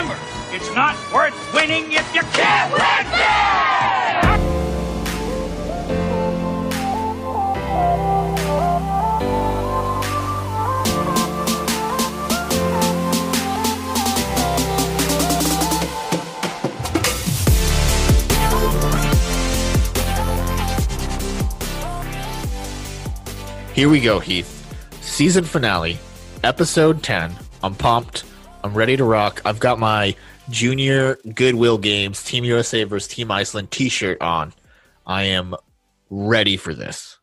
It's not worth winning if you can't win. Here we go, Heath. Season finale, episode 10. I'm pumped. I'm ready to rock. I've got my junior Goodwill Games Team USA versus Team Iceland t shirt on. I am ready for this.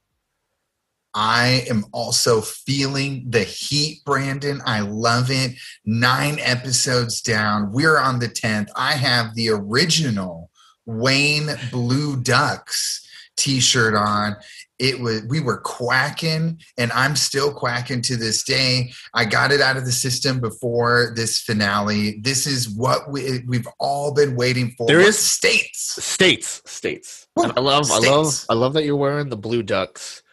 I am also feeling the heat, Brandon. I love it. Nine episodes down. We're on the 10th. I have the original Wayne Blue Ducks t-shirt on. It was we were quacking and I'm still quacking to this day. I got it out of the system before this finale. This is what we, we've all been waiting for. there is states. States, states. Woo, And I love, I love. I love that you're wearing the Blue Ducks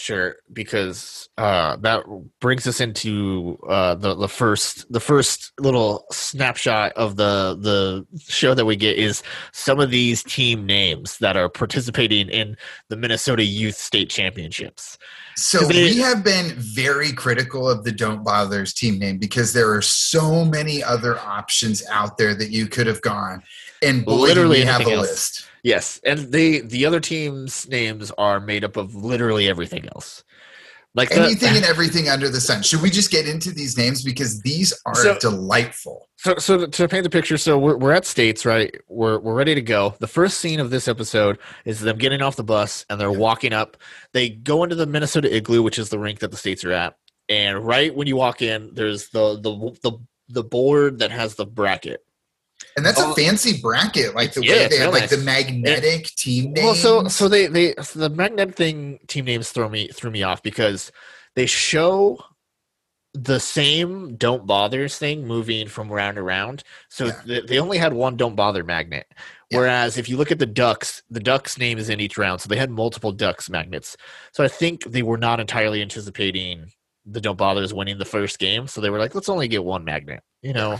shirt because uh, that brings us into uh, the the first the first little snapshot of the the show that we get is some of these team names that are participating in the Minnesota Youth State Championships. So they- we have been very critical of the Don't Bothers team name because there are so many other options out there that you could have gone. And boy, Literally have a else. list. Yes, and the the other teams' names are made up of literally everything else. Like the, Anything and everything under the sun. Should we just get into these names because these are So- delightful? So, so to- to paint the picture, so we're, we're at states, right? We're we're ready to go. The first scene of this episode is them getting off the bus and they're walking up. They go into the Minnesota Igloo, which is the rink that the states are at. And right when you walk in, there's the the the the board that has the bracket. And that's Oh. a fancy bracket, like the Yeah, way they have like the magnetic team names. Well, so so they they so the magnetic thing team names throw me threw me off because they show the same don't bothers thing moving from round to round. So Yeah. th- they only had one don't bother magnet. Yeah. Whereas if you look at the ducks, the ducks name is in each round, so they had multiple ducks magnets. So I think they were not entirely anticipating the don't bothers winning the first game, so they were like, let's only get one magnet. You know,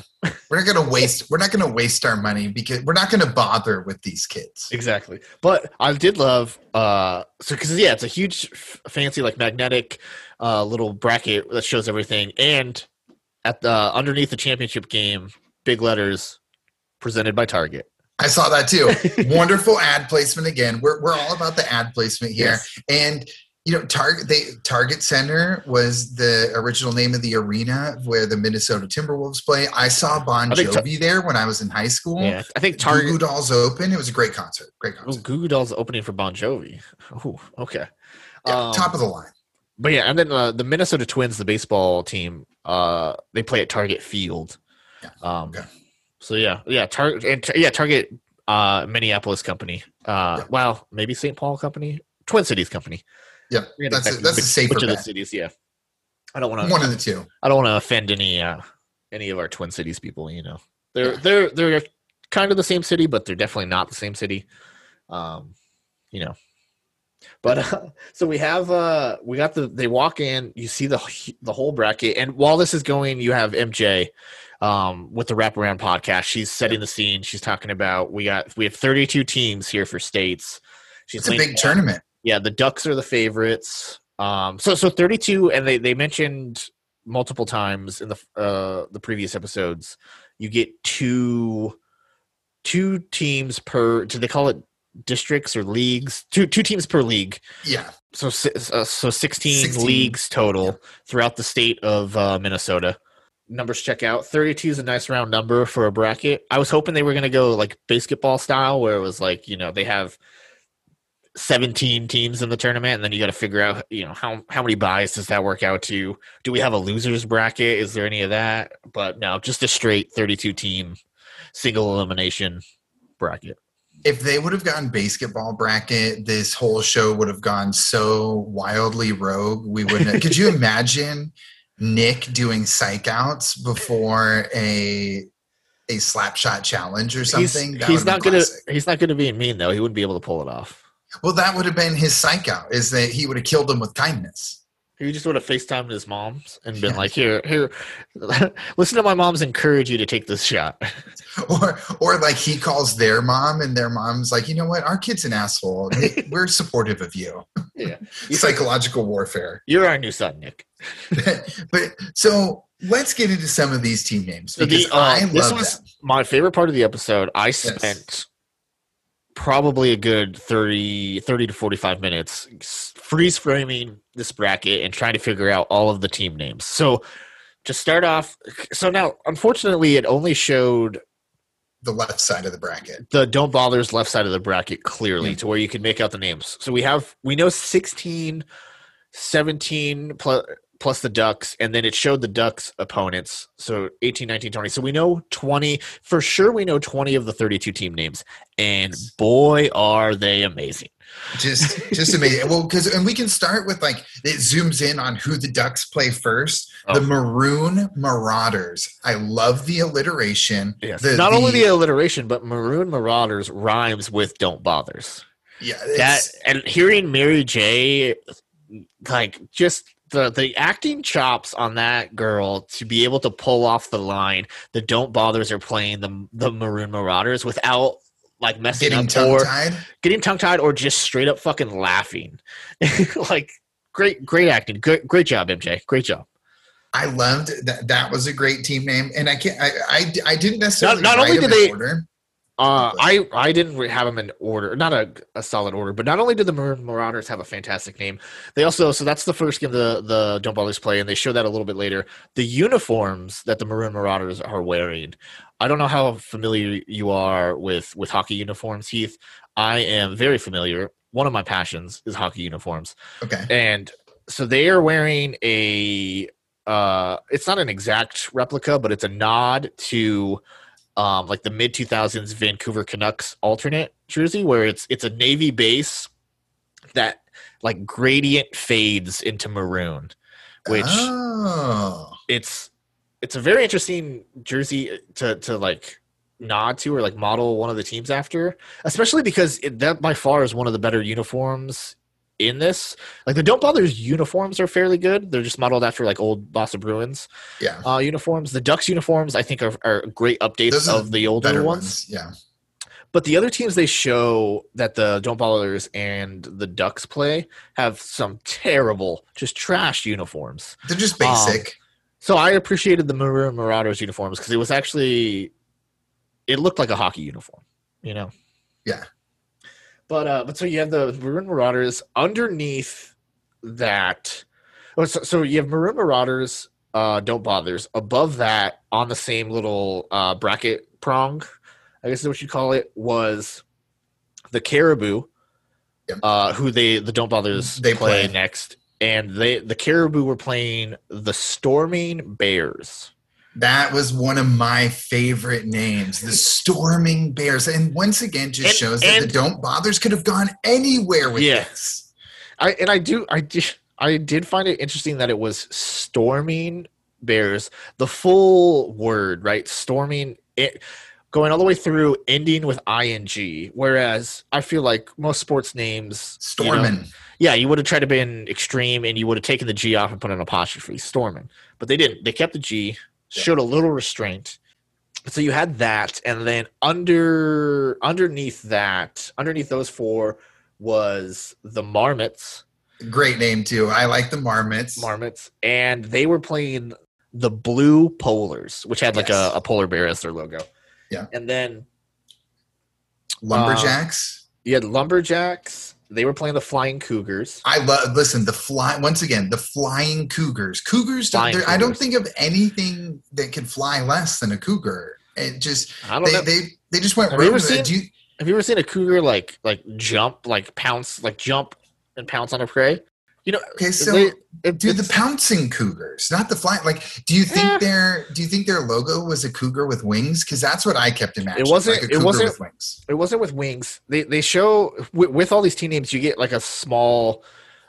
we're not gonna waste we're not gonna waste our money because we're not gonna bother with these kids. Exactly. But I did love uh so cuz yeah, it's a huge f- fancy like magnetic uh little bracket that shows everything and at the underneath the championship game, big letters presented by Target. I saw that too. Wonderful ad placement again. We're we're all about the ad placement here. Yes. And you know, Target they Target Center was the original name of the arena where the Minnesota Timberwolves play. I saw Bon I Jovi there when I was in high school. Yeah. I think Target Goo Dolls open. It was a great concert. Great concert. Goo Goo Dolls opening for Bon Jovi. Oh, okay. Yeah, Um, top of the line. But yeah, and then uh, the Minnesota Twins, the baseball team, uh, they play at Target Field. Yeah, Um, okay. So yeah, yeah, Target, and yeah, Target, uh, Minneapolis company. Uh, Yeah. well, maybe St. Paul company, Twin Cities company. Yeah, that's a, that's a which- safer which of the cities. Yeah, I don't want to One of the two. I don't want to offend any uh, any of our Twin Cities people. You know, they're they're they're kind of the same city, but they're definitely not the same city. Um, you know. But uh, so we have uh we got the they walk in, you see the the whole bracket, and while this is going, you have MJ um with the wraparound podcast. She's setting the scene. She's talking about we got we have 32 teams here for states. She's It's a big down- tournament. Yeah, the Ducks are the favorites. Um, so so 32, and they they mentioned multiple times in the uh the previous episodes. You get two two teams per. Do they call it districts or leagues? Two two teams per league. Yeah. So uh, so 16, 16. leagues total throughout the state of uh, Minnesota. Numbers check out. 32 is a nice round number for a bracket. I was hoping they were going to go like basketball style, where it was like you know they have 17 teams in the tournament, and then you got to figure out you know how how many buys does that work out to? Do we have a losers bracket? Is there any of that? But no, just a straight 32 team single elimination bracket. if they would have gotten basketball bracket, this whole show would have gone so wildly rogue. We wouldn't. could you imagine Nick doing psych outs before a a slap shot challenge or something? He's, he's not gonna he's not gonna be mean though. He wouldn't be able to pull it off. Well, that would have been his psych out. Is that he would have killed him with kindness? He just would have FaceTimed his moms and been Yeah. like, "Here, here, listen to my mom's encourage you to take this shot." Or or like he calls their mom and their mom's like, you know what, our kid's an asshole. We're supportive of you. Yeah. Psychological warfare. You're our new son, Nick. but so let's get into some of these team names So the, because uh, I this was them. my favorite part of the episode. I spent probably a good 30, 30 to 45 minutes freeze framing this bracket and trying to figure out all of the team names. So to start off, so now unfortunately it only showed The left side of the bracket. the don't bother's left side of the bracket clearly Mm. to where you can make out the names. So we have we know 16 17 plus plus the ducks and then it showed the ducks opponents so 18 19 20 so we know 20 for sure we know 20 of the 32 team names and boy are they amazing Just just amazing. Well, because and we can start with like it zooms in on who the Ducks play first. Oh. The Oh. Maroon Marauders. I love the alliteration. yes The- not only the- the alliteration but maroon marauders rhymes with don't bothers Yeah, that and hearing Mary J, like just the the acting chops on that girl to be able to pull off the line. The Don't Bothers are playing the the Maroon Marauders without like messing getting up tongue or tied. getting tongue tied or just straight up fucking laughing. like great great acting, great great job, MJ, great job. I loved that. That was a great team name, and I can't. I I, I didn't necessarily. not write only did they- order. Uh, I I didn't have them in order, not a, a solid order, but not only did the Maroon Marauders have a fantastic name, they also so that's the first game the the Don't Bothers play, and they show that a little bit later. The uniforms that the Maroon Marauders are wearing, I don't know how familiar you are with with hockey uniforms, Heath. I am very familiar. One of my passions is hockey uniforms, Okay. and so they are wearing a. Uh, it's not an exact replica, but it's a nod to um, like the mid 2000s Vancouver Canucks alternate jersey where it's it's a navy base that like gradient fades into maroon which Oh. it's it's a very interesting jersey to to like nod to or like model one of the teams after especially because it, that by far is one of the better uniforms in this like the don't bother's uniforms are fairly good they're just modeled after like old boston bruins Yeah. uh, uniforms the ducks uniforms i think are, are great updates Those of the older ones ones. Yeah. but the other teams they show that the Don't Ballers and the Ducks play have some terrible, just trash uniforms. They're just Um, basic. So I appreciated the Maroon Marauders uniforms because it was actually, it looked like a hockey uniform, you know. Yeah. But uh, but so you have the Maroon Marauders underneath that. Oh, so, so you have Maroon Marauders, uh, Don't Bothers. Above that, on the same little uh, bracket prong, I guess is what you call it, was the Caribou, Yep. uh, who they the Don't Bothers They play, play. next, and they the Caribou were playing the Storming Bears. That was one of my favorite names, the Storming Bears. And once again, just And- shows that the Don't Bothers could have gone anywhere with Yeah. this. I and I do I did I did find it interesting that it was storming bears. The full word, right? Storming it going all the way through ending with ing. Whereas I feel like most sports names you know, yeah, you would have tried to be been extreme and you would have taken the G off and put an apostrophe, storming. But they didn't. They kept the G, showed a little restraint. So you had that, and then under underneath that, underneath those four was the Marmots. Great name, too. I like the Marmots. Marmots, and they were playing the Blue Polars, which had like Yes. a, a polar bear as their logo. Yeah. And then Lumberjacks. Uh, you had Lumberjacks. They were playing the Flying Cougars. I love. Listen, the fly. Once again, the flying cougars. Cougars. Don't, Flying they're- I don't think of anything that can fly less than a cougar. It just I don't they, know. they they just went. Have you ever rogue with it. seen- you, Have you ever seen a cougar like like jump, like pounce, like jump and pounce on a prey? You know, okay, so they- it, Dude, the pouncing cougars, not the flying. Like, do you think Eh. their do you think their logo was a cougar with wings? Because that's what I kept imagining. wasn't- Like a it wasn't- with wings. it wasn't with wings. They they show with, with all these team names, you get like a small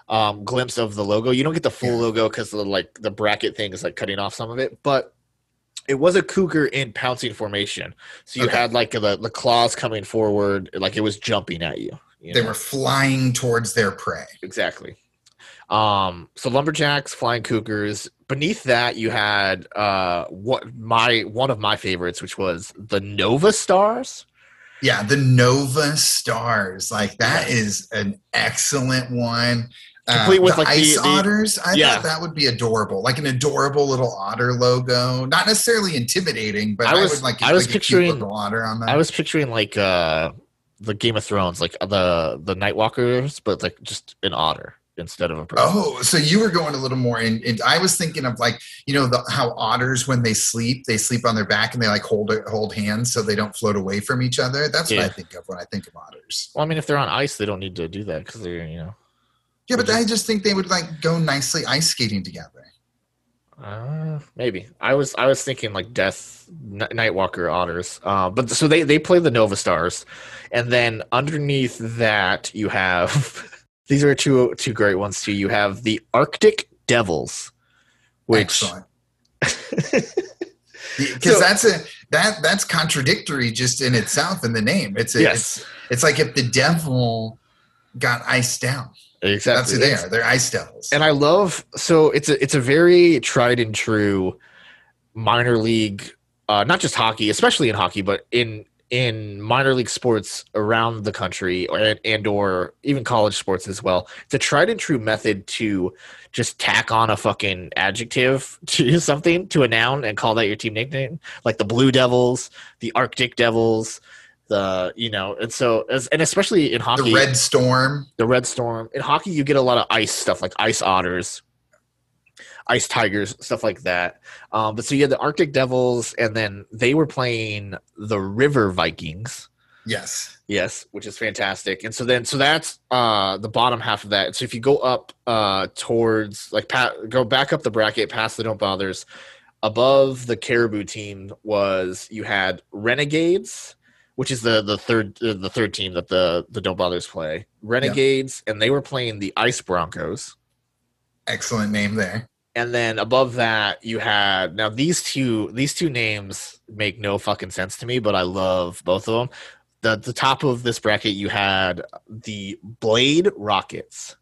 um, glimpse of the logo. You don't get the full Yeah. logo because the like the bracket thing is like cutting off some of it, but. It was a cougar in pouncing formation, so you Okay. had like the, the claws coming forward, like it was jumping at you. you They know? were flying towards their prey. Exactly. Um, so lumberjacks, flying cougars. Beneath that, you had uh, what my one of my favorites, which was the Nova Stars. Yeah, the Nova Stars. Like that is an excellent one. Uh, Complete with, the like, ice the- otters. I Yeah. thought that would be adorable, like an adorable little otter logo. Not necessarily intimidating, but I I, was- would like. I was like picturing- otter on that. I was picturing like uh, the Game of Thrones, like the the Nightwalkers, but like just an otter instead of a person. Oh, so you were going a little more in, in I was thinking of like, you know, the, how otters when they sleep, they sleep on their back and they like hold hold hands so they don't float away from each other. That's what I think of when I think of otters. Well, I mean, if they're on ice, they don't need to do that because they're you know. Yeah, but Just- I just think they would like go nicely ice skating together. Uh, maybe I was I was thinking like Death N- Nightwalker Otters. Uh, but so they they play the Nova Stars, and then underneath that you have these are two two great ones too. You have the Arctic Devils, which. Because So- that's a that that's contradictory just in itself in the name. It's a, yes, it's it's like if the devil got iced down. exactly. That's who they are. They're ice devils. and I love so it's a it's a very tried and true minor league, uh, not just hockey, especially in hockey, but in in minor league sports around the country or, and or even college sports as well. It's a tried and true method to just tack on a fucking adjective to something to a noun and call that your team nickname, like the Blue Devils, the Arctic Devils. The you know, and so as and especially in hockey, the red storm. the red storm in hockey you get a lot of ice stuff like ice otters ice tigers stuff like that. Um, but so you had the arctic devils and then they were playing the river vikings. Yes. yes which is fantastic. And so then so that's uh the bottom half of that. So if you go up uh towards like pat go back up the bracket past the don't bothers above the caribou team was you had renegades which is the the third uh, the third team that the the don't bothers play. Renegades and they were playing the ice broncos. Excellent name there. And then above that you had now these two these two names make no fucking sense to me but i love both of them the the top of this bracket you had the blade rockets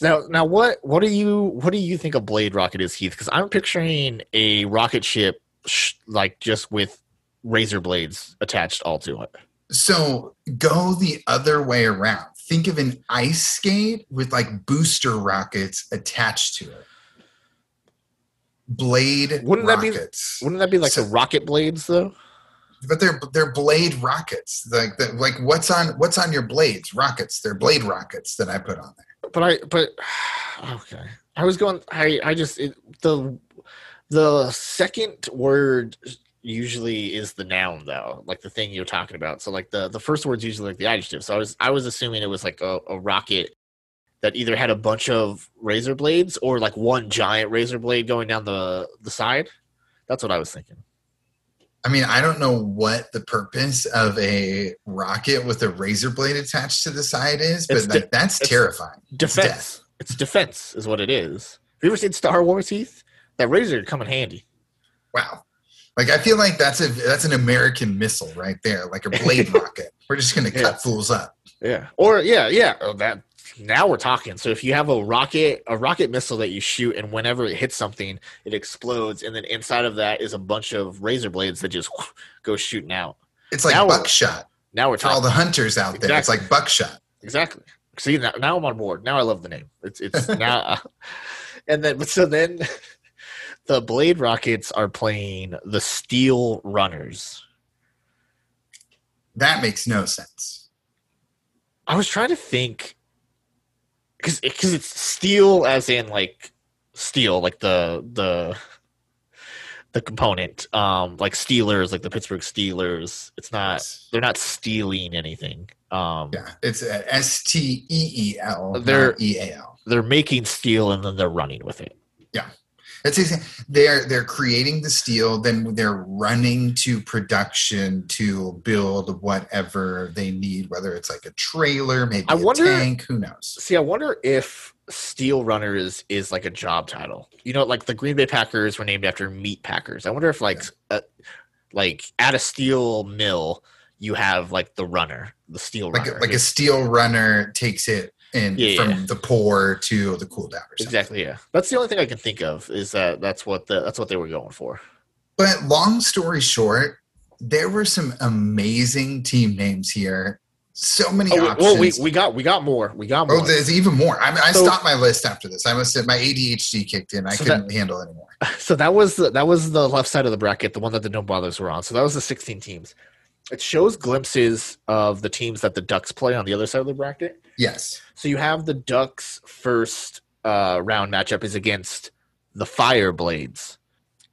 now now what what do you what do you think a blade rocket is heath because i'm picturing a rocket ship sh- like just with razor blades attached all to it So go the other way around. Think of an ice skate with like booster rockets attached to it. Blade Wouldn't that be- rockets. wouldn't that be like So- the rocket blades though but they're they're blade rockets. Like the, like what's on what's on your blades? Rockets. They're blade rockets that I put on there. but I but okay. I was going. I I just it, the the second word usually is the noun though, like the thing you're talking about. So like the the first word's usually like the adjective. So I was I was assuming it was like a, a rocket that either had a bunch of razor blades or like one giant razor blade going down the the side. That's what I was thinking. I mean, I don't know what the purpose of a rocket with a razor blade attached to the side is, but It's like that's it's terrifying. It's Defense. death. It's defense is what it is. Have you ever seen Star Wars, Heath? That razor would come in handy. Wow. Like I feel like that's a that's an American missile right there, like a blade rocket. We're just gonna cut Yeah. fools up. Yeah. Or yeah, yeah. Oh, that now we're talking. So if you have a rocket, a rocket missile that you shoot, and whenever it hits something, it explodes, and then inside of that is a bunch of razor blades that just go shooting out. It's like Now we're- buckshot Now we're for all the hunters out there. It's like buckshot. exactly. See now, now I'm on board. Now I love the name. It's it's now, and then but so then the Blade Rockets are playing the Steel Runners. That makes no sense. I was trying to think because because it's steel as in like steel like the the the component. Um like Steelers like the Pittsburgh Steelers. It's not they're not stealing anything. Um Yeah, it's S T E E L, They're- not E A L. they're making steel and then they're running with it That's easy. They're they're creating the steel, then they're running to production to build whatever they need, whether it's like a trailer, maybe I a wonder- tank, who knows? see I wonder if Steel Runners is like a job title you know like the Green Bay Packers were named after meat packers I wonder if like uh, like at a steel mill you have like the runner the steel Like runner a, like a steel runner takes it and Yeah, from yeah. the poor to the cool down. Or. Exactly. Yeah. That's the only thing I can think of is that that's what the that's what they were going for. But long story short, there were some amazing team names here. So many Oh, options. well, we, we got we got more. We got oh, more. Oh, there's even more. I, mean, I So- stopped my list after this. I must have my ADHD kicked in. I So couldn't handle anymore. so that was the, that was the left side of the bracket, the one that the no bothers were on. So that was the 16 teams. It shows glimpses of the teams that the Ducks play on the other side of the bracket. Yes. So you have the Ducks' first uh, round matchup is against the Fire Blades,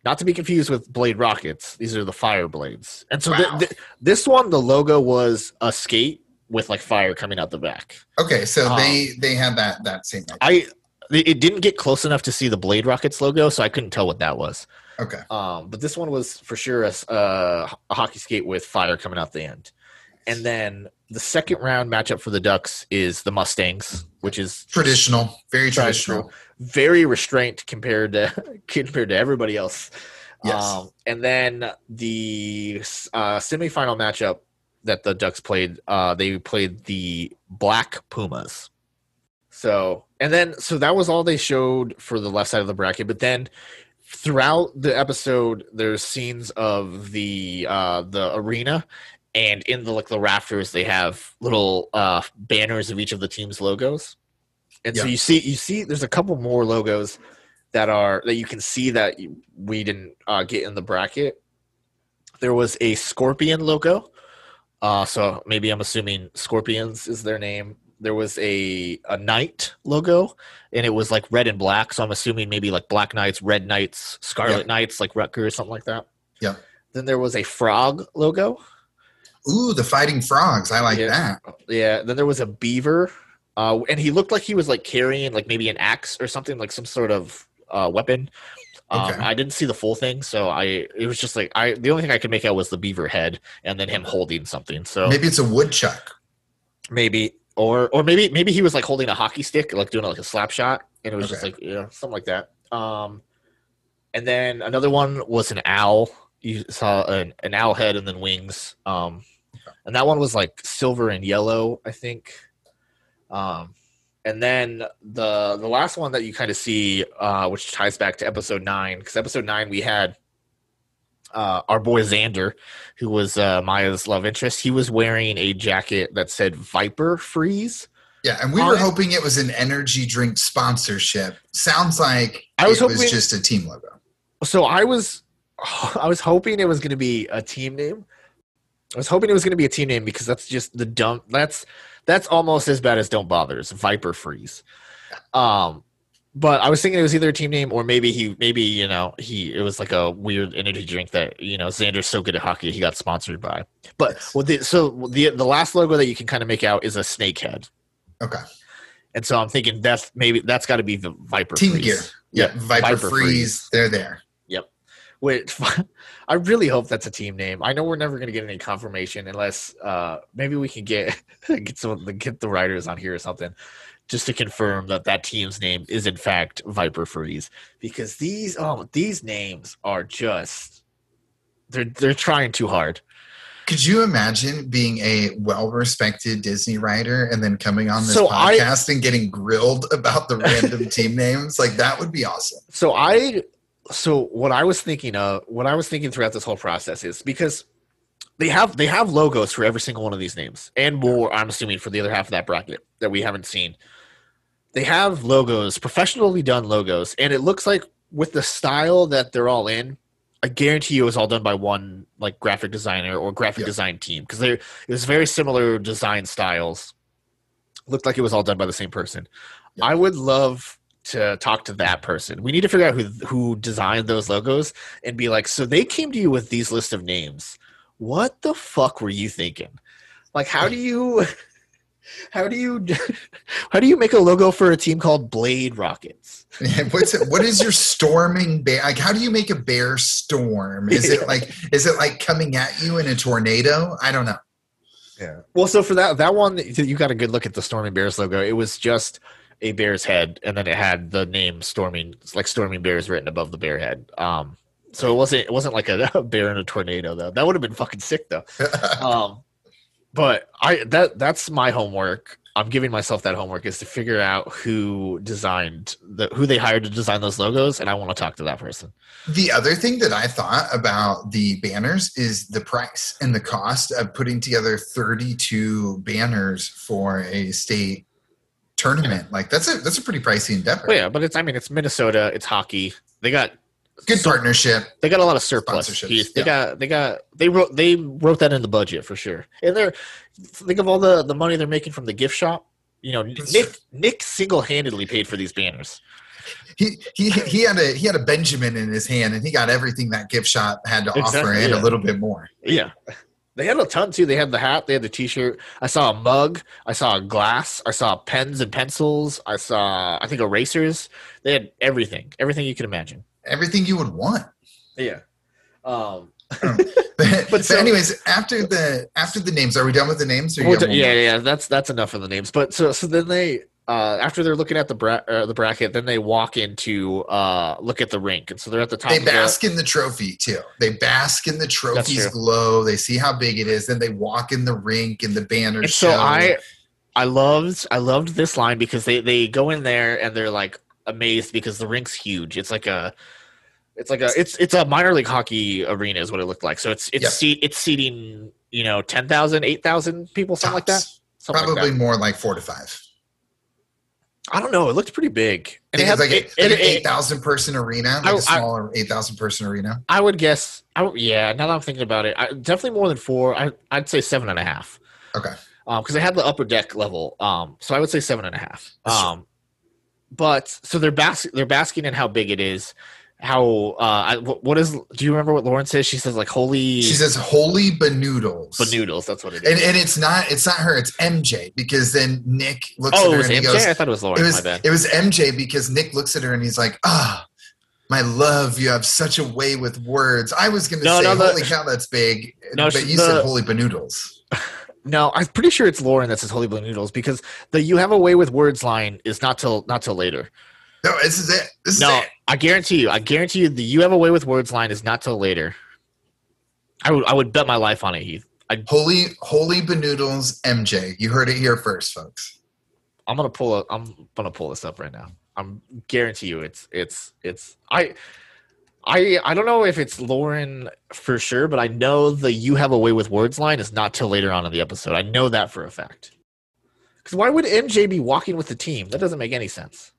not to be confused with Blade Rockets. These are the Fire Blades, and so Wow. th- th- this one, the logo was a skate with like fire coming out the back. Okay, so Um, they they had that that same. I it didn't get close enough to see the Blade Rockets logo, so I couldn't tell what that was. Okay. Um, but this one was for sure a, uh, a hockey skate with fire coming out the end. And then the second round matchup for the Ducks is the Mustangs, which is Traditional, very traditional. very restrained compared to compared to everybody else. Yes. Um, and then the uh, semifinal matchup that the Ducks played, uh, they played the Black Pumas. So and then so that was all they showed for the left side of the bracket. But then throughout the episode, there's scenes of the uh, the arena, and in the like the rafters, they have little uh, banners of each of the team's logos. And so you see you see there's a couple more logos that are that you can see that you- we didn't uh, get in the bracket. There was a scorpion logo. Uh, so maybe I'm assuming scorpions is their name. There was a a knight logo, and it was like red and black. So I'm assuming maybe like black knights, red knights, scarlet Yeah. knights, like Rutgers, something like that. Yeah. Then there was a frog logo. Ooh, the fighting frogs. I like Yeah. that. Yeah. Then there was a beaver, uh, and he looked like he was like carrying like maybe an axe or something, like some sort of uh, weapon. Um, Okay. I didn't see the full thing, so I it was just like I the only thing I could make out was the beaver head and then him holding something. So Maybe it's a woodchuck. maybe or or maybe maybe he was like holding a hockey stick, like doing like a slap shot, and it was just Okay. like yeah, something like that. Um, and then another one was an owl. You saw an, an owl head and then wings. Um, and that one was like silver and yellow, I think. Um, and then the the last one that you kind of see, uh, which ties back to episode nine, because episode nine we had uh, our boy Xander, who was uh, Maya's love interest. He was wearing a jacket that said Viper Freeze. Yeah, and we were it. hoping it was an energy drink sponsorship. Sounds like I was it was just a team logo. So I was, I was hoping it was going to be a team name. I was hoping it was going to be a team name because that's just the dumb. That's that's almost as bad as Don't Bother's Viper Freeze. Um, but I was thinking it was either a team name or maybe he maybe you know he it was like a weird energy drink that you know Xander's so good at hockey he got sponsored by. But Yes. well, the, so the the last logo that you can kind of make out is a snake head, Okay. and so I'm thinking that's maybe that's got to be the Viper Team Freeze. gear. Yeah, Yep, Viper, Viper Freeze, Freeze. They're there. Yep. Which I really hope that's a team name. I know we're never going to get any confirmation unless uh, maybe we can get get some get the writers on here or something just to confirm that that team's name is in fact Viper Freeze because these oh these names are just they're they're trying too hard. Could you imagine being a well-respected Disney writer and then coming on this So I- podcast and getting grilled about the random team names? Like that would be awesome. So I so what I was thinking of what I was thinking throughout this whole process is because they have they have logos for every single one of these names and more I'm assuming for the other half of that bracket that we haven't seen. They have logos, professionally done logos, and it looks like with the style that they're all in, I guarantee you it was all done by one like graphic designer or graphic design team because they it was very similar design styles. Looked like it was all done by the same person. I would love to talk to that person. We need to figure out who who designed those logos and be like, so they came to you with these list of names. What the fuck were you thinking? Like, how do you, how do you, how do you make a logo for a team called Blade Rockets? What's it, what is your storming bear? Like, how do you make a bear storm? Is it like is it like coming at you in a tornado? I don't know. Yeah. Well, so for that that one, you got a good look at the Storming Bears logo. It was just a bear's head, and then it had the name Storming, it's like Storming Bears written above the bear head. Um, so it wasn't it wasn't like a, bear in a tornado though. That would have been fucking sick though. um, but I that that's my homework. I'm giving myself that homework is to figure out who designed the who they hired to design those logos, and I want to talk to that person. The other thing that I thought about the banners is the price and the cost of putting together 32 banners for a state tournament. Like that's a that's a pretty pricey endeavor. Well, yeah, but it's I mean it's Minnesota, it's hockey. They got Good partnership. they got a lot of surplus. Sponsorships, They yeah. got they got they wrote they wrote that in the budget for sure. And they're think of all the the money they're making from the gift shop. You know, That's Nick Nick single handedly paid for these banners. He he he had a he had a Benjamin in his hand and he got everything that gift shop had to offer and yeah. a little bit more. Yeah. They had a ton too. They had the hat, they had the t-shirt. I saw a mug, I saw a glass, I saw pens and pencils, I saw I think erasers. They had everything. Everything you can imagine. Everything you would want. Yeah. Um But, but so- anyways, after the after the names, are we done with the names? Or you d- yeah, yeah, that's that's enough of the names. But so so then they uh, after they're looking at the bra- uh, the bracket, then they walk into uh, look at the rink, and so they're at the top. They of the- bask in the trophy too. They bask in the trophy's glow. They see how big it is. Then they walk in the rink and the banners. And so. I I loved I loved this line because they they go in there and they're like amazed because the rink's huge. It's like a it's like a it's it's a minor league hockey arena is what it looked like. So it's it's Yep. seat it's seating you know 10,000 8,000 people something like that. Tops. Something like Probably that. more like four to five. I don't know. It looked pretty big. And I it it's like, it- like it- an eight thousand person arena, like I- a I- smaller eight thousand person arena. I would guess. I, would- yeah. Now that I'm thinking about it, I, definitely more than four. I, I'd say seven and a half. Okay. Um, because they had the upper deck level. Um, so I would say seven and a half. Um, but so they're bas- they're basking in how big it is. How uh, I, what, is? Do you remember what Lauren says? She says like holy She says, "Holy benoodles. Benoodles, That's what it is. and, and it's not it's not her. It's MJ because then Nick looks oh, at it her was and he MJ. goes, I thought it was Lauren. "It my was bad. it was MJ because Nick looks at her and he's like, ah." My love, you have such a way with words. I was going to No, say, no, the- "Holy cow, that's big," No, but you the- said "Holy benoodles. No, I'm pretty sure it's Lauren that says holy benoodles because the "you have a way with words" line is not till not till later. No, this is it. This is No, it. I guarantee you. I guarantee you. The "you have a way with words" line is not till later. I would. I would bet my life on it, Heath. Holy, holy banoodles, MJ. You heard it here first, folks. I'm gonna pull. Up, I'm gonna pull this up right now. I'm guarantee you. It's. It's. It's. I. I. I don't know if it's Lauren for sure, but I know the "you have a way with words" line is not till later on in the episode. I know that for a fact. Because why would MJ be walking with the team? That doesn't make any sense.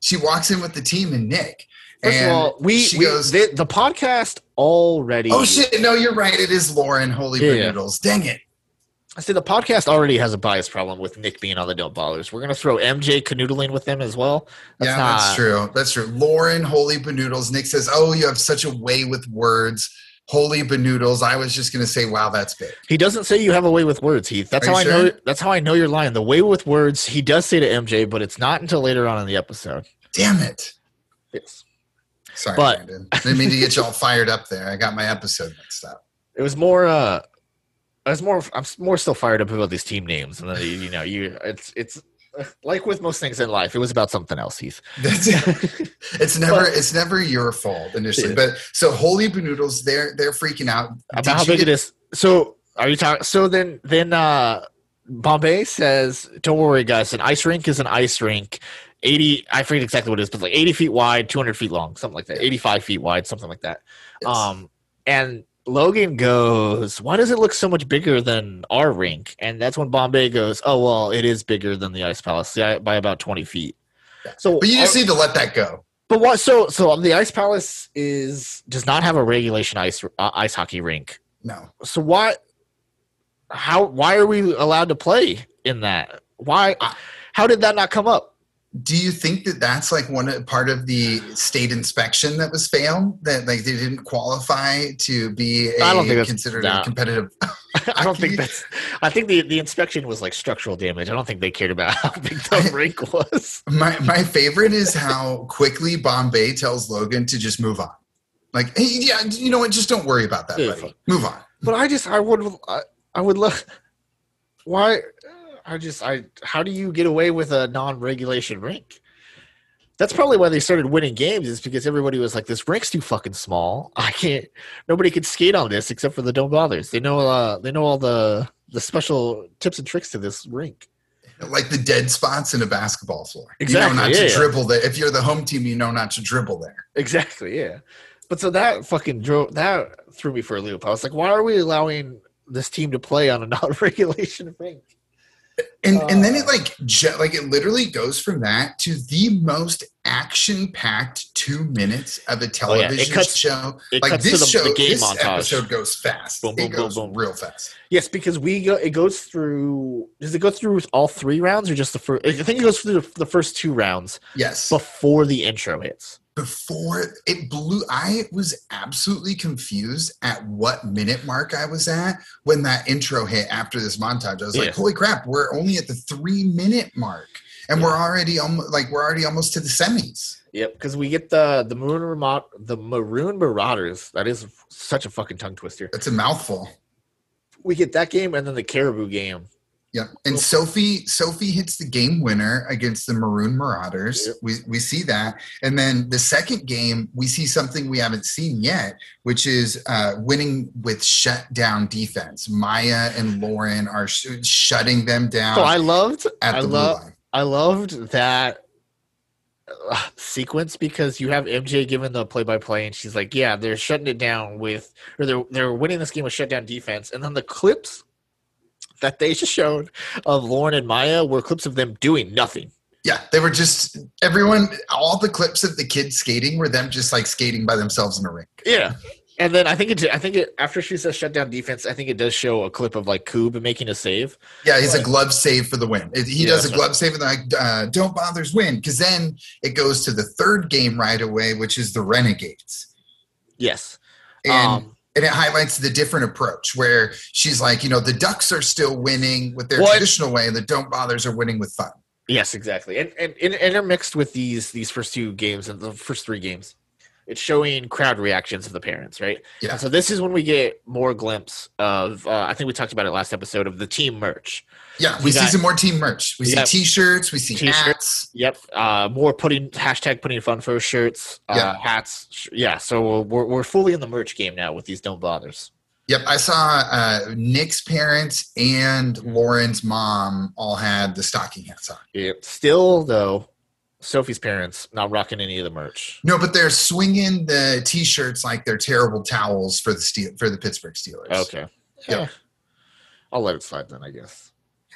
She walks in with the team and Nick. First and of all, we, she we goes, the, the podcast already. "Oh shit! No, you're right. It is Lauren. Holy Yeah, banoodles. Dang it! I see the podcast already has a bias problem with Nick being on the Don't Ballers. We're gonna throw MJ canoodling with them as well. That's yeah, not- that's true. That's true. Lauren, holy banoodles. Nick says, "Oh, you have such a way with words." Holy benoodles. I was just gonna say, "Wow, that's big." He doesn't say you have a way with words, Heath. That's Are how I you know. That's how I know you're lying. The way with words, he does say to MJ, but it's not until later on in the episode. Damn it! Yes, Sorry, But- Brandon. Didn't mean to get you all fired up there. I got my episode mixed up. it was more. uh I was more. I'm more still fired up about these team names, and then you, you know, you. It's it's like with most things in life. It was about something else, Heath. It's never it's never your fault initially. But so holy banoodles, they're they're freaking out about how big it is. So are you talking? So then, then uh Bombay says, "Don't worry, guys. An ice rink is an ice rink. Eighty, I forget exactly what it is, but like eighty feet wide, two hundred feet long, something like that. Eighty-five feet wide, something like that." Um, and Logan goes, "Why does it look so much bigger than our rink?" And that's when Bombay goes, "Oh well, it is bigger than the Ice Palace yeah, by about twenty feet." So, but you just uh, need to let that go. but what? So, so the Ice Palace is does not have a regulation ice uh, ice hockey rink No. so why how why are we allowed to play in that why how did that not come up Do you think that that's like one part of the state inspection that was failed? That like they didn't qualify to be I don't think considered nah. a competitive. i don't think that's i think the the inspection was like structural damage i don't think they cared about how big the rink was My my favorite is how quickly Bombay tells Logan to just move on. Like, hey, yeah, you know what? Just don't worry about that, Yeah, buddy. Move on. but i just i would i, I would love why i just i how do you get away with a non-regulation rink that's probably why they started winning games is because everybody was like this rink's too fucking small i can't nobody can skate on this except for the don't bothers they know uh they know all the the special tips and tricks to this rink. like the dead spots in a basketball floor. you Exactly, know not yeah, to yeah. dribble there. If you're the home team, you know not to dribble there. Exactly, yeah. But so that fucking drove that threw me for a loop. I was like, why are we allowing this team to play on a non-regulation rink? And and then Uh. it like ju- like it literally goes from that to the most action packed two minutes of a Oh, yeah, it television cuts- show. It like cuts this to the, show, the game this montage. episode goes fast. Boom, boom, it boom, goes boom. real fast. Yes, because we go. It goes through. Does it go through all three rounds or just the first? I think it goes through the, the first two rounds Yes. before the intro hits. Before it blew i was absolutely confused at what minute mark i was at when that intro hit after this montage i was Yeah. like holy crap we're only at the three minute mark and we're already almost like we're already almost to the semis Yep, because we get the the maroon the maroon marauders. That is such a fucking tongue twister. it's a mouthful We get that game and then the caribou game. Yeah and sophie sophie hits the game winner against the maroon marauders Yep. we, we see that and then the second game we see something we haven't seen yet which is uh, winning with shutdown defense maya and lauren are sh- shutting them down So I loved. at I the blue love. I loved that uh, sequence because you have MJ giving the play-by-play, and she's like, "Yeah, they're shutting it down with, or they're they're winning this game with shutdown defense." And then the clips that they just showed of Lauren and Maya were clips of them doing nothing. yeah they were just everyone all the clips of the kids skating were them just like skating by themselves in a rink Yeah. And then I think it. I think it. After she says shutdown defense, I think it does show a clip of like Koob making a save. yeah he's a glove save for the win It- he Yeah, does a glove save and like uh, don't bother's win because then it goes to the third game right away which is the renegades Yes. and um, and it highlights the different approach where she's like, you know, the Ducks are still winning with their What? traditional way, and the Don't Bothers are winning with fun. Yes, exactly. And, and, and intermixed with these these first two games and the first three games, it's showing crowd reactions of the parents, right? Yeah. And so this is when we get more glimpse of. Uh, I think we talked about it last episode of the team merch. Yeah, we, We see got- some more team merch. We see T-shirts, we see T-shirts. hats. Yep. Uh, more putting hashtag putting fun for shirts, uh, Yeah. hats. Sh- Yeah. So we're we're fully in the merch game now with these don't bothers. Yep, I saw uh, Nick's parents and Lauren's mom all had the stocking hats on. Yep. Still though, Sophie's parents not rocking any of the merch. No, but they're swinging the T-shirts like they're terrible towels for the steel for the Pittsburgh Steelers. Okay. Yep. Yeah. I'll let it slide then, I guess.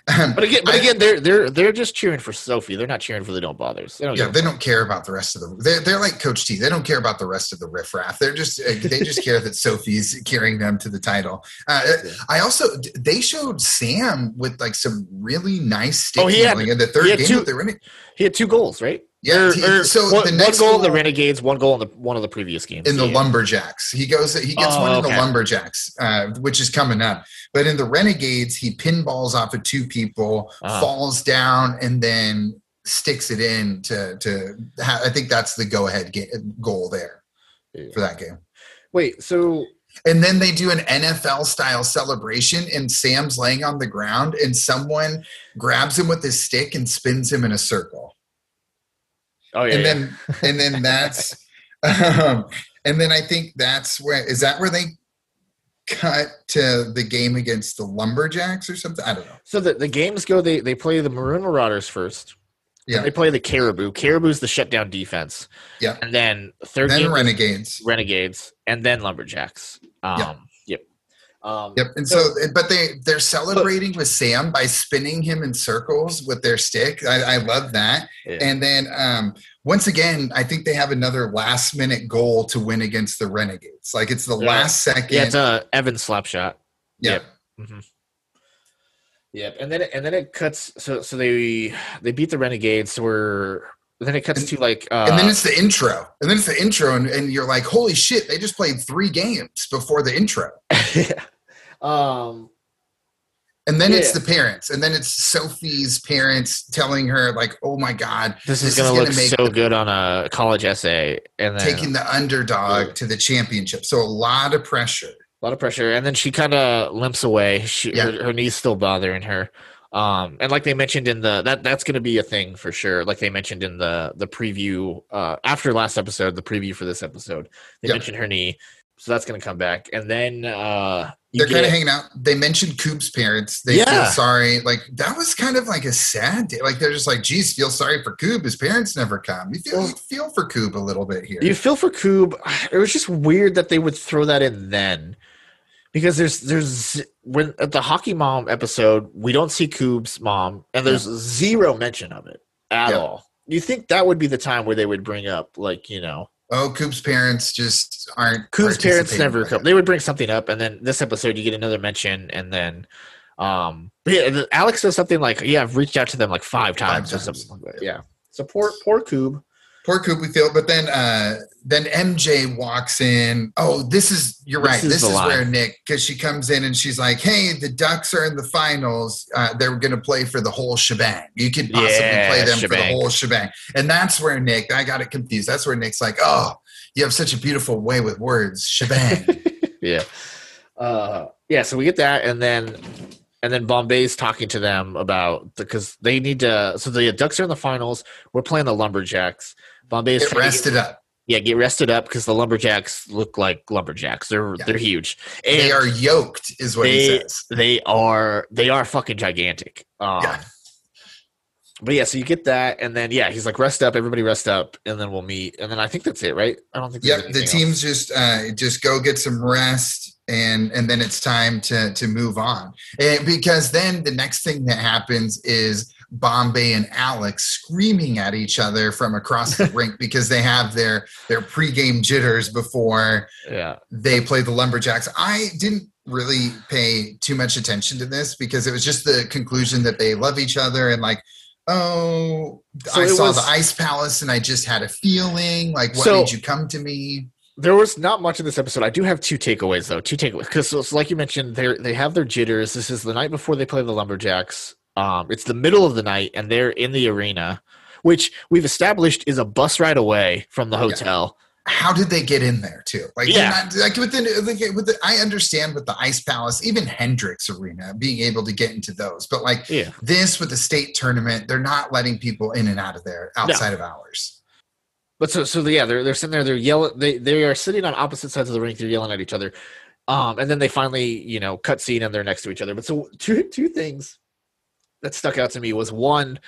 But again, but I- again, they're they're they're just cheering for Sophie. They're not cheering for the don't bothers. They don't yeah, they don't care about the rest of the. They're, they're like Coach T. They don't care about the rest of the riffraff. They're just uh, they just care that Sophie's carrying them to the title. Uh, Yeah. I also they showed Sam with like some really nice Oh, he had- handling in the third game two- that they're winning. He had two goals, right? Yeah, Or- he- or so one, the one next goal in the Renegades, one goal in the one of the previous games. in the Yeah. lumberjacks. He goes. He gets Oh, one in okay. the lumberjacks, uh, which is coming up. But in the renegades, he pinballs off of two people, Uh-huh. falls down, and then sticks it in to to. Ha- I think that's the go ahead goal there Yeah. for that game. Wait, so And then they do an NFL style celebration, and Sam's laying on the ground, and someone grabs him with his stick and spins him in a circle. Oh yeah, and yeah. then and then that's um, and then I think that's where is that where they cut to the game against the Lumberjacks or something? I don't know. so the, the games go. They they play the Maroon Marauders first. Yeah. They play the Caribou. Caribou's the shutdown defense. Yeah. and then third Then game Renegades. Renegades, and then Lumberjacks. Um, Yeah. Yep. Um, Yep. And so, but they they're celebrating with Sam by spinning him in circles with their stick. I, I love that. yeah. And then um, once again, I think they have another last minute goal to win against the Renegades. Like it's the Yeah. last second. yeah, it's a Evan slap shot. yeah. Yep. Mhm. Yep, and then it, and then it cuts. So so they they beat the Renegades. So we're then it cuts And- to like uh, and then it's the intro and then it's the intro and, and you're like holy shit they just played three games before the intro um and then it's the parents and then it's sophie's parents telling her like oh my god this, This is gonna is gonna look make so the- good on a college essay, and then taking the underdog Yeah. to the championship so a lot of pressure a lot of pressure, and then she kind of limps away. She Yeah. her, her knees still bothering her. Um, and like they mentioned in the that that's going to be a thing for sure. Like they mentioned in the the preview uh, after last episode, the preview for this episode, they Yeah. mentioned her knee. so that's gonna come back, and then uh, They're kind of hanging out. They mentioned Koob's parents. They feel Yeah. sorry. Like that was kind of like a sad day. Like they're just like, geez, feel sorry for Koob. His parents never come. You feel you feel for Coop a little bit here. You feel for Koob. It was just weird that they would throw that in then, because there's there's when at the hockey mom episode we don't see Koob's mom, and there's zero mention of it at Yeah. all. You think that would be the time where they would bring up like you know oh, Koob's parents just aren't. Koob's parents never come. it. They would bring something up, and then this episode you get another mention, and then um yeah, Alex says something like yeah I've reached out to them like five times, or times, something like that. Yeah, so poor poor Koob. Poor Koob, we feel. But then, uh then MJ walks in. Oh, this is you're This right. is This is where Nick, because she comes in and she's like, "Hey, the Ducks are in the finals. Uh, they're going to play for the whole shebang. You could possibly Yeah, play them for the whole shebang." And that's where Nick, I got it confused. That's where Nick's like, "Oh, you have such a beautiful way with words, shebang." yeah uh yeah so we get that and then and then bombay's talking to them about because they need to so the ducks are in the finals we're playing the lumberjacks Get trying to rested up. yeah get rested up because the lumberjacks look like lumberjacks they're Yeah. they're huge and They are yoked, is what he they, says. they are they are fucking gigantic um Yeah. but yeah so you get that and then yeah he's like rest up everybody rest up and then we'll meet and then i think that's it right i don't think Yep, the anything else. teams just uh, just go get some rest, and and then it's time to to move on. And because then the next thing that happens is Bombay and Alex screaming at each other from across the rink because they have their their pregame jitters before yeah they play the Lumberjacks. I didn't really pay too much attention to this because it was just the conclusion that they love each other and like. Oh, So I saw was- the ice palace and I just had a feeling like, what So- made you come to me? There was not much in this episode. I do have two takeaways though. Two takeaways because, so, so like you mentioned, they they have their jitters. This is the night before they play the Lumberjacks. Um, it's the middle of the night, and they're in the arena, which we've established is a bus ride away from the Yeah. hotel. how did they get in there too? Like, Yeah. yeah. not, like with the, like with the, I understand with the Ice Palace, even Hendrix Arena, being able to get into those, but like Yeah, this with the state tournament, they're not letting people in and out of there outside of hours. but so so yeah, they're they're sitting there. They're yelling. They they are sitting on opposite sides of the rink. They're yelling at each other. Um, and then they finally, you know, cut scene and they're next to each other. But so two two things that stuck out to me was one,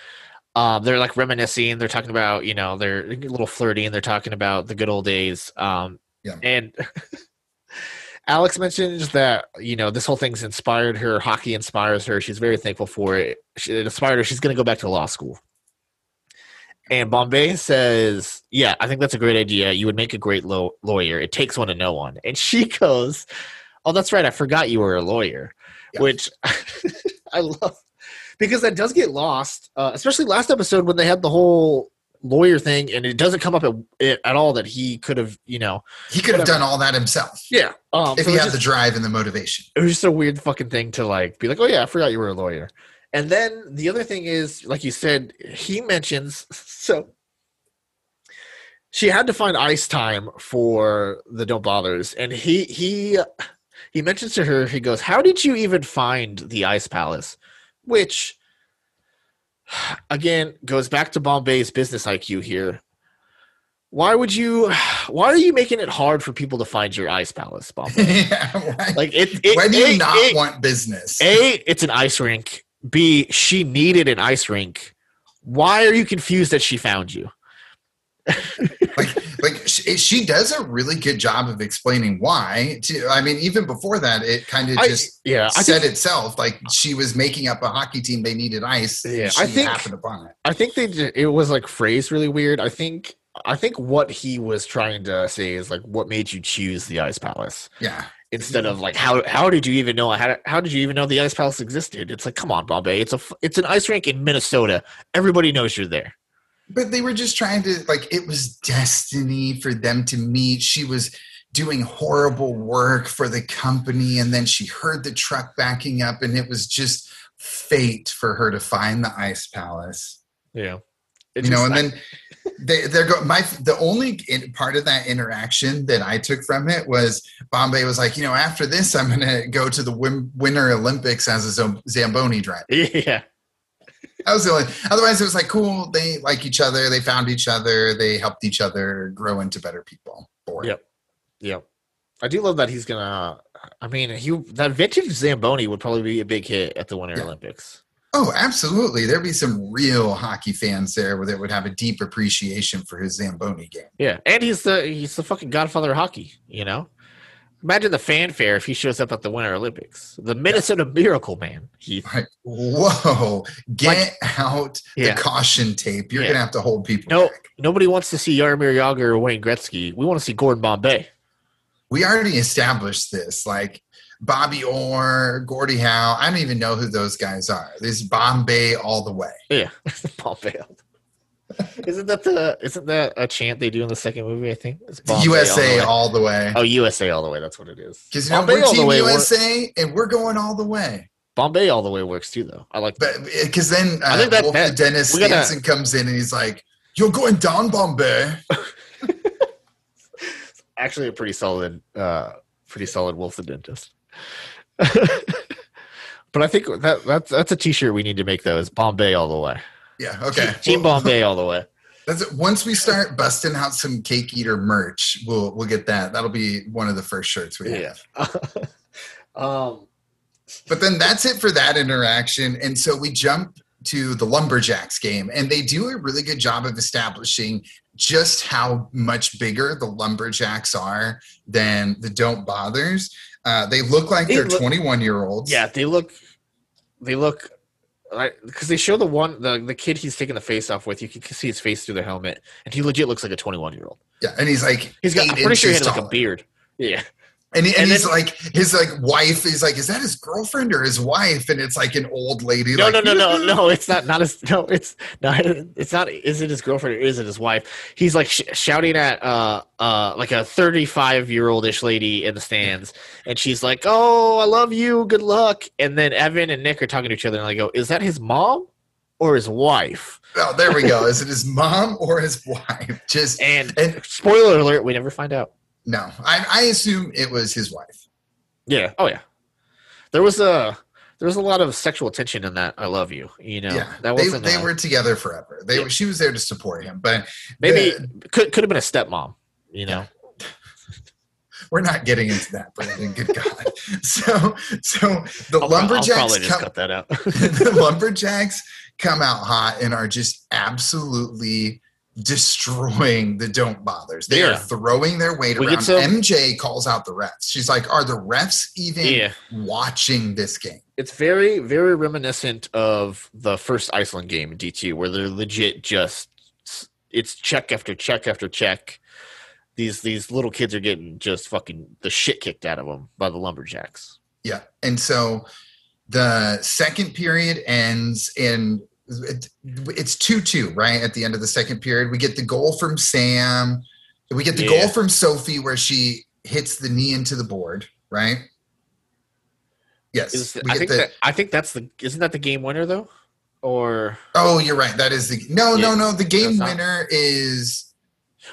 um, they're like reminiscing. They're talking about, you know, they're a little flirty and they're talking about the good old days. Um, Yeah. and Alex mentions that you know this whole thing's inspired her. Hockey inspires her. She's very thankful for it. She, it inspired her. She's going to go back to law school. And Bombay says, "Yeah, I think that's a great idea. You would make a great law- lawyer. It takes one to know one." And she goes, "Oh, that's right. I forgot you were a lawyer," Yeah. which I love because that does get lost, uh, especially last episode when they had the whole lawyer thing, and it doesn't come up at, at all that he could have, you know, He could have done all that himself yeah. Um, if so he had just- the drive and the motivation. it was just a weird fucking thing to like be like, oh yeah, I forgot you were a lawyer. And then the other thing is, like you said, he mentions so she had to find ice time for the don't bothers, and he he he mentions to her, he goes, How did you even find the ice palace? Which again goes back to Bombay's business IQ here. Why would you why are you making it hard for people to find your ice palace, Bombay? yeah, why, Like it, it why do you A- not A- want business? a, it's an ice rink. B, she needed an ice rink. Why are you confused that she found you? Like like she, she does a really good job of explaining why to, i mean even before that it kind of I- just yeah, I said think, itself like she was making up a hockey team they needed ice Yeah, she I think- happened upon it I think they ju- it was like phrased really weird. I think I think what he was trying to say is like what made you choose the ice palace yeah instead of like how how did you even know how how did you even know the ice palace existed? It's like come on, Bombay. It's a it's an ice rink in Minnesota. Everybody knows you're there. But they were just trying to like it was destiny for them to meet she was doing horrible work for the company and then she heard the truck backing up and it was just fate for her to find the ice palace Yeah. you know, and then they they're go my the only part of that interaction that I took from it was Bombay was like, you know, after this, I'm gonna go to the Wim, Winter Olympics as a Zamboni driver. yeah. That was the only. Otherwise, it was like cool. They like each other. They found each other. They helped each other grow into better people. Boring. Yep. Yep. I do love that he's gonna. I mean, he that vintage Zamboni would probably be a big hit at the Winter Yeah. Olympics. Oh, absolutely. There'd be some real hockey fans there where they would have a deep appreciation for his Zamboni game. Yeah, and he's the he's the fucking godfather of hockey. You know, imagine the fanfare if he shows up at the Winter Olympics. The Minnesota Miracle Man. He Whoa, get out Yeah. the caution tape. You're Yeah. going to have to hold people No. back. nobody wants to see Jaromir Jagr or Wayne Gretzky. We want to see Gordon Bombay. We already established this. Like Bobby Orr, Gordie Howe. I don't even know who those guys are. This Bombay all the way. Yeah, Bombay. Isn't that the isn't that a chant they do in the second movie? I think it's Bombay all the USA all the way. Oh, USA all the way. That's what it is. Because you know, Bombay we're the Team USA and we're going all the way. Bombay all the way works too, though. I like. But because then uh, I think that- Wolf that- Dennis gotta- comes in and he's like, "You're going down, Bombay." actually a pretty solid uh pretty solid wolf the dentist but i think that that's that's a t-shirt we need to make though is bombay all the way Yeah. Okay. team Well, bombay all the way That's it. Once we start busting out some cake eater merch, we'll we'll get that. That'll be one of the first shirts we have. yeah um But then that's it for that interaction. And so we jump to the Lumberjacks game, and they do a really good job of establishing just how much bigger the Lumberjacks are than the Don't Bothers. Uh, they look like They they're look- 21 year olds. yeah they look they look like because they show the one the, the kid he's taking the face off with you can see his face through the helmet and he legit looks like a 21 year old Yeah. And he's like, he's got i'm pretty sure he had like a beard. Yeah And, he- and, And he's then- like, his like wife is like, is that his girlfriend or his wife? And it's like an old lady. No, like, no, no, no, no. It's not. Not his. No, it's not. It's not. Is it his girlfriend or is it his wife? He's like sh- shouting at uh uh like a thirty-five year old ish lady in the stands, and she's like, "Oh, I love you. Good luck." And then Evan and Nick are talking to each other, and I go, "Is that his mom or his wife?" Oh, there we go. Is it his mom or his wife? Just And and spoiler alert: we never find out. No, I, I assume it was his wife. Yeah. Oh yeah. There was a there was a lot of sexual tension in that. I love you. You know. yeah, That they, wasn't. they a- were together forever. They Yeah. were she was there to support him, but maybe the- could could have been a stepmom. You know. we're not getting into that. Brandon, good God. So so the I'll, I'll lumberjacks probably just come, cut that out. the lumberjacks come out hot and are just absolutely destroying the don't bothers. They Yeah. are throwing their weight We around. some- MJ calls out the refs. She's like, "Are the refs even yeah. watching this game?" It's very, very reminiscent of the first Iceland game in D2, where they're legit just it's check after check after check. These these little kids are getting just fucking the shit kicked out of them by the lumberjacks. Yeah. And so the second period ends in it- it's 2-2, right? At the end of the second period, we get the goal from Sam. We get the Yeah. goal from Sophie where she hits the knee into the board, right? Yes. Is I think the- that I think that's the isn't that the game winner though, or Oh, you're right. That is the No, no, Yeah. no. The game winner is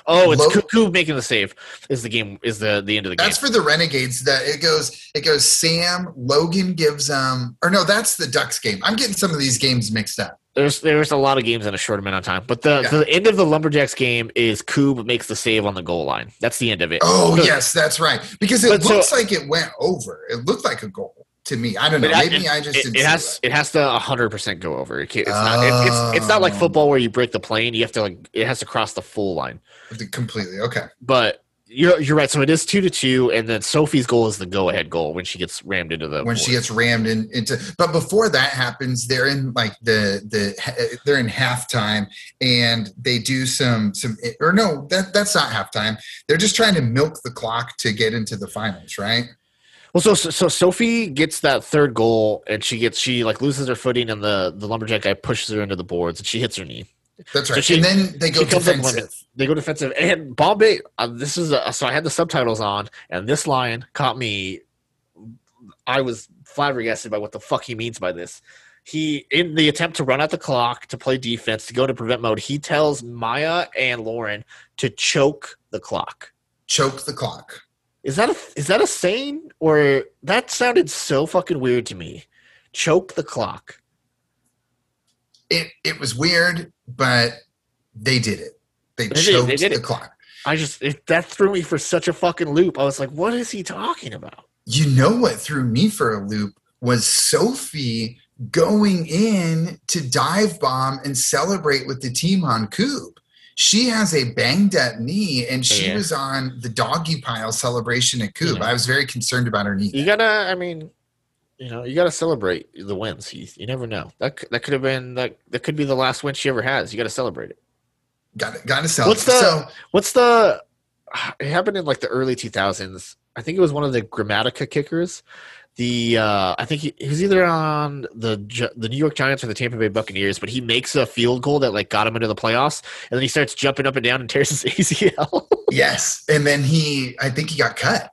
oh it's Lo- Cuckoo making the save is the game is the the end of the game. that's for the Renegades. That it goes it goes Sam, Logan gives um or no, that's the Ducks game. I'm getting some of these games mixed up. There's there's a lot of games in a short amount of time, but the Yeah. the end of the lumberjacks game is Koob makes the save on the goal line. That's the end of it. Oh yes, that's right. Because it But so- looks like it went over. It looked like a goal to me. I don't know. I- Maybe I just it, it has it has to hundred percent go over. It it's not it, it's it's not like Oh. football where you break the plane. You have to like it has to cross the full line. completely. Okay. But you're you're right. So it is two to two, and then Sophie's goal is the go ahead goal when she gets rammed into the when she gets rammed in, into but before that happens they're in like the the they're in halftime and they do some some or no that that's not halftime they're just trying to milk the clock to get into the finals right Well, so, so so Sophie gets that third goal, and she gets she like loses her footing, and the the lumberjack guy pushes her into the boards, and she hits her knee. that's So right she- and then they go she comes up defensive They go defensive, and Bombay. Uh, this is a, so I had the subtitles on, and this line caught me. I was flabbergasted by what the fuck he means by this. He, in the attempt to run out the clock to play defense to go to prevent mode, he tells Maya and Lauren to choke the clock. choke the clock Is that a is that a saying or that sounded so fucking weird to me? Choke the clock. it it was weird but they did it they They did choked they did the it. clock I just it, that threw me for such a fucking loop. I was like, what is he talking about? You know what threw me for a loop was Sophie going in to dive bomb and celebrate with the team on Koob. She has a banged up knee and she Yeah. was on the doggy pile celebration at Koob. Yeah. I was very concerned about her knee. You gotta, I mean, you know, you gotta celebrate the wins. Heath. You never know. That that could have been that. That could be the last win she ever has. You gotta celebrate it. Got to got to celebrate. What's the- so What's the? It happened in like the early 2000s. I think it was one of the Gramatica kickers. The uh, I think he, he was either on the the New York Giants or the Tampa Bay Buccaneers, but he makes a field goal that like got him into the playoffs, and then he starts jumping up and down and tears his ACL. yes, and then he, I think he got cut.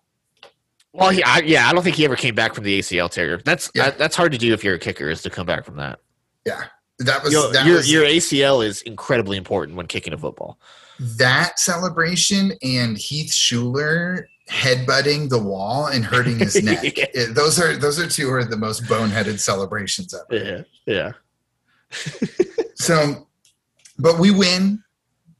well, he, I, yeah, I don't think he ever came back from the ACL tear. That's Yeah. that, that's hard to do if you're a kicker is to come back from that. Yeah, that was Your, that your, was your ACL is incredibly important when kicking a football. that celebration and Heath Shuler headbutting the wall and hurting his neck. Yeah. It- those are those are two are the most boneheaded celebrations ever. Yeah, yeah. So, but we win.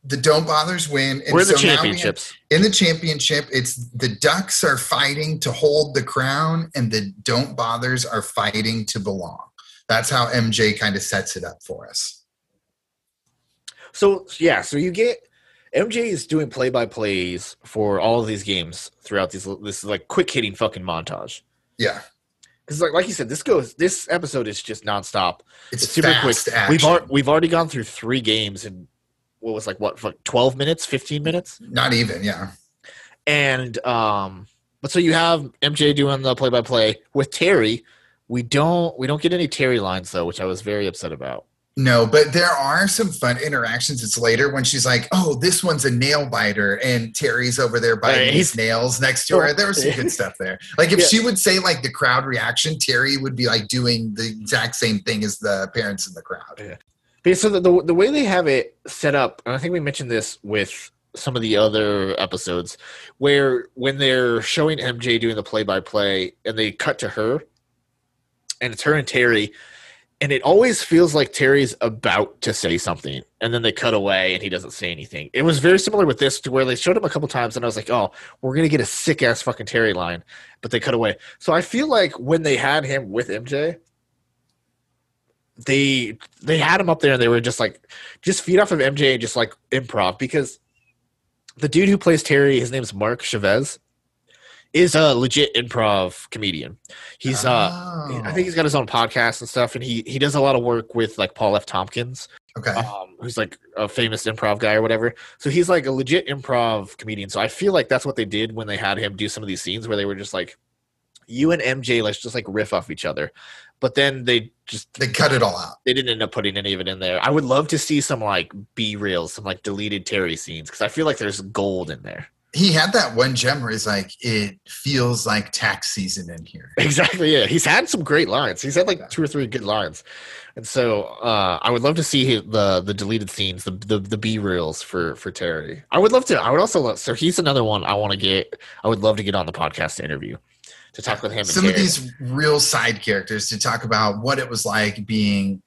The don't bothers win. And We're the so now we have- championships. in the championship, it's the Ducks are fighting to hold the crown, and the don't bothers are fighting to belong. That's how MJ kind of sets it up for us. So yeah, so you get MJ is doing play by plays for all of these games throughout these this is like quick hitting fucking montage. Yeah, Because like like you said, this goes this episode is just nonstop. it's, It's super quick. action. We've al- we've already gone through three games in what was like what fuck, twelve minutes, fifteen minutes, Not even, yeah. and um, but so you have MJ doing the play by play with Terry. We don't we don't get any Terry lines though, which I was very upset about. No, but there are some fun interactions. It's later when she's like, "Oh, this one's a nail biter," and Terry's over there biting Right, his nails next to her. There was some good stuff there. Like if Yeah. she would say like the crowd reaction, Terry would be like doing the exact same thing as the parents in the crowd. Okay, so the, the the way they have it set up, and I think we mentioned this with some of the other episodes, where when they're showing MJ doing the play by play, and they cut to her, and it's her and Terry, and it always feels like Terry's about to say something, and then they cut away, and he doesn't say anything. It was very similar with this to where they showed him a couple times, and I was like, oh, we're gonna get a sick ass fucking Terry line, but they cut away. So I feel like when they had him with MJ they they had him up there and they were just like just feed off of MJ and just like improv because the dude who plays Terry, his name's Mark Chavez, is a legit improv comedian. He's uh Oh. I think he's got his own podcast and stuff, and he he does a lot of work with like Paul F. Tompkins, okay. um, who's like a famous improv guy or whatever. So he's like a legit improv comedian. So I feel like that's what they did when they had him do some of these scenes where they were just like, you and MJ, let's just like riff off each other. But then they just They cut it all out. they didn't end up putting any of it in there. I would love to see some like B reels, some like deleted Terry scenes because I feel like there's gold in there. He had that one gem where he's like, "It feels like tax season in here." Exactly. Yeah, he's had some great lines. He's had like two or three good lines, and so uh, I would love to see the the deleted scenes, the the, the B reels for for Terry. I would love to. I would also love. So he's another one I want to get. I would love to get on the podcast to interview to talk with him. And some of these real side characters to talk about what it was like being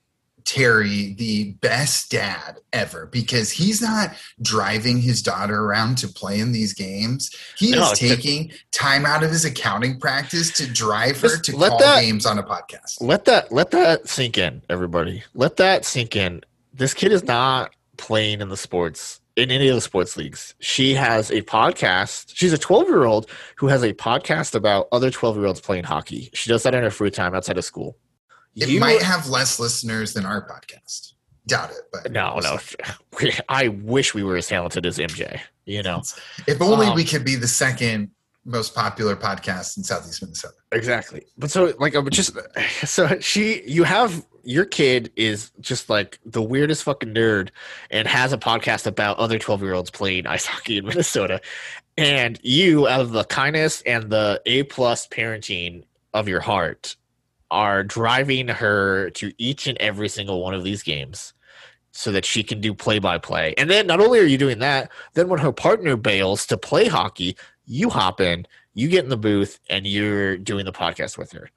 Terry, the best dad ever, because he's not driving his daughter around to play in these games. He No, is taking time out of his accounting practice to drive her to call that- games on a podcast. let that let that sink in everybody. Let that sink in. This kid is not playing in the sports in any of the sports leagues. She has a podcast. She's a 12 year old who has a podcast about other 12 year olds playing hockey. She does that in her free time outside of school It You- might have less listeners than our podcast. Doubt it, but no no i wish we were as talented as mj you know If only Um, we could be the second most popular podcast in Southeast Minnesota. Exactly. But so like I'm just so she you have your kid is just like the weirdest fucking nerd and has a podcast about other 12 year olds playing ice hockey in Minnesota. And you out of the kindness and the A plus parenting of your heart are driving her to each and every single one of these games so that she can do play by play. And then not only are you doing that, then when her partner bails to play hockey, you hop in, you get in the booth, and you're doing the podcast with her.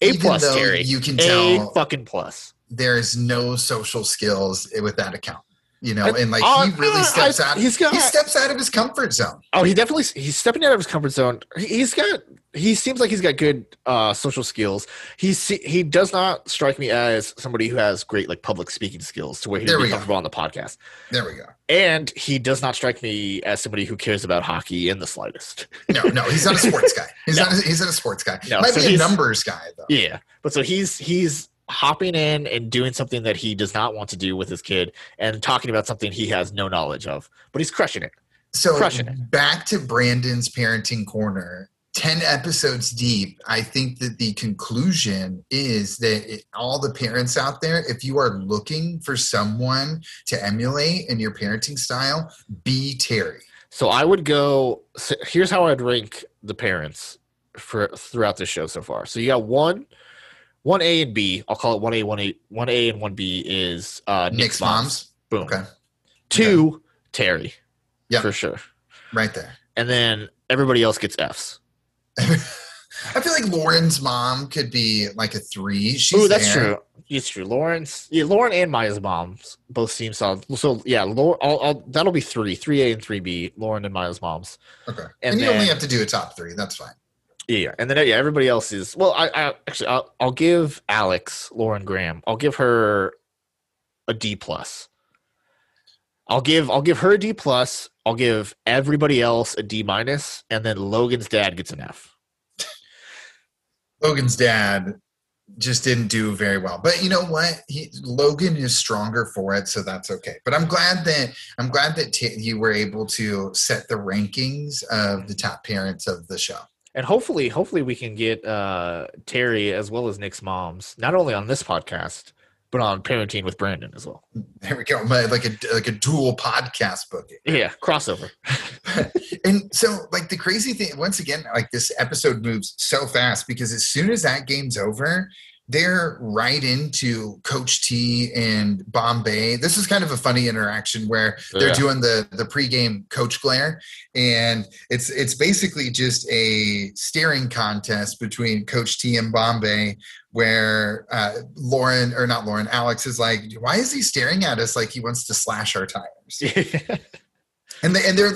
A Even plus, Terry. You can tell A fucking plus. there's no social skills with that account. you know, and like Uh, he really uh, steps I- out. he's got- he steps out of his comfort zone. Oh, he definitely he's stepping out of his comfort zone. He- He's got he seems like he's got good uh, social skills. He's he does not strike me as somebody who has great like public speaking skills to where he'd There be we go. comfortable on the podcast. There we go. And he does not strike me as somebody who cares about hockey in the slightest. No, no, he's not a sports guy. He's No. not. A, he's not a sports guy. No, Might so be a numbers guy though. Yeah, but so he's he's hopping in and doing something that he does not want to do with his kid and talking about something he has no knowledge of, but he's crushing it. So Crushing it. back to Brandon's parenting corner. 10 episodes deep, I think that the conclusion is that it, all the parents out there, if you are looking for someone to emulate in your parenting style, be Terry. So I would go. So here's how I'd rank the parents for throughout the show so far. So you got one, one A and B. I'll call it one A, one A, one A, and one B is uh, Nick's, Nick's moms. moms. Boom. Okay. Two, Terry. Yeah, for sure. Right there. And then everybody else gets Fs. I feel like Lauren's mom could be like a three. She's Ooh, that's there. true. It's true. Lawrence, yeah, Lauren and Maya's moms both seem solid. So yeah, Lauren, I'll, I'll, that'll be three, three A and three B. Lauren and Maya's moms. Okay. And And, you then- only have to do a top three. That's fine. Yeah, yeah, and then yeah, everybody else is well. I, I actually I'll, I'll give Alex Lauren Graham. I'll give her a D plus. I'll give I'll give her a D plus. I'll give everybody else a D minus, and then Logan's dad gets an F. Logan's dad just didn't do very well. But you know what? He, Logan is stronger for it, so that's okay. But I'm glad that I'm glad that t- you were able to set the rankings of the top parents of the show. And hopefully, hopefully we can get uh, Terry as well as Nick's moms not only on this podcast but on Parenting with Brandon as well. There we go, like a like a dual podcast booking. Yeah, crossover. and so like the crazy thing once again like this episode moves so fast because as soon as that game's over they're right into coach t and bombay this is kind of a funny interaction where they're Yeah. doing the the pregame coach glare and it's it's basically just a staring contest between coach t and bombay where uh, lauren or not lauren alex is like why is he staring at us like he wants to slash our tires and they and they're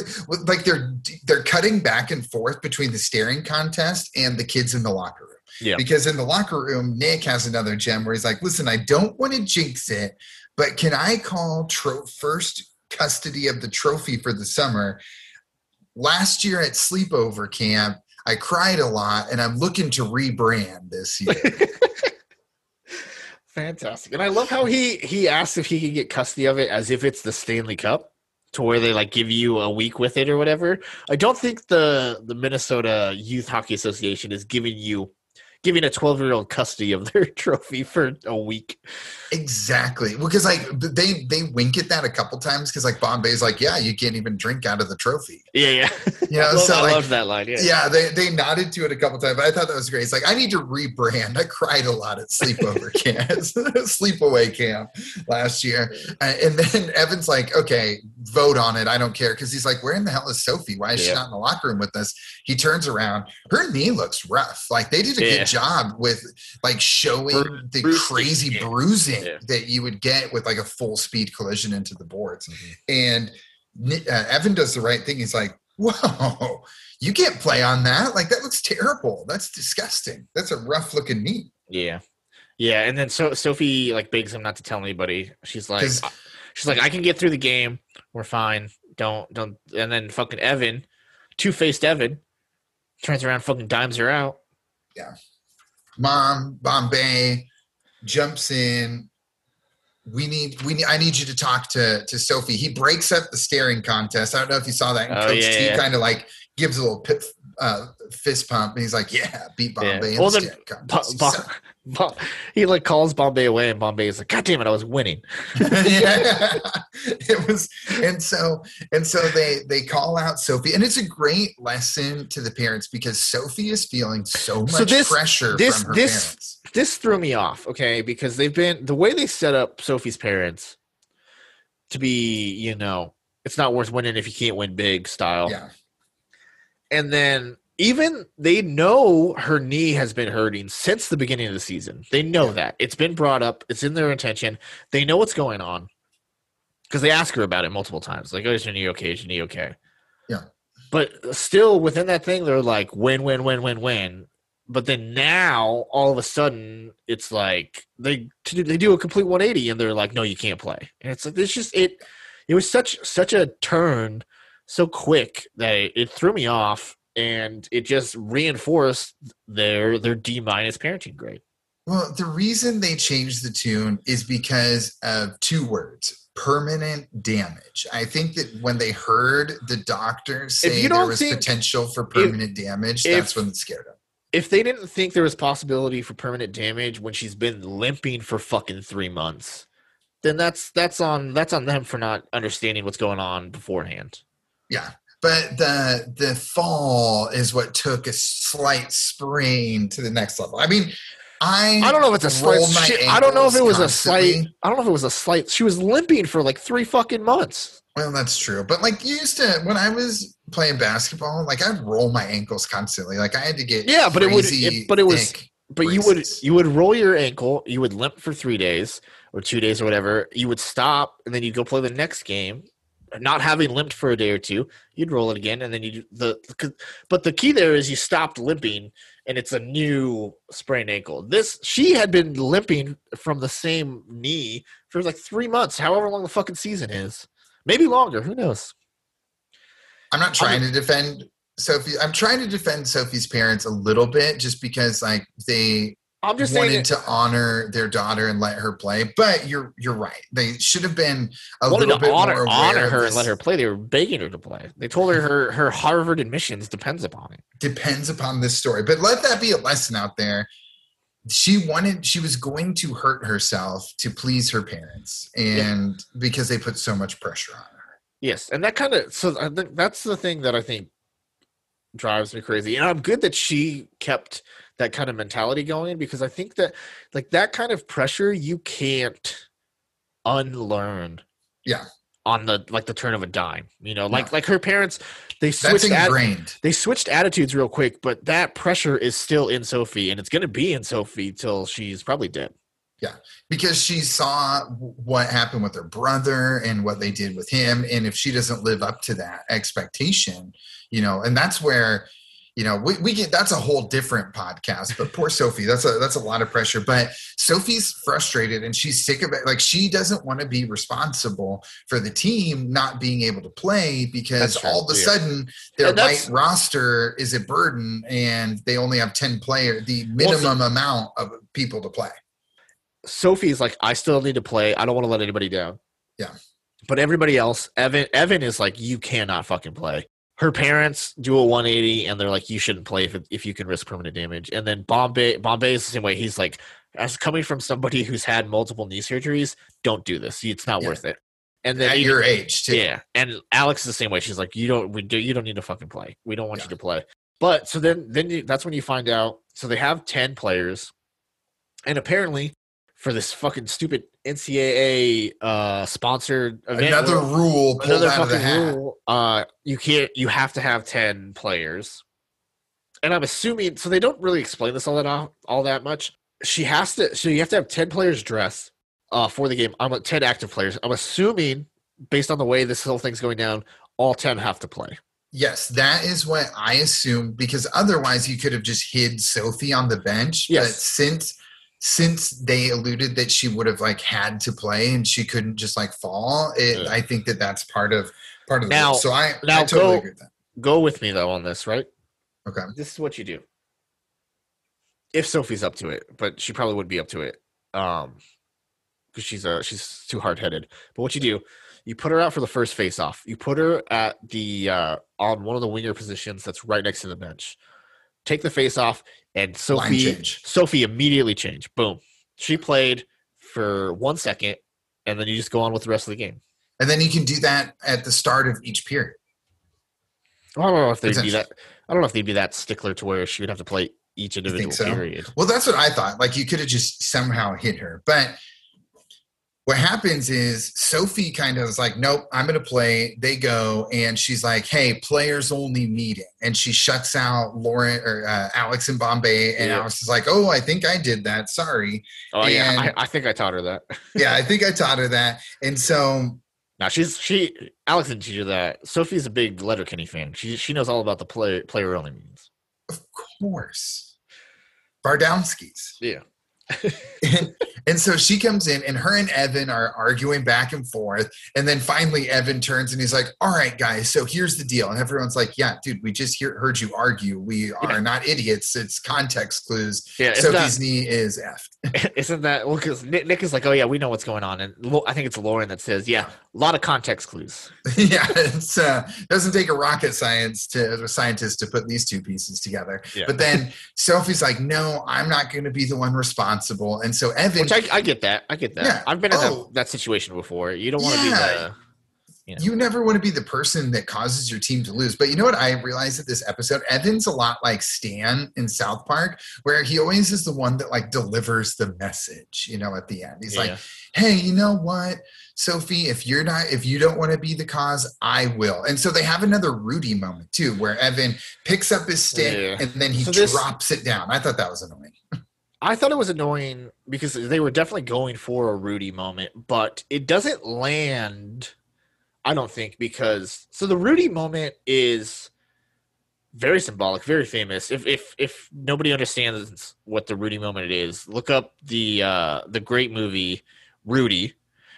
like they're they're cutting back and forth between the staring contest and the kids in the locker room. Yeah. Because in the locker room, Nick has another gem where he's like, "Listen, I don't want to jinx it, but can I call tro- first custody of the trophy for the summer? Last year at sleepover camp, I cried a lot, and I'm looking to rebrand this year." Fantastic. And I love how he he asks if he can get custody of it as if it's the Stanley Cup to where they like give you a week with it or whatever. I don't think the the Minnesota Youth Hockey Association is giving you giving a 12-year-old custody of their trophy for a week. Exactly. Well, because like they they wink at that a couple times because like Bombay's like, yeah, you can't even drink out of the trophy. Yeah, yeah. You know, I, love, so I like loved that line. Yeah. yeah, they, they nodded to it a couple times, but I thought that was great. It's like I need to rebrand. I cried a lot at sleepover camp, sleepaway camp last year, Uh, and then Evan's like, "Okay, vote on it. I don't care," because he's like, "Where in the hell is Sophie? Why is she not in the locker room with us?" He turns around. Her knee looks rough. Like they did a Yeah. good job with like showing Bru- the bruising, crazy bruising Yeah. that you would get with like a full speed collision into the boards. Mhm. And uh, Evan does the right thing. He's like, "Whoa, you can't play on that. Like that looks terrible. That's disgusting. That's a rough looking knee." Yeah. Yeah, and then so Sophie like begs him not to tell anybody. She's like, she's like I can get through the game. We're fine. Don't don't and then fucking Evan, two-faced Evan turns around fucking dimes her out. Yeah, mom, Bombay jumps in. We need we need I need you to talk to to Sophie. He breaks up the staring contest. I don't know if you saw that. And Oh, Coach yeah, T yeah. kind of like gives a little pit, uh, fist pump, and he's like, "Yeah, beat Bombay." in Well, the then staring Bo- contest." Bo- Bo- he like calls Bombay away and Bombay is like, God damn it, I was winning. yeah, it was, and so and so they they call out Sophie, and it's a great lesson to the parents because Sophie is feeling so much So this- pressure this- from her this- parents. This threw me off, okay, because they've been the way they set up Sophie's parents to be, you know, it's not worth winning if you can't win big style. Yeah, And then even they know her knee has been hurting since the beginning of the season. They know that. It's been brought up. It's in their intention. They know what's going on. because they ask her about it multiple times. Like, oh, is your knee okay? Is your knee okay? Yeah. But still, within that thing, they're like, win, win, win, win, win. But then now, all of a sudden, it's like they they do a complete 180, and they're like, no, you can't play. And it's like it's just it. It was such such a turn, so quick that it, it threw me off, and it just reinforced their their D minus parenting grade. Well, the reason they changed the tune is because of two words permanent damage. I think that when they heard the doctor say there was potential for permanent damage, if- that's when it scared them. if they didn't think there was possibility for permanent damage when she's been limping for fucking three months, then that's that's on that's on them for not understanding what's going on beforehand. Yeah. But the the fall is what took a slight sprain to the next level. I mean, I I don't know if it's a slight. my I don't know if it was a slight. I don't know if it was a slight. She was limping for like three fucking months. Well, that's true. But like you used to when I was playing basketball, like I'd roll my ankles constantly. Like I had to get Yeah, but it would- it- but it was- But you would you would roll your ankle, you would limp for three days or two days or whatever. You would stop, and then you'd go play the next game. Not having limped for a day or two, you'd roll it again, and then you the. But the key there is you stopped limping, and it's a new sprained ankle. This she had been limping from the same knee for like three months, however long the fucking season is, maybe longer. Who knows? I'm not trying to defend Sophie. I'm trying to defend Sophie's parents a little bit just because like they I'm just wanted to honor their daughter and let her play. But you're you're right. They should have been a wanted little bit honor, more honor her and let her play. They were begging her to play. They told her her, her Harvard admissions depends upon it. depends upon this story. But let that be a lesson out there. She wanted, she was going to hurt herself to please her parents, and because they put so much pressure on her. Yes, and that kind of so I think that's the thing that I think drives me crazy. And I'm good that she kept that kind of mentality going because I think that like that kind of pressure you can't unlearn. Yeah. On the like the turn of a dime, you know, like like her parents, they switched at, ingrained. they switched attitudes real quick, but that pressure is still in Sophie, and it's going to be in Sophie till she's probably dead. Yeah, because she saw what happened with her brother and what they did with him and if she doesn't live up to that expectation you know and that's where you know we, we get that's a whole different podcast but poor sophie that's a that's a lot of pressure but sophie's frustrated and she's sick of it like she doesn't want to be responsible for the team not being able to play because all of a sudden their And that's- light roster is a burden and they only have 10 players the Well, so- minimum amount of people to play Sophie's like, I still need to play. I don't want to let anybody down. Yeah. But everybody else, Evan, Evan is like, you cannot fucking play. Her parents do a 180, and they're like, you shouldn't play if, if you can risk permanent damage. And then Bombay, Bombay is the same way. He's like, as coming from somebody who's had multiple knee surgeries, don't do this. It's not Yeah. worth it. And then at even- your age too yeah, and Alex is the same way. She's like, you don't, we do, you don't need to fucking play. We don't want Yeah. you to play. But so then, then you, that's when you find out. So they have ten players, and apparently, for this fucking stupid NCAA uh, sponsored event, another rule pulled another out of the fucking hat. rule, uh, you can't. You have to have ten players, and I'm assuming. So they don't really explain this all that all that much. She has to. So you have to have ten players dressed uh, for the game. I'm at ten active players. I'm assuming, based on the way this whole thing's going down, all ten have to play. Yes, that is what I assume because otherwise you could have just hid Sophie on the bench. But Yes. since since they alluded that she would have like had to play and she couldn't just like fall, it, Yeah. I think that that's part of part of the Now- rule. So I, now I totally go- agree with that. Go with me though on this, right? Okay. This is what you do. If Sophie's up to it, but she probably would be up to it, um, because she's uh she's too hard headed. But what you do, you put her out for the first face off. You put her at the uh on one of the winger positions that's right next to the bench. Take the face off, and Sophie. Sophie immediately changed. Boom, she played for one second, and then you just go on with the rest of the game. And then you can do that at the start of each period. I don't know if they'd be that. I don't know if they'd be that stickler to where she would have to play each individual so? period. Well, that's what I thought. Like you could have just somehow hit her. But what happens is Sophie kind of is like, nope, I'm going to play. They go, and she's like, hey, players only meeting. And she shuts out Lauren or uh, Alex in Bombay. And Yeah. Alex is like, oh, I think I did that. Sorry. Oh yeah, I, I think I taught her that. Yeah, I think I taught her that. And so Now she's she Alex didn't teach you that. Sophie's a big Letterkenny fan. She she knows all about the play player only meetings. Of course. Bardowski's. Yeah. And, and so she comes in and her and evan are arguing back and forth and then finally evan turns and he's like all right guys so here's the deal and everyone's like yeah dude we just hear, heard you argue we are Yeah. not idiots it's context clues Yeah, sophie's knee is effed Isn't that well? Because Nick, Nick is like, oh yeah, we know what's going on, and I think it's Lauren that says, yeah, a lot of context clues. yeah it's uh doesn't take a rocket science to a scientist to put these two pieces together Yeah. but then sophie's like no i'm not going to be the one responsible and so evan Which I, I get that. I get that. Yeah. I've been in Oh. that, that situation before. You don't want to Yeah. be the. You know. you never want to be the person that causes your team to lose. But you know what I realized that this episode? Evan's a lot like Stan in South Park, where he always is the one that like delivers the message, you know, at the end. He's like, hey, you know what? Sophie, if you're not, if you don't want to be the cause, I will. And so they have another Rudy moment too, where Evan picks up his stick Yeah. and then he So this- drops it down. I thought that was annoying. I thought it was annoying because they were definitely going for a Rudy moment, but it doesn't land. I don't think because so the Rudy moment is very symbolic, very famous. If if if nobody understands what the Rudy moment is, look up the uh, the great movie Rudy.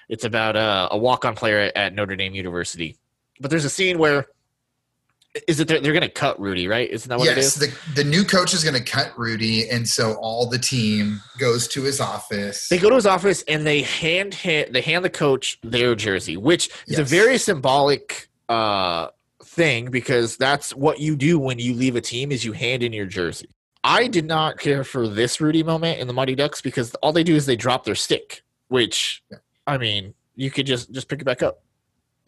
It's about uh, a walk on player at, at Notre Dame University. But there's a scene where is it they're, they're going to cut Rudy, right? Isn't that what it yes, is? the, the new coach is going to cut Rudy. And so all the team goes to his office. They go to his office and they hand him, they hand the coach their jersey, which is a very symbolic uh, thing because that's what you do when you leave a team is you hand in your jersey. I did not care for this Rudy moment in the Mighty Ducks because all they do is they drop their stick, which Yeah. I mean, you could just just pick it back up.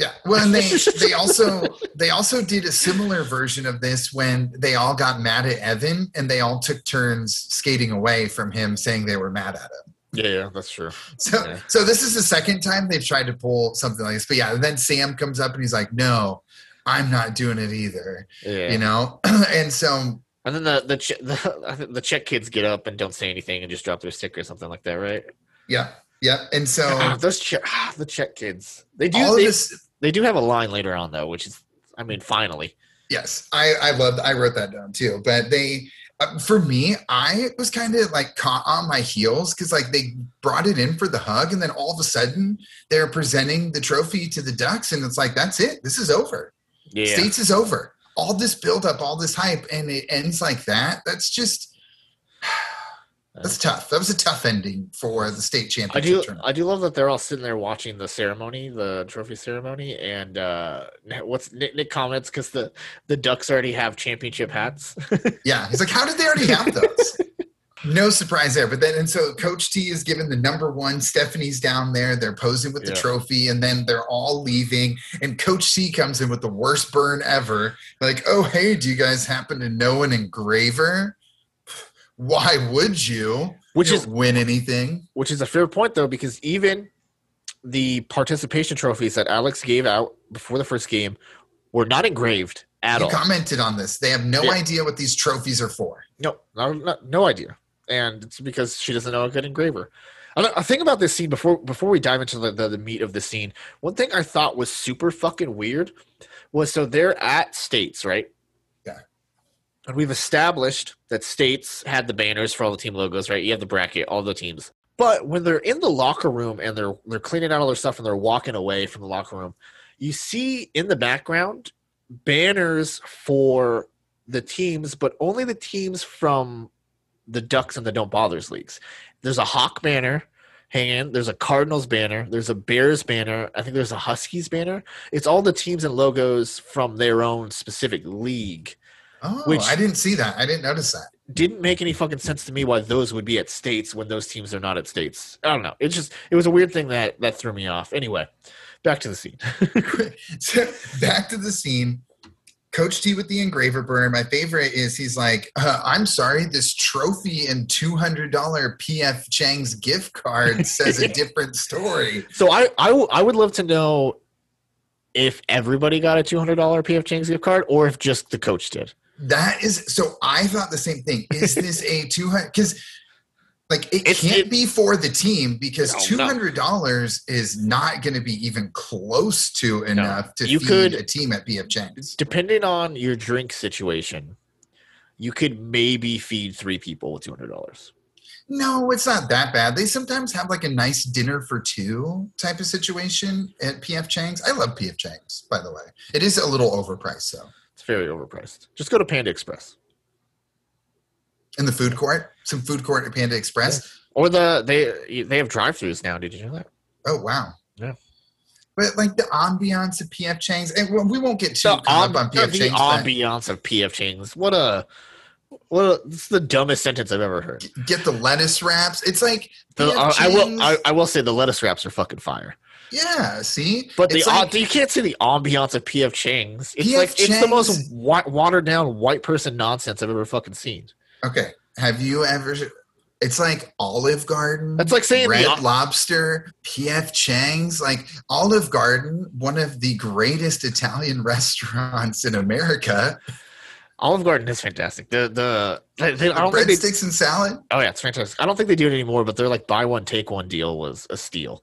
Yeah. Well, and they they also they also did a similar version of this when they all got mad at Evan and they all took turns skating away from him saying they were mad at him. Yeah, yeah, that's true. So Yeah. so this is the second time they've tried to pull something like this. But yeah, then Sam comes up and he's like, "No, I'm not doing it either." Yeah. You know? and so and then the the che- the, the Czech kids get up and don't say anything and just drop their stick or something like that, right? yeah. Yeah. And so those Czech, ah, the Czech kids. They do all of they, this they do have a line later on though, which is I mean, finally. Yes, I I loved. I wrote that down too. But they, uh, for me, I was kind of like caught on my heels because like they brought it in for the hug, and then all of a sudden they're presenting the trophy to the Ducks, and it's like that's it. This is over. Yeah. States is over. All this build up, all this hype, and it ends like that. That's just. That's tough. That was a tough ending for the state championship. I do tournament. I do love that they're all sitting there watching the ceremony, the trophy ceremony, and uh what's Nick, Nick comments because the the Ducks already have championship hats. Yeah, he's like, how did they already have those? no surprise there. But then, and so Coach T is given the number one. Stephanie's down there. They're posing with the Yeah. trophy, and then they're all leaving. And Coach C comes in with the worst burn ever. Like, oh, hey, do you guys happen to know an engraver? Why would you? Which You is win anything. which is a fair point though, because even the participation trophies that Alex gave out before the first game were not engraved at you all. commented on this. They have no Yeah. idea what these trophies are for. No, no, no, no idea, and it's because she doesn't know a good engraver. A a thing about this scene before before we dive into the, the, the meat of the scene, one thing I thought was super fucking weird was so they're at States, right? And we've established that States had the banners for all the team logos, right? You have the bracket, all the teams. But when they're in the locker room and they're they're cleaning out all their stuff and they're walking away from the locker room, you see in the background banners for the teams, but only the teams from the Ducks and the Don't Bothers leagues. There's a Hawk banner hanging. There's a Cardinals banner. There's a Bears banner. I think there's a Huskies banner. It's all the teams and logos from their own specific league. Oh, Which- I didn't see that. I didn't notice that. Didn't make any fucking sense to me why those would be at states when those teams are not at states. I don't know. It's just it was a weird thing that that threw me off. Anyway, back to the scene. so back to the scene. Coach T with the engraver burn. My favorite is he's like, uh, I'm sorry, this trophy and $200 PF Chang's gift card says a different story. So I, I, w- I would love to know if everybody got a two hundred dollar PF Chang's gift card or if just the coach did. That is so I thought the same thing. Is this a 200 because Like it It's- can't it- be for the team because No, two no. hundred dollars is not going to be even close to enough to You feed could- a team at PF Chang's. Depending on your drink situation, you could maybe feed three people with two hundred dollars. No, it's not that bad. They sometimes have like a nice dinner for two type of situation at PF Chang's. I love PF Chang's, by the way. It is a little overpriced though. It's very overpriced. Just go to Panda Express In the food court, some food court at Panda Express. or the they they have drive-throughs now. Did you know that? Oh wow. Yeah. But like the ambiance of PF Chang's, and we- won't get too The, caught up on PF the Chang's. but ambiance of PF Chang's. What a this is the dumbest sentence I've ever heard. Get the lettuce wraps. It's like The, uh, I will I, I will say the lettuce wraps are fucking fire. Yeah. See, But the like- you can't say the ambiance of PF Chang's. It's PF like it's the most wa- watered down white person nonsense I've ever fucking seen. Okay. Have you ever? It's like Olive Garden. That's like saying Red o- Lobster, PF Chang's. Like Olive Garden, one of the greatest Italian restaurants in America. Olive Garden is fantastic. The the they, they- I don't think they, Breadsticks and salad. oh yeah, it's fantastic. I don't think they do it anymore, but their like buy one take one deal was a steal.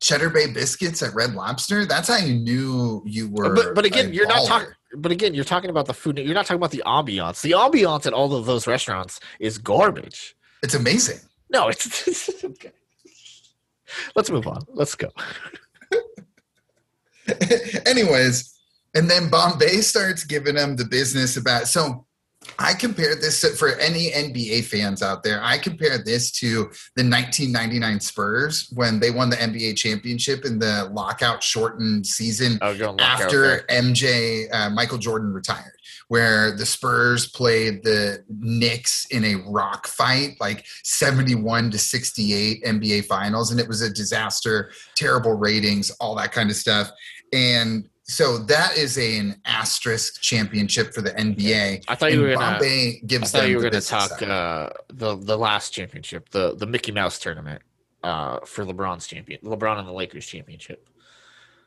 Cheddar Bay biscuits at Red Lobster. That's how you knew you were. But but again, you're not talking. But again, you're talking about the food. You're not talking about the ambiance. The ambiance at all of those restaurants is garbage. It's amazing. No, it's okay. Let's move on. Let's go. Anyways, and then Bombay starts giving them the business about. So I compare this to, for any NBA fans out there. I compare this to the 1999 Spurs when they won the NBA championship in the lockout shortened season Oh, go and lock out after there. MJ uh, Michael Jordan retired, where the Spurs played the Knicks in a rock fight, like 71 to 68 NBA finals, and it was a disaster, terrible ratings, all that kind of stuff. And so that is a, an asterisk championship for the NBA. I thought you were gonna. Bombay I gives thought them you were going to talk uh, the the last championship, the the Mickey Mouse tournament uh, for LeBron's champion, LeBron and the Lakers championship.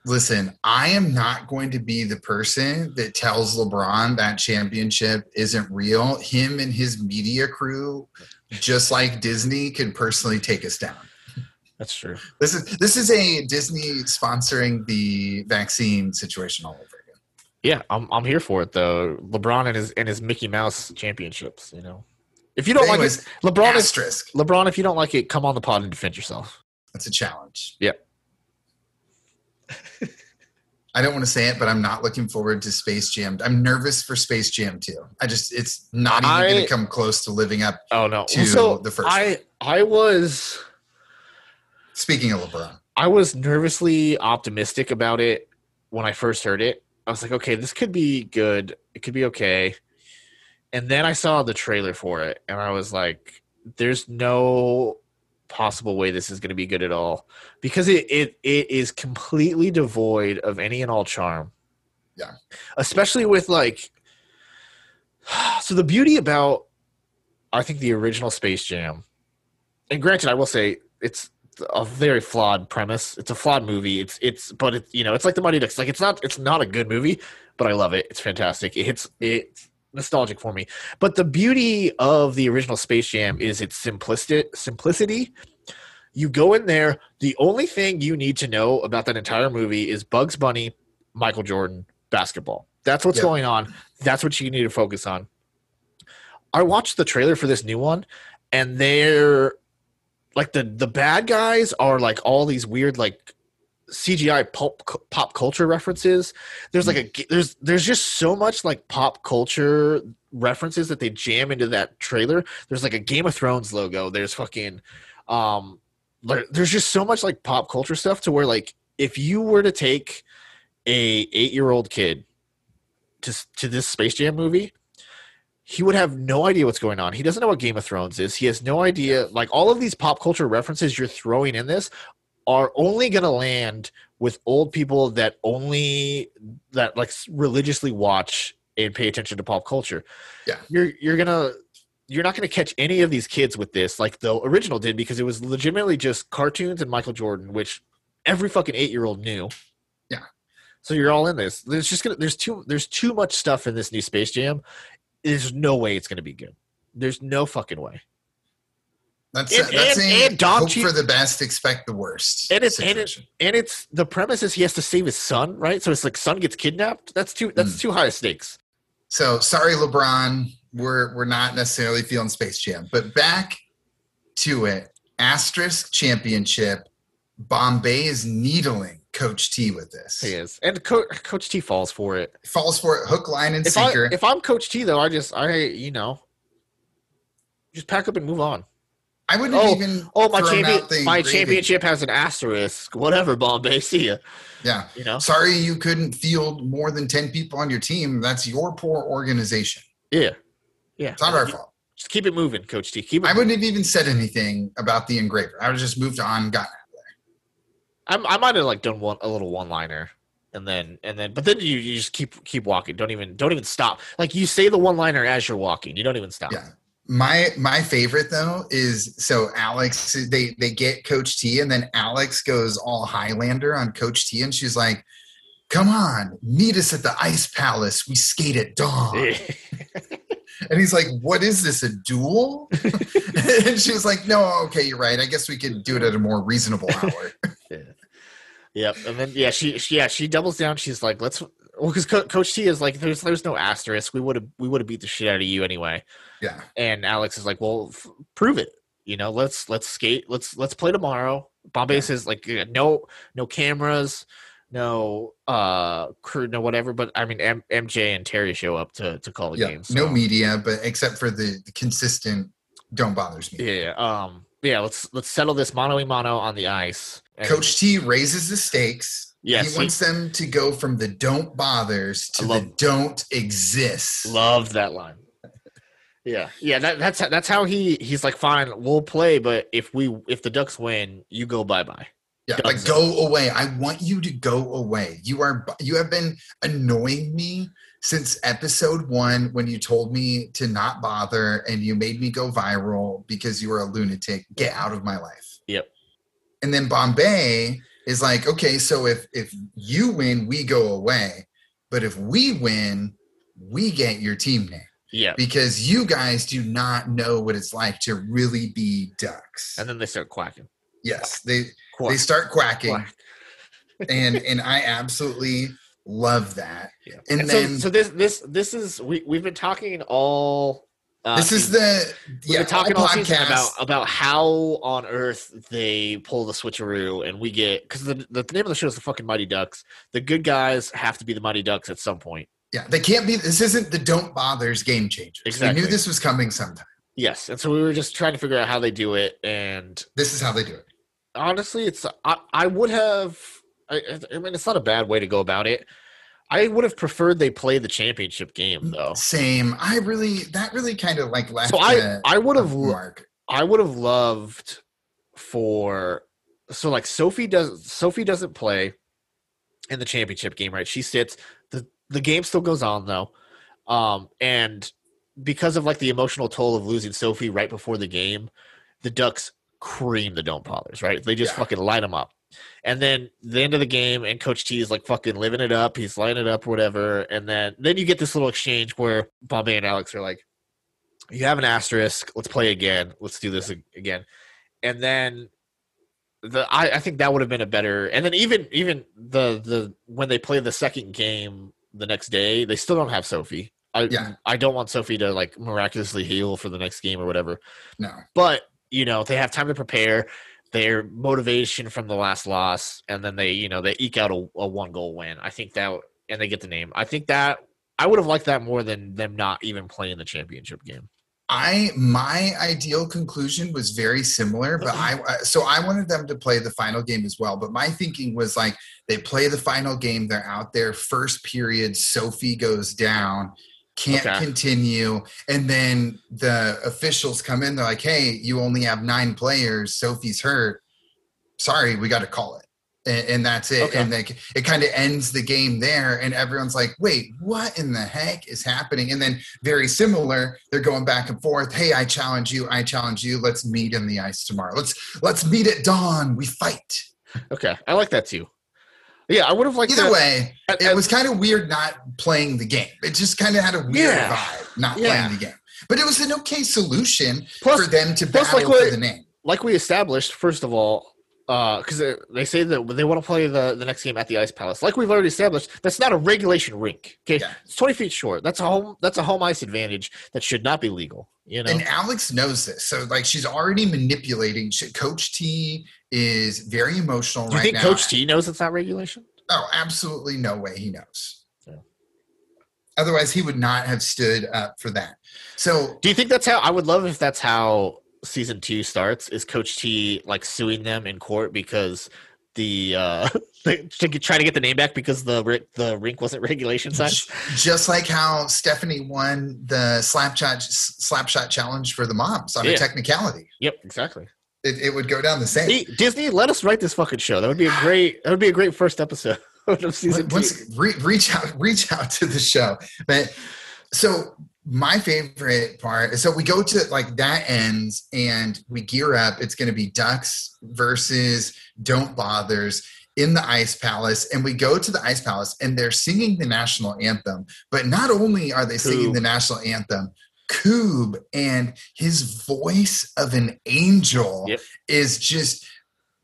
Listen, I am not going to be the person that tells LeBron that championship isn't real. Him and his media crew, just like Disney, can personally take us down. That's true. This is this is a Disney sponsoring the vaccine situation all over again. Yeah, I'm I'm here for it though. LeBron and his and his Mickey Mouse championships. You know, if you don't Anyways, like it, LeBron is asterisk. LeBron. If you don't like it, come on the pod and defend yourself. That's a challenge. Yeah. I don't want to say it, but I'm not looking forward to Space Jam. I'm nervous for Space Jam too. I just it's not even gonna come close to living up. Oh no! To so the first I I was Speaking of LeBron, I was nervously optimistic about it when I first heard it. I was like, okay, this could be good. It could be okay. And then I saw the trailer for it, and I was like, there's no possible way this is going to be good at all because it, it it is completely devoid of any and all charm. Yeah. Especially with like so the beauty about I think the original Space Jam. And granted I will say it's a very flawed premise. It's a flawed movie. It's it's but it's you know, it's like the Mighty Ducks. Like it's not it's not a good movie, but I love it. It's fantastic. It hits it's nostalgic for me. But the beauty of the original Space Jam is its simplicity simplicity. You go in there, the only thing you need to know about that entire movie is Bugs Bunny, Michael Jordan, basketball. That's what's Yeah. going on. That's what you need to focus on. I watched the trailer for this new one, and they're like the the bad guys are like all these weird like CGI pulp pop culture references. There's like a there's there's just so much like pop culture references that they jam into that trailer. There's like a Game of Thrones logo. There's fucking um there's just so much like pop culture stuff to where like if you were to take a 8-year-old kid to to this Space Jam movie, he would have no idea what's going on. He doesn't know what Game of Thrones is. He has no idea. Like all of these pop culture references you're throwing in this are only going to land with old people that only that like religiously watch and pay attention to pop culture. Yeah. You're you're going to you're not going to catch any of these kids with this like the original did because it was legitimately just cartoons and Michael Jordan which every fucking 8-year-old knew. Yeah. So you're all in this. There's just going to there's too there's too much stuff in this new Space Jam there's no way it's going to be good. There's no fucking way. That's And- that's and- a and Dom hope for the best, expect the worst. And it's- and it- and it's the premise is he has to save his son, right? So it's like son gets kidnapped. That's too that's Mm. too high stakes. So sorry, LeBron. We're we're not necessarily feeling Space Jam, but back to it. Asterisk championship. Bombay is needling Coach T with this. He is, and Co- Coach T falls for it. Falls for it, hook, line, and If I sinker. if I'm Coach T though, I just I you know just pack up and move on. I wouldn't Oh, even. Oh my champion, my championship has an asterisk. Whatever, Bombay. See ya. Yeah. You know. Sorry, you couldn't field more than ten people on your team. That's your poor organization. Yeah. Yeah. It's not our fault. Just keep it moving, Coach T. Keep it. I wouldn't have even said anything about the engraver. I would have just moved on, gotten I'm, I might have like done one a little one liner, and then and then, but then you, you just keep keep walking. Don't even don't even stop. Like you say the one liner as you're walking. You don't even stop. Yeah. My my favorite though is so Alex they they get Coach T and then Alex goes all Highlander on Coach T and she's like, "Come on, meet us at the Ice Palace. We skate at dawn." And he's like, "What is this? A duel?" and she's like, "No, okay, you're right. I guess we could do it at a more reasonable hour." Yep. And then yeah, she, she yeah she doubles down. She's like, let's well because Co- Coach T is like, there's there's no asterisk. We would have we would have beat the shit out of you anyway. yeah. And Alex is like, well, f- prove it. You know, let's let's skate. Let's let's play tomorrow. Bombay Yeah. says like, no no cameras, no uh crew, no whatever. But I mean, M- MJ and Terry show up to to call the Yeah. game. No media, but except for the, the consistent don't bothers me. Yeah. Um. Yeah. Let's let's settle this mano a mano on the ice. And- Coach T raises the stakes. Yes, he he- wants them to go from the don't bothers to I the don't exist. Love that line. Yeah, yeah. That, that's that's how he he's like, fine, we'll play, but if we if the Ducks win, you go bye bye. yeah, like Doesn't. go away. I want you to go away. You are you have been annoying me since episode one when you told me to not bother and you made me go viral because you were a lunatic. Get out of my life. Yep. And then Bombay is like, okay, so if if you win, we go away, but if we win, we get your team name. Yeah, because you guys do not know what it's like to really be ducks. and then they start quacking. yes, they Quack, they start quacking, quack. and and I absolutely love that. Yeah. And, And then so, so this this this is we we've been talking all. Uh, this is the we've yeah talking all season podcast- about about how on earth they pull the switcheroo, and we get because the the name of the show is the fucking Mighty Ducks. The good guys have to be the Mighty Ducks at some point. yeah they can't be. This isn't the don't bothers game changers. Exactly. We knew this was coming sometime. Yes, and so we were just trying to figure out how they do it, and This is how they do it. honestly, it's I, I would have. I, I mean, it's not a bad way to go about it. I would have preferred they play the championship game though. Same. I really that really kind of like left. So I a- I would have mark. I would have loved for so like Sophie does Sophie doesn't play in the championship game, right? She sits. the The game still goes on though, um, and because of like the emotional toll of losing Sophie right before the game, the Ducks cream the don't bothers, right? They just Yeah. fucking light them up. And then the end of the game, and Coach T is like fucking living it up. He's lining it up, whatever. And then then you get this little exchange where Bombay and Alex are like, "You have an asterisk. Let's play again. Let's do this again." And then the I, I think that would have been a better. And then even even the the when they play the second game the next day, they still don't have Sophie. I Yeah. I don't want Sophie to like miraculously heal for the next game or whatever No. but you know they have time to prepare their motivation from the last loss and then they you know they eke out a, a one goal win i think that and they get the name i think that i would have liked that more than them not even playing the championship game I my ideal conclusion was very similar, but I I- so I wanted them to play the final game as well. But my thinking was like they play the final game, they're out there first period. Sophie goes down, can't Okay. continue, and then the officials come in. They're like, "Hey, you only have nine players. Sophie's hurt. Sorry, we got to call it." And, and that's it. Okay. And like it kind of ends the game there, and everyone's like, "Wait, what in the heck is happening?" And then very similar they're going back and forth hey i challenge you i challenge you let's meet in the ice tomorrow let's let's meet at dawn we fight okay i like that too yeah i would have liked either that. way At- it at- was kind of weird not playing the game it just kind of had a weird Yeah. vibe not Yeah. playing the game But it was an okay solution Plus- for them to battle like for the name. like we established, first of all, uh, because they, they say that they want to play the, the next game at the Ice Palace. Like we've already established, that's not a regulation rink. Okay, Yeah. it's twenty feet short. That's a home. That's a home ice advantage that should not be legal. You know, And Alex knows this. So like she's already manipulating. She, Coach T is very emotional do you right think now. Coach T knows it's not regulation? Oh, absolutely no way he knows. Yeah. Otherwise, he would not have stood up for that. So Do you think that's how? I would love if that's how season two starts. Is Coach T like suing them in court because the uh to get, try to get the name back because the the rink wasn't regulation size? just like how Stephanie won the slap shot slap shot challenge for the moms on Yeah. a technicality, Yep, exactly. It, it would go down the same. See, Disney, let us write this fucking show. That would be a great. That would be a great first episode of season two. Once, re- reach out, reach out to the show. But so my favorite part. So we go to like that ends, and we gear up. It's going to be Ducks versus Don't Bothers in the Ice Palace, and we go to the Ice Palace, and they're singing the national anthem. But not only are they singing Koob. the national anthem. Koob and his voice of an angel Yep. is just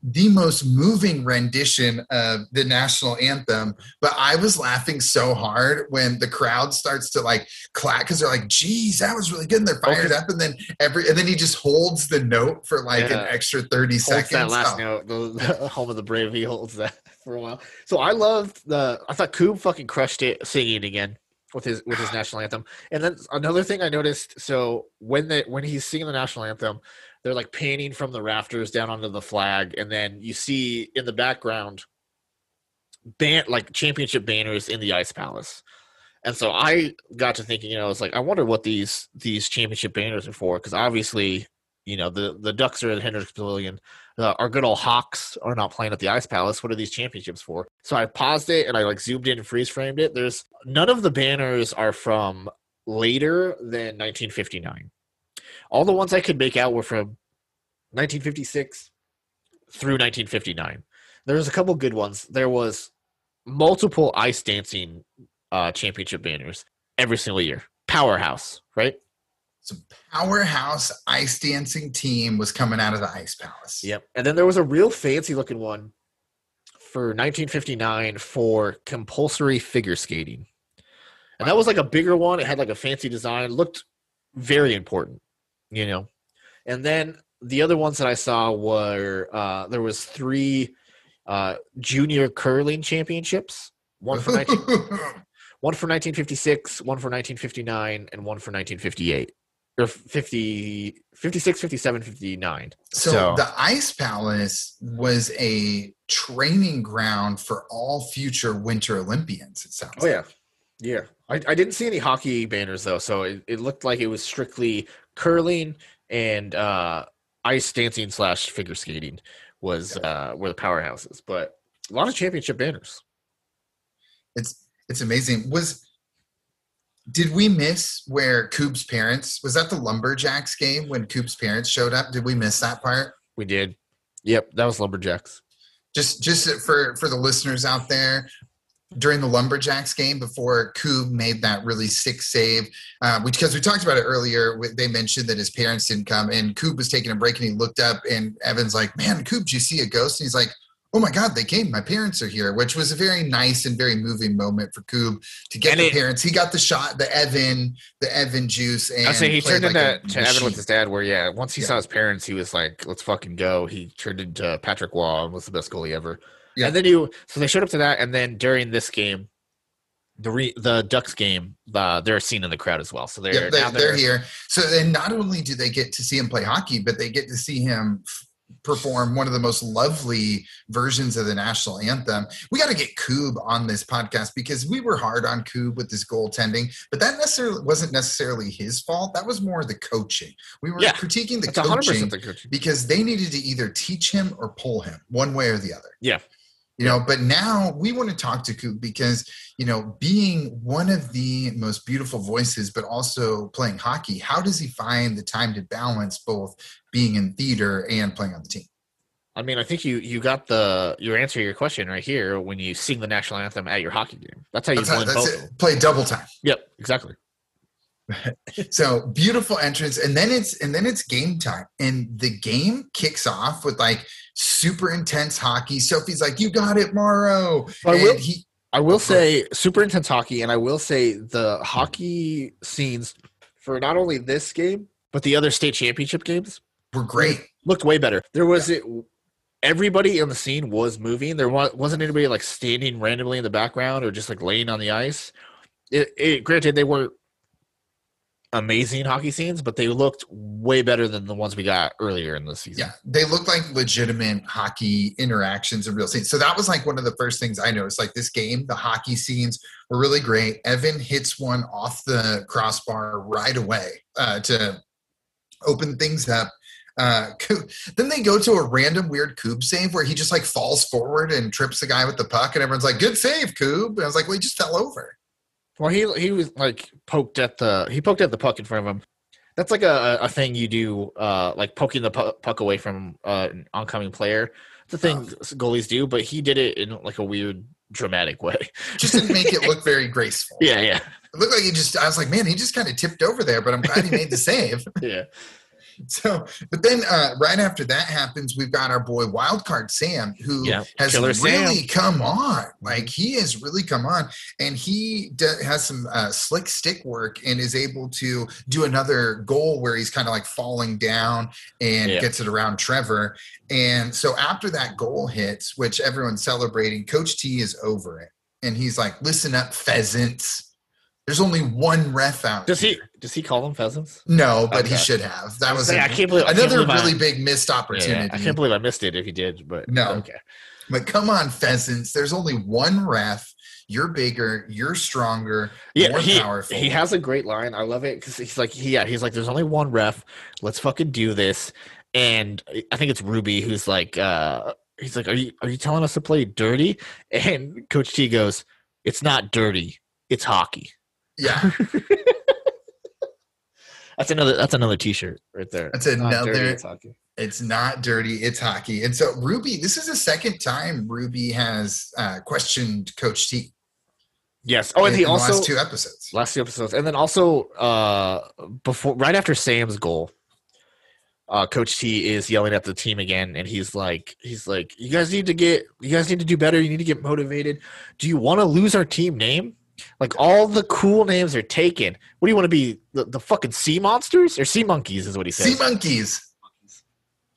the most moving rendition of the national anthem. But I was laughing so hard when the crowd starts to like clap because they're like, geez, that was really good. And they're fired Okay. up. And then every and then he just holds the note for like Yeah. an extra 30 holds seconds. that last Oh, note. The, the home of the brave. He holds that for a while. So I loved the. I thought Koob fucking crushed it singing again with his with his national anthem. And then another thing I noticed. So when they when he's singing the national anthem, they're like painting from the rafters down onto the flag, and then you see in the background, ban like championship banners in the ice palace. And so I got to thinking, you know, it's like I wonder what these these championship banners are for, because obviously, you know, the the Ducks are at Hendricks Pavilion our good old Hawks are not playing at the Ice Palace. What are these championships for? So I paused it and I like zoomed in and freeze framed it. There's none of the banners are from later than 1959. All the ones I could make out were from 1956 through 1959. There's a couple good ones. There was multiple ice dancing uh, championship banners every single year. Powerhouse, right? So powerhouse ice dancing team was coming out of the Ice Palace. Yep. And then there was a real fancy looking one for 1959 for compulsory figure skating. And that was like a bigger one. It had like a fancy design, looked very important, you know. And then the other ones that I saw were uh, there was three uh, junior curling championships, one for 19, one for 1956, one for 1959, and one for 1958 or 50, 56, 57, 59. So, So- the Ice Palace was a training ground for all future Winter Olympians. It sounds. Oh yeah, yeah. I, I didn't see any hockey banners though, so it, it looked like it was strictly curling and uh, ice dancing slash figure skating was uh, were the powerhouses. But a lot of championship banners. It's it's amazing. Was did we miss where Koob's parents was that the Lumberjacks game when Koob's parents showed up? Did we miss that part? We did. Yep, that was lumberjacks. Just just for for the listeners out there, during the Lumberjacks game before Koob made that really sick save, uh, because we talked about it earlier. They mentioned that his parents didn't come, and Koob was taking a break, and he looked up, and Evan's like, "Man, Koob, did you see a ghost?" And he's like, "Oh my God, they came! My parents are here," which was a very nice and very moving moment for Koob to get And the it- parents. He got the shot, the Evan, the Evan juice, and I say he turned like into to Evan with his dad. Where yeah, once he Yeah. saw his parents, he was like, "Let's fucking go." He turned into Patrick Roy and was the best goalie ever. Yeah. And then you so they showed up to that, and then during this game, the re, the Ducks game, uh, they're seen in the crowd as well. So they're Yep, they, they're here. So then not only do they get to see him play hockey, but they get to see him perform one of the most lovely versions of the national anthem. We got to get Koob on this podcast because we were hard on Koob with his goaltending, but that necessarily wasn't necessarily his fault. That was more the coaching. We were Yeah, critiquing the coaching the coaching. because they needed to either teach him or pull him one way or the other. Yeah. You know, but now we want to talk to Koob because, you know, being one of the most beautiful voices, but also playing hockey, how does he find the time to balance both being in theater and playing on the team? I mean, I think you you got the your answer to your question right here when you sing the national anthem at your hockey game. That's how you That's, that's both. it. Play double time. Yep, exactly. so beautiful entrance and then it's and then it's game time and the game kicks off with like super intense hockey sophie's like you got it morrow I will- he I will say super intense hockey, and I will say the hockey scenes for not only this game but the other state championship games were great looked way better. There was it. Everybody in the scene was moving. There wasn't anybody like standing randomly in the background or just like laying on the ice. It, it granted they weren't amazing hockey scenes, but they looked way better than the ones we got earlier in the season. yeah they look like legitimate hockey interactions and real scenes so that was like one of the first things i noticed like this game the hockey scenes were really great evan hits one off the crossbar right away uh, to open things up uh, then they go to a random weird Koob save where he just like falls forward and trips the guy with the puck, and everyone's like, "Good save, Koob." And I was like, "Well, he just fell over." Well, he he was like poked at the he poked at the puck in front of him. That's like a, a thing you do, uh, like poking the pu- puck away from uh, an oncoming player. It's a thing Oh. goalies do, but he did it in like a weird, dramatic way. Just didn't make it look very graceful. yeah, yeah, It looked like he just. I was like, "Man, he just kind of tipped over there," but I'm glad he made the save. yeah. So, but then uh, right after that happens, we've got our boy Wildcard Sam, who Yeah, has Killer really Sam. come on. Like he has really come on, and he d- has some uh, slick stick work and is able to do another goal where he's kind of like falling down and Yeah. gets it around Trevor. And so after that goal hits, which everyone's celebrating, Coach T is over it, and he's like, "Listen up, pheasants." There's only one ref out. Does he does he call them pheasants? No, but he should have. That was I a- can't believe I can't another believe I- really big missed Yeah, opportunity. I can't believe I missed it if he did, but No. okay. but come on, pheasants. There's only one ref. You're bigger. You're stronger. Yeah, more he, powerful. he has a great line. I love it because he's like, he, yeah, he's like, there's only one ref. Let's fucking do this. And I think it's Ruby who's like, uh, he's like, are you are you telling us to play dirty? And Coach T goes, it's not dirty, it's hockey. Yeah, That's another that's another T-shirt right there. That's It's not another- dirty, it's hockey. it's not dirty. It's hockey. And so Ruby, this is the second time Ruby has uh, questioned Coach T. Yes. Oh, and in- he in the also last two episodes. last two episodes, and then also uh before right after Sam's goal, uh Coach T is yelling at the team again, and he's like, he's like, you guys need to get, you guys need to do better. You need to get motivated. Do you want to lose our team name? Like all the cool names are taken. What do you want to be? The, the fucking sea monsters or sea monkeys is what he said. Sea monkeys.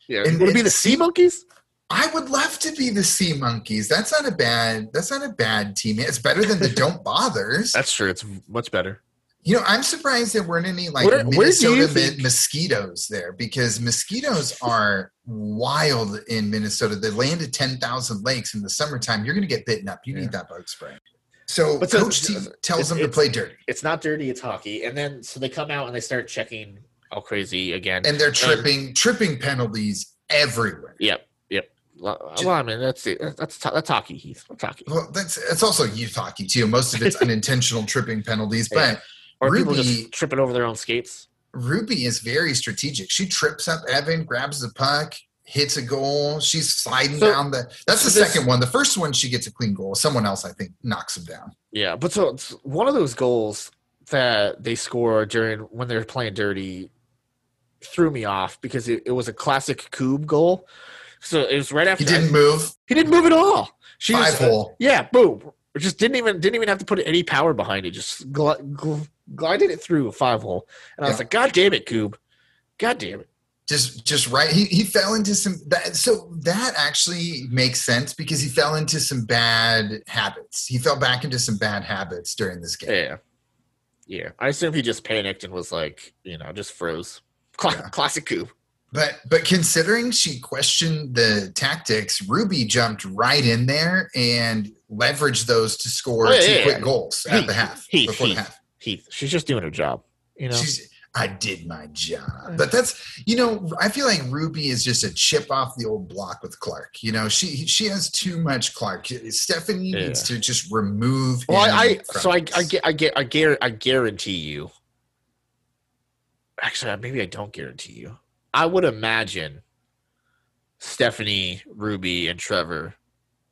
yeah, and- you want to be the sea sea- monkeys? I would love to be the Sea Monkeys. That's not a bad. That's not a bad team. It's better than the Don't Bothers. That's true. It's much better. You know, I'm surprised there weren't any like Where- where Minnesota you mi- think- mosquitoes there because mosquitoes are wild in Minnesota. They land of 10,000 lakes in the summertime, you're going to get bitten up. You Yeah. need that bug spray. So But so- Coach T uh, tells them to play dirty, It's not dirty. It's hockey. And then so they come out and they start checking all crazy again. and they're tripping tripping penalties everywhere. Yep, yep. Well, I mean, that's it. That's that's hockey, Heath. That's hockey. Well, that's it's also youth hockey too. Most of it's unintentional tripping penalties, but Or people Ruby- just tripping over their own skates. Ruby is very strategic. She trips up Evan, grabs the puck, hits a goal. She's sliding So- down the. That's the this- second one. The first one, she gets a clean goal. Someone else, I think, knocks him down. Yeah, but so it's one of those goals that they score during when they're playing dirty threw me off because it, it was a classic Koob goal. So it was right after He didn't move. he didn't move at all. She Five was, hole. Uh, yeah, boom. Just didn't even didn't even have to put any power behind it. Just gl- gl- glided it through a five hole, and I was like, "God damn it, Koob! God damn it!" Just, just right. He he fell into some. That, so that actually makes sense because he fell into some bad habits. He fell back into some bad habits during this game. Yeah, yeah. I assume he just panicked and was like, you know, just froze. Cla- Yeah. Classic coup But but considering she questioned the tactics, Ruby jumped right in there and leveraged those to score Oh, yeah, two yeah, quick goals at Heath, the half. Heath, before Heath. the half. Heath, she's just doing her job. You know, She's I did my job. But that's you know, I feel like Ruby is just a chip off the old block with Clark. You know, she she has too much Clark. Stephanie Yeah. needs to just remove Well, him I, I from so I. I get, I get, I guar, I guarantee you. Actually, maybe I don't guarantee you. I would imagine Stephanie, Ruby, and Trevor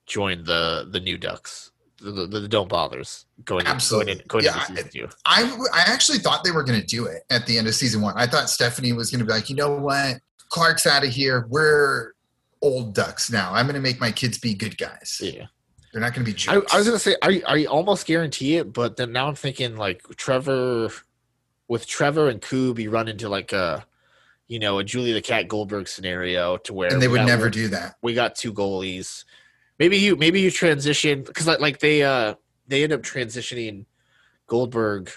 joined the the new Ducks the, the, don't bothers going Absolutely. going, in, going Yeah, into season two. I I actually thought they were going to do it at the end of season one. I thought Stephanie was going to be like, you know what, Clark's out of here. We're old ducks now. I'm going to make my kids be good guys. Yeah, They're not going to be I, jerks. I was gonna say I I almost guarantee it, but then now I'm thinking like Trevor with Trevor and Koob, you run into like a you know a Julie the Cat Goldberg scenario to where and they would never do that. we got two goalies. Maybe you maybe you transition because like like they uh they end up transitioning Goldberg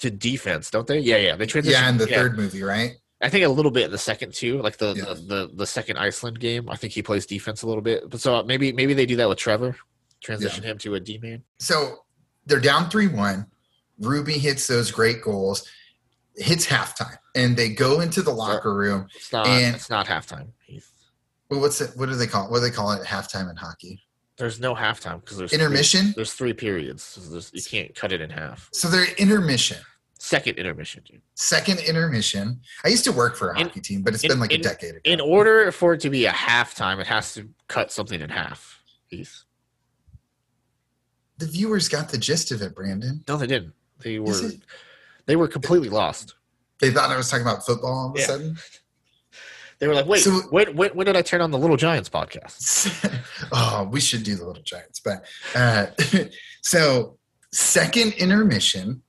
to defense, don't they? Yeah, yeah. They transition. Yeah, in the third movie, right? I think a little bit in the second too, like the, Yeah. the, the the second Iceland game. I think he plays defense a little bit, but so maybe maybe they do that with Trevor, transition him to a D man. So they're down three one. Ruby hits those great goals, hits halftime, and they go into the locker room. It's not And- it's not halftime. Well, what's it? What do they call it? What do they call it? Halftime in hockey, There's no halftime because there's intermission. Three, there's three periods. So there's, you can't cut it in half. So they're intermission. Second intermission, dude. Second intermission. I used to work for a In- hockey team, but it's in- been like in- a decade ago. In order for it to be a halftime, it has to cut something in half. Heath. the viewers got the gist of it, Brandon. No, they didn't. They were they were completely lost. They thought I was talking about football all of a Yeah. sudden. They were like, "Wait, So- when, did I turn on the Little Giants podcast?" oh, we should do the Little Giants. But uh, so, second intermission,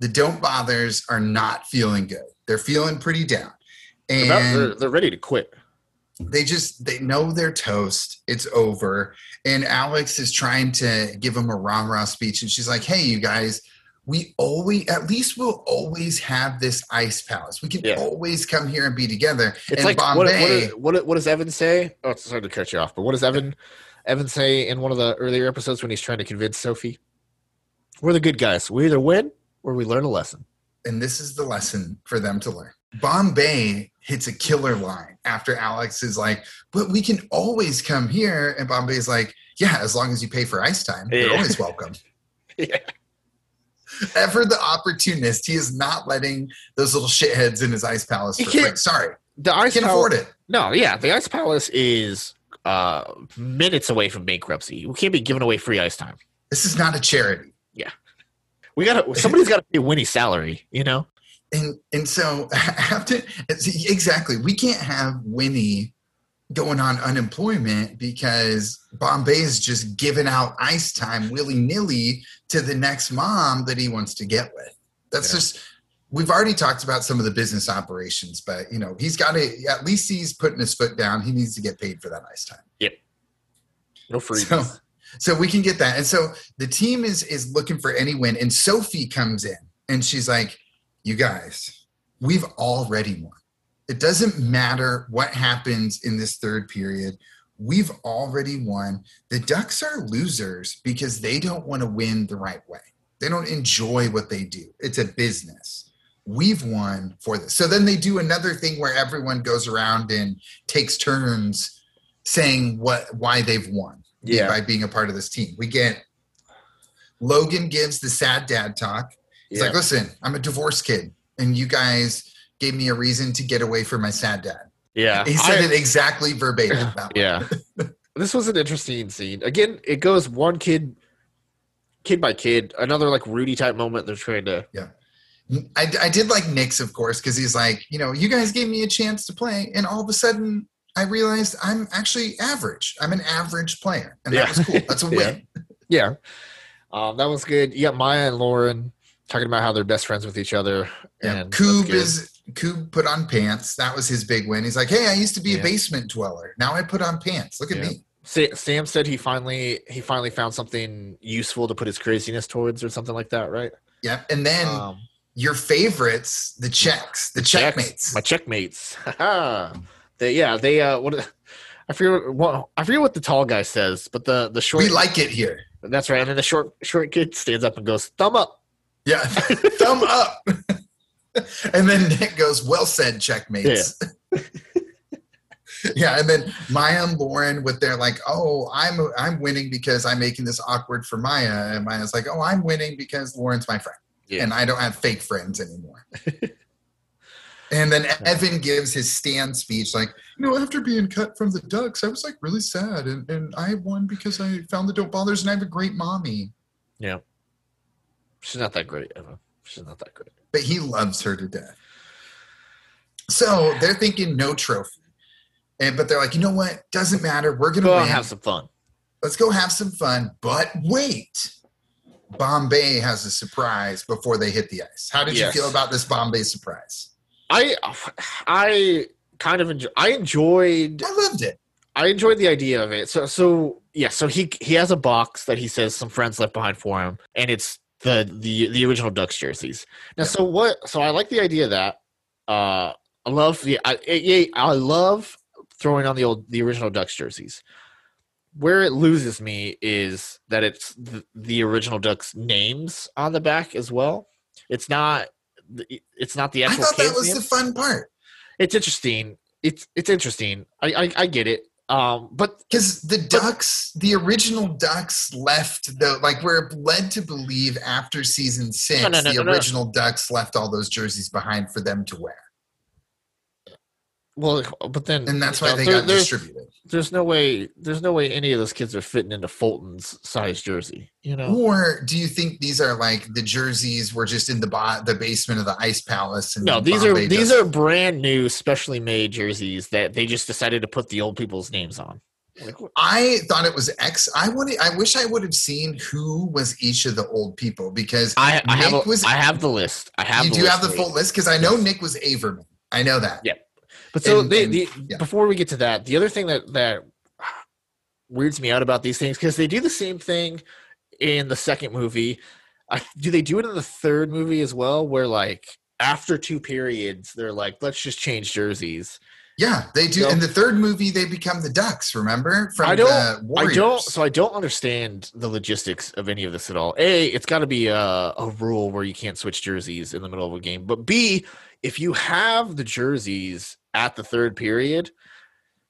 the Don't Bothers are not feeling good. They're feeling pretty down. They're, about- And they're, they're ready to quit. they just they know they're toast it's over and alex is trying to give them a rah rah speech and she's like hey you guys we always at least we'll always have this ice palace we can Yeah. always come here and be together It's and like what, bombay what, what, what does Evan say? Oh, sorry to cut you off, but what does Evan Evan say in one of the earlier episodes when he's trying to convince Sophie? We're the good guys. We either win or we learn a lesson. and this is the lesson for them to learn bombay hits a killer line after alex is like but we can always come here and bombay's like yeah as long as you pay for ice time you're always welcome Yeah. Ever the opportunist. He is not letting those little shitheads in his ice palace for free. Sorry, The ice can't Palace, afford it. No, yeah, the Ice Palace is uh minutes away from bankruptcy. We can't be giving away free ice time. This is not a charity. Yeah, we got somebody's got to pay Winnie's salary. You know. And and so after exactly, we can't have Winnie going on unemployment because Bombay is just giving out ice time willy nilly to the next mom that he wants to get with. That's Yeah. just we've already talked about some of the business operations, but you know he's got to at least he's putting his foot down. He needs to get paid for that ice time. Yep. No free. So, so we can get that. And so the team is is looking for any win. And Sophie comes in and she's like, You guys, we've already won. It doesn't matter what happens in this third period. We've already won. The Ducks are losers because they don't want to win the right way. They don't enjoy what they do. It's a business. We've won for this. So then they do another thing where everyone goes around and takes turns saying what why they've won yeah, by being a part of this team. We get Logan gives the sad dad talk. He's yeah. like, listen, I'm a divorce kid, and you guys gave me a reason to get away from my sad dad. yeah. He said I- it exactly verbatim. that. Yeah. this was an interesting scene. Again, it goes one kid kid by kid, another like Rudy type moment. They're trying to Yeah. I, I did like Nick's, of course, because he's like, you know, you guys gave me a chance to play, and all of a sudden I realized I'm actually average. I'm an average player, and Yeah. that was cool. That's a win. Yeah. Um, that was good. You got Maya and Lauren talking about how they're best friends with each other. Yeah. And that's Koob is Koob put on pants. That was his big win. He's like, hey, I used to be Yeah. a basement dweller. Now I put on pants. Look at Yeah. me. Sam said he finally he finally found something useful to put his craziness towards or something like that, right? Yep. And then Um, your favorites, the checks, the, checks- checkmates. My checkmates. They yeah, they uh what I forget what I forget what the tall guy says, but the the short we like it here. that's right. And then the short short kid stands up and goes, thumb up. Yeah. Thumb up. and then Nick goes, well said, checkmates. Yeah. and then Maya and Lauren with their like, oh, I'm I'm winning because I'm making this awkward for Maya. And Maya's like, oh, I'm winning because Lauren's my friend. Yeah. And I don't have fake friends anymore. And then Evan gives his stand speech, like, you know, after being cut from the Ducks, I was like really sad, and, and I won because I found the Don't Bothers, and I have a great mommy. Yeah. She's not that great, Eva. She's not that great. But he loves her to death. So they're thinking no trophy, and but they're like, you know what? Doesn't matter. We're gonna Go have some fun. Let's go have some fun. But wait, Bombay has a surprise before they hit the ice. How did Yes. you feel about this Bombay surprise? I I kind of enjoy I enjoyed I loved it. I enjoyed the idea of it. So so yeah, so he he has a box that he says some friends left behind for him, and it's the the the original Ducks jerseys. Now, Yeah. so what? So I like the idea of that. Uh, I love the I yeah, I love throwing on the old the original Ducks jerseys. Where it loses me is that it's the, the original Ducks names on the back as well. It's not it's not the I thought that was the fun part it's interesting. It's it's interesting. I I, I get it. Um, but because the Ducks, the original Ducks, left the like we're led to believe after season six, no, no, the no, no. original Ducks left all those jerseys behind for them to wear, well, but then and that's why know, they there- got there's, distributed. there's no way there's no way any of those kids are fitting into Fulton's size jersey. You know, Or do you think these are like the jerseys were just in the bo- the basement of the Ice Palace? And no, these are Bombay these just- are brand new, specially made jerseys that they just decided to put the old people's names on. Like, I thought it was X. I would. I wish I would have seen who was each of the old people because I, I have a, was- I have the list. I have you the do list have the full list because I know Nick was Averman. I know that. Yeah. But so And- they, and- the, yeah. before we get to that, the other thing that that weirds me out about these things because they do the same thing in the second movie. I, do they do it in the third movie as well? Where like after two periods, they're like, let's just change jerseys. Yeah, they do. In the third movie, they become the Ducks. Remember from I don't- the Warriors. I don't. So I don't understand the logistics of any of this at all. A, it's got to be a, a rule where you can't switch jerseys in the middle of a game. But B, if you have the jerseys at the third period,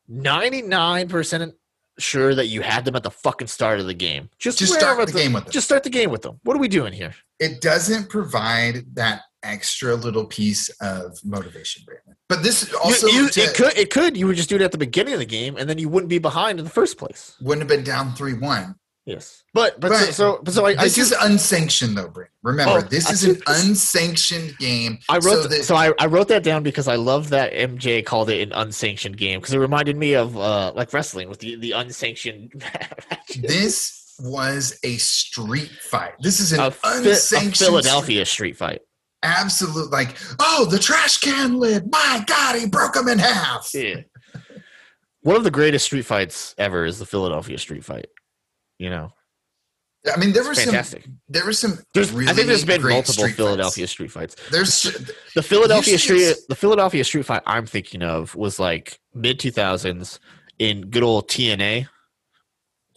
ninety nine percent sure that you had them at the fucking start of the game. Just, Just start the game with them. Just start the game with them. What are we doing here? it doesn't provide that extra little piece of motivation, Brandon. But this You- also you- to- it could. It could. You would just do it at the beginning of the game, and then you wouldn't be behind in the first place. wouldn't have been down three one. Yes, but but so, so but so I, I This do. is unsanctioned, though, Brandon. Remember, Oh, this I is an unsanctioned game. I wrote so so, that- so I, I wrote that down because I love that MJ called it an unsanctioned game because it reminded me of uh like wrestling with the the unsanctioned. This was a street fight. This is an a, Phi- a unsanctioned Philadelphia street fight. absolute like oh the trash can lid my god he broke him in half Yeah. One of the greatest street fights ever is the Philadelphia street fight. You know, i mean there were it's some there were some There's, really I think there's been multiple street Philadelphia fights. street fights. there's The Philadelphia street, the Philadelphia street fight I'm thinking of was like mid 2000s in good old TNA.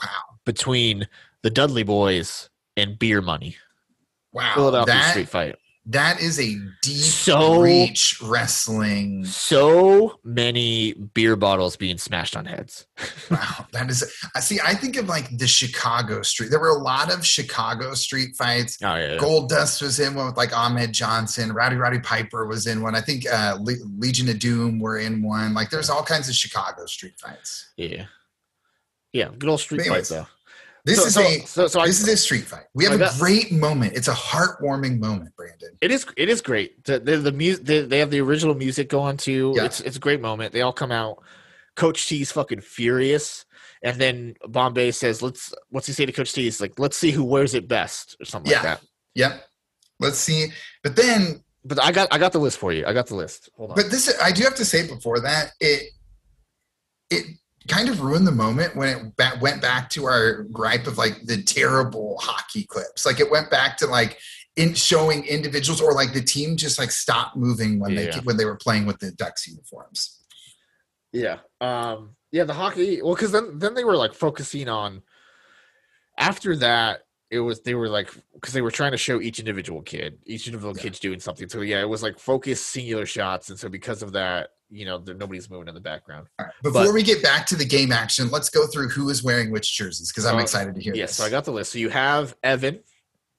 Wow. Between the Dudley Boyz and Beer Money, wow Philadelphia that street fight. That is a deep So- reach wrestling So many beer bottles being smashed on heads. wow that is i see i think of like the chicago street there were a lot of chicago street fights Oh yeah, Goldust was in one with like Ahmed Johnson. Rowdy Roddy Piper was in one. I think uh, Le- Legion of Doom were in one. Like there's all kinds of Chicago street fights. yeah, yeah. Good old street fights though. This so, is so, a so, so I, this is a street fight. We have a great moment. It's a heartwarming moment, Brandon. It is. It is great. The the, the music. They, they have the original music going too. Yeah. It's it's a great moment. They all come out. Coach T's fucking furious, and then Bombay says, "Let's." What's he say to Coach T? He's like, "Let's see who wears it best," or something like that. Yep. Let's see. But then, But I got I got the list for you. I got the list. Hold on. but this I do have to say before that it it kind of ruined the moment when it ba- went back to our gripe of like the terrible hockey clips. Like it went back to like in showing individuals or like the team just like stopped moving when they when they were playing with the Ducks uniforms. Yeah. Um yeah, the hockey well cuz then then they were like focusing on after that it was they were like cuz they were trying to show each individual kid, each individual Yeah. kid's doing something. So yeah, it was like focused singular shots and so because of that, you know, there, nobody's moving in the background. Right. Before But- we get back to the game action, let's go through who is wearing which jerseys because I'm Uh, excited to hear Yes, so I got the list. So you have Evan,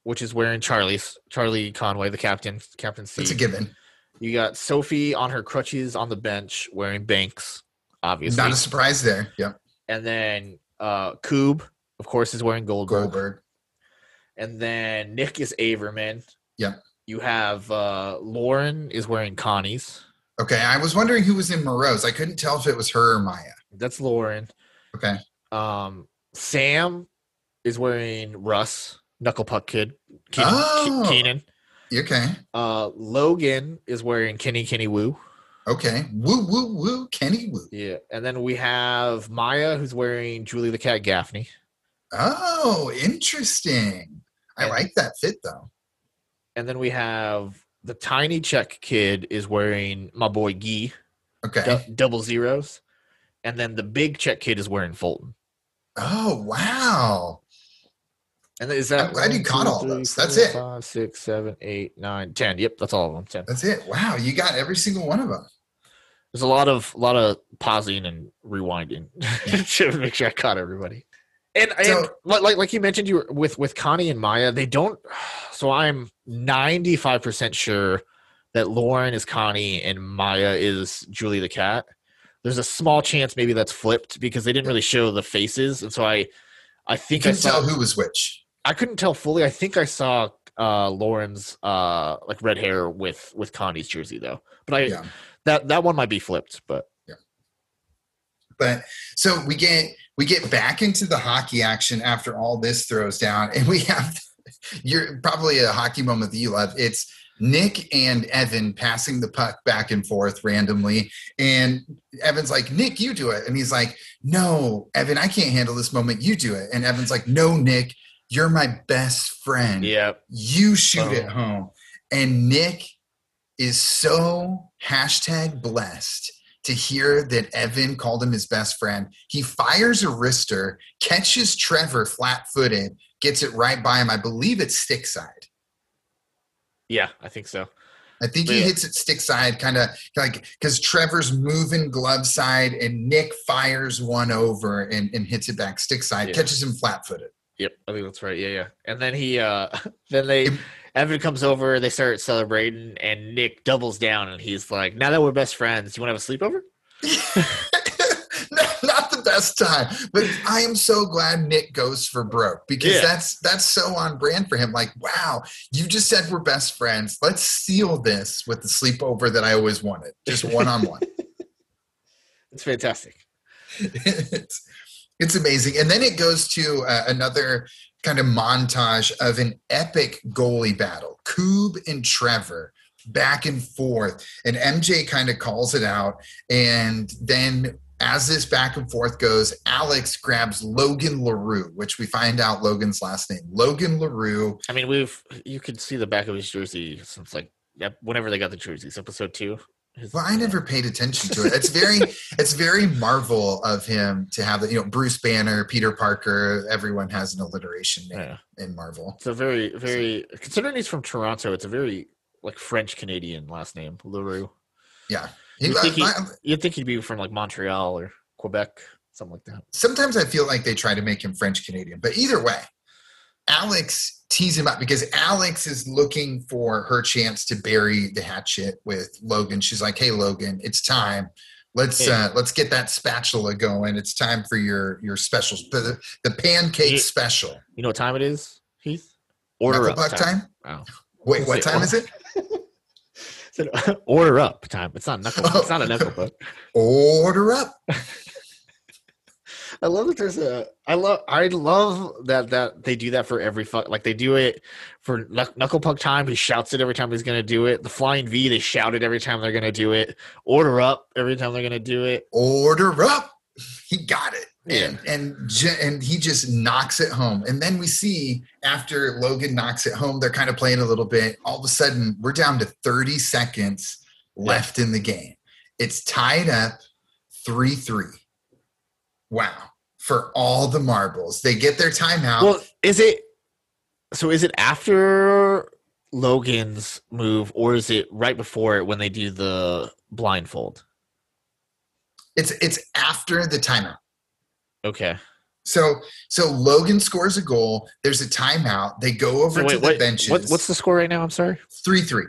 which is wearing Charlie's Charlie Conway, the captain, Captain C. It's a given. You got Sophie on her crutches on the bench wearing Banks, obviously. Not a surprise there. Yep. and then uh Koob, of course, is wearing Goldberg. Goldberg. And then Nick is Averman. Yep. You have uh Lauren is wearing Connie's. Okay. I was wondering who was in Moreau's. I couldn't tell if it was her or Maya. That's Lauren. Okay. Um Sam is wearing Russ, Knuckle Puck Kid, Kenan. Oh. Kenan. Okay. Uh Logan is wearing Kenny Kenny Wu. Okay. Woo woo woo. Kenny Wu. Yeah. And then we have Maya who's wearing Julie the Cat Gaffney. Oh, interesting. I And- like that fit though. And then we have the tiny check kid is wearing my boy Gee. Okay. du- double zeros. And then the big check kid is wearing Fulton. Oh wow. And is that I'm glad you one, caught two, all three, those. That's four, it. Five, six, seven, eight, nine, ten. Yep, that's all of them. Ten. That's it. Wow, you got every single one of them. There's a lot of a lot of pausing and rewinding to make sure I caught everybody. And, and So- like, like like you mentioned, you were with with Connie and Maya. They don't. So I'm 95 percent sure that Lauren is Connie and Maya is Julie the cat. There's a small chance maybe that's flipped because they didn't really show the faces, and so I I think I saw. tell who was which. I couldn't tell fully. I think I saw uh Lauren's uh like red hair with with Connie's jersey though. But I Yeah. that that one might be flipped, but But so we get we get back into the hockey action after all this throws down, and we have you're probably a hockey moment that you love. It's Nick and Evan passing the puck back and forth randomly, and Evan's like, "Nick, you do it," and he's like, "No, Evan, I can't handle this moment. You do it." And Evan's like, "No, Nick, you're my best friend. yeah, You shoot Oh. it home." And Nick is so hashtag blessed to hear that Evan called him his best friend. He fires a wrister, catches Trevor flat footed, gets it right by him. I believe it's stick side. yeah, I think so. I think he Yeah. hits it stick side, kind of like because Trevor's moving glove side and Nick fires one over and, and hits it back stick side, Yeah. catches him flat footed. Yep, I think that's right. Yeah, yeah. And then he uh then they It- Evan comes over, they start celebrating, and Nick doubles down and he's like, Now that we're best friends, you wanna have a sleepover? not, not the best time, but I am so glad Nick goes for broke because Yeah. that's that's so on brand for him. Like, wow, you just said we're best friends. Let's seal this with the sleepover that I always wanted, just one on one. It's fantastic. It's it's amazing, and then it goes to uh, another kind of montage of an epic goalie battle. Koob and Trevor back and forth, and MJ kind of calls it out, and then as this back and forth goes, Alex grabs Logan LaRue, which we find out Logan's last name. Logan LaRue. I mean, we've you could see the back of his jersey since like whenever they got the jerseys, episode two. Well, I never paid attention to it. It's very, it's very Marvel of him to have that. You know, Bruce Banner, Peter Parker. Everyone has an alliteration name Yeah. in Marvel. It's a very, very considering he's from Toronto, it's a very like French Canadian last name, Leroux. Yeah. You uh, think he- I- You'd think he'd be from like Montreal or Quebec, something like that. sometimes I feel like they try to make him French Canadian, but either way, Alex tease him up because Alex is looking for her chance to bury the hatchet with Logan. She's like, "Hey, Logan, it's time. Let's Hey. uh, let's get that spatula going. It's time for your your special, the, the pancake You- special. You know what time it is, Heath? Order Knuckle up time. time. Wow. Wait, what time is it? Said, order up time. It's not knuckle. It's not a knuckle puck. Order up. I love that there's a. I love. I love that that they do that for every fuck. Like they do it for knuckle puck time. He shouts it every time he's gonna do it. The flying V. They shout it every time they're gonna do it. Order up every time they're gonna do it. Order up. He got it. Yeah. And and and he just knocks it home. And then we see after Logan knocks it home, they're kind of playing a little bit. All of a sudden, we're down to 30 seconds left in the game. It's tied up 3-3. Wow. For all the marbles. They get their timeout. Well, is it? So is it after Logan's move, or is it right before it when they do the blindfold? it's it's after the timeout. Okay. So so Logan scores a goal. There's a timeout. They go over So to the what, benches. what, what's the score right now? I'm sorry. 3-3.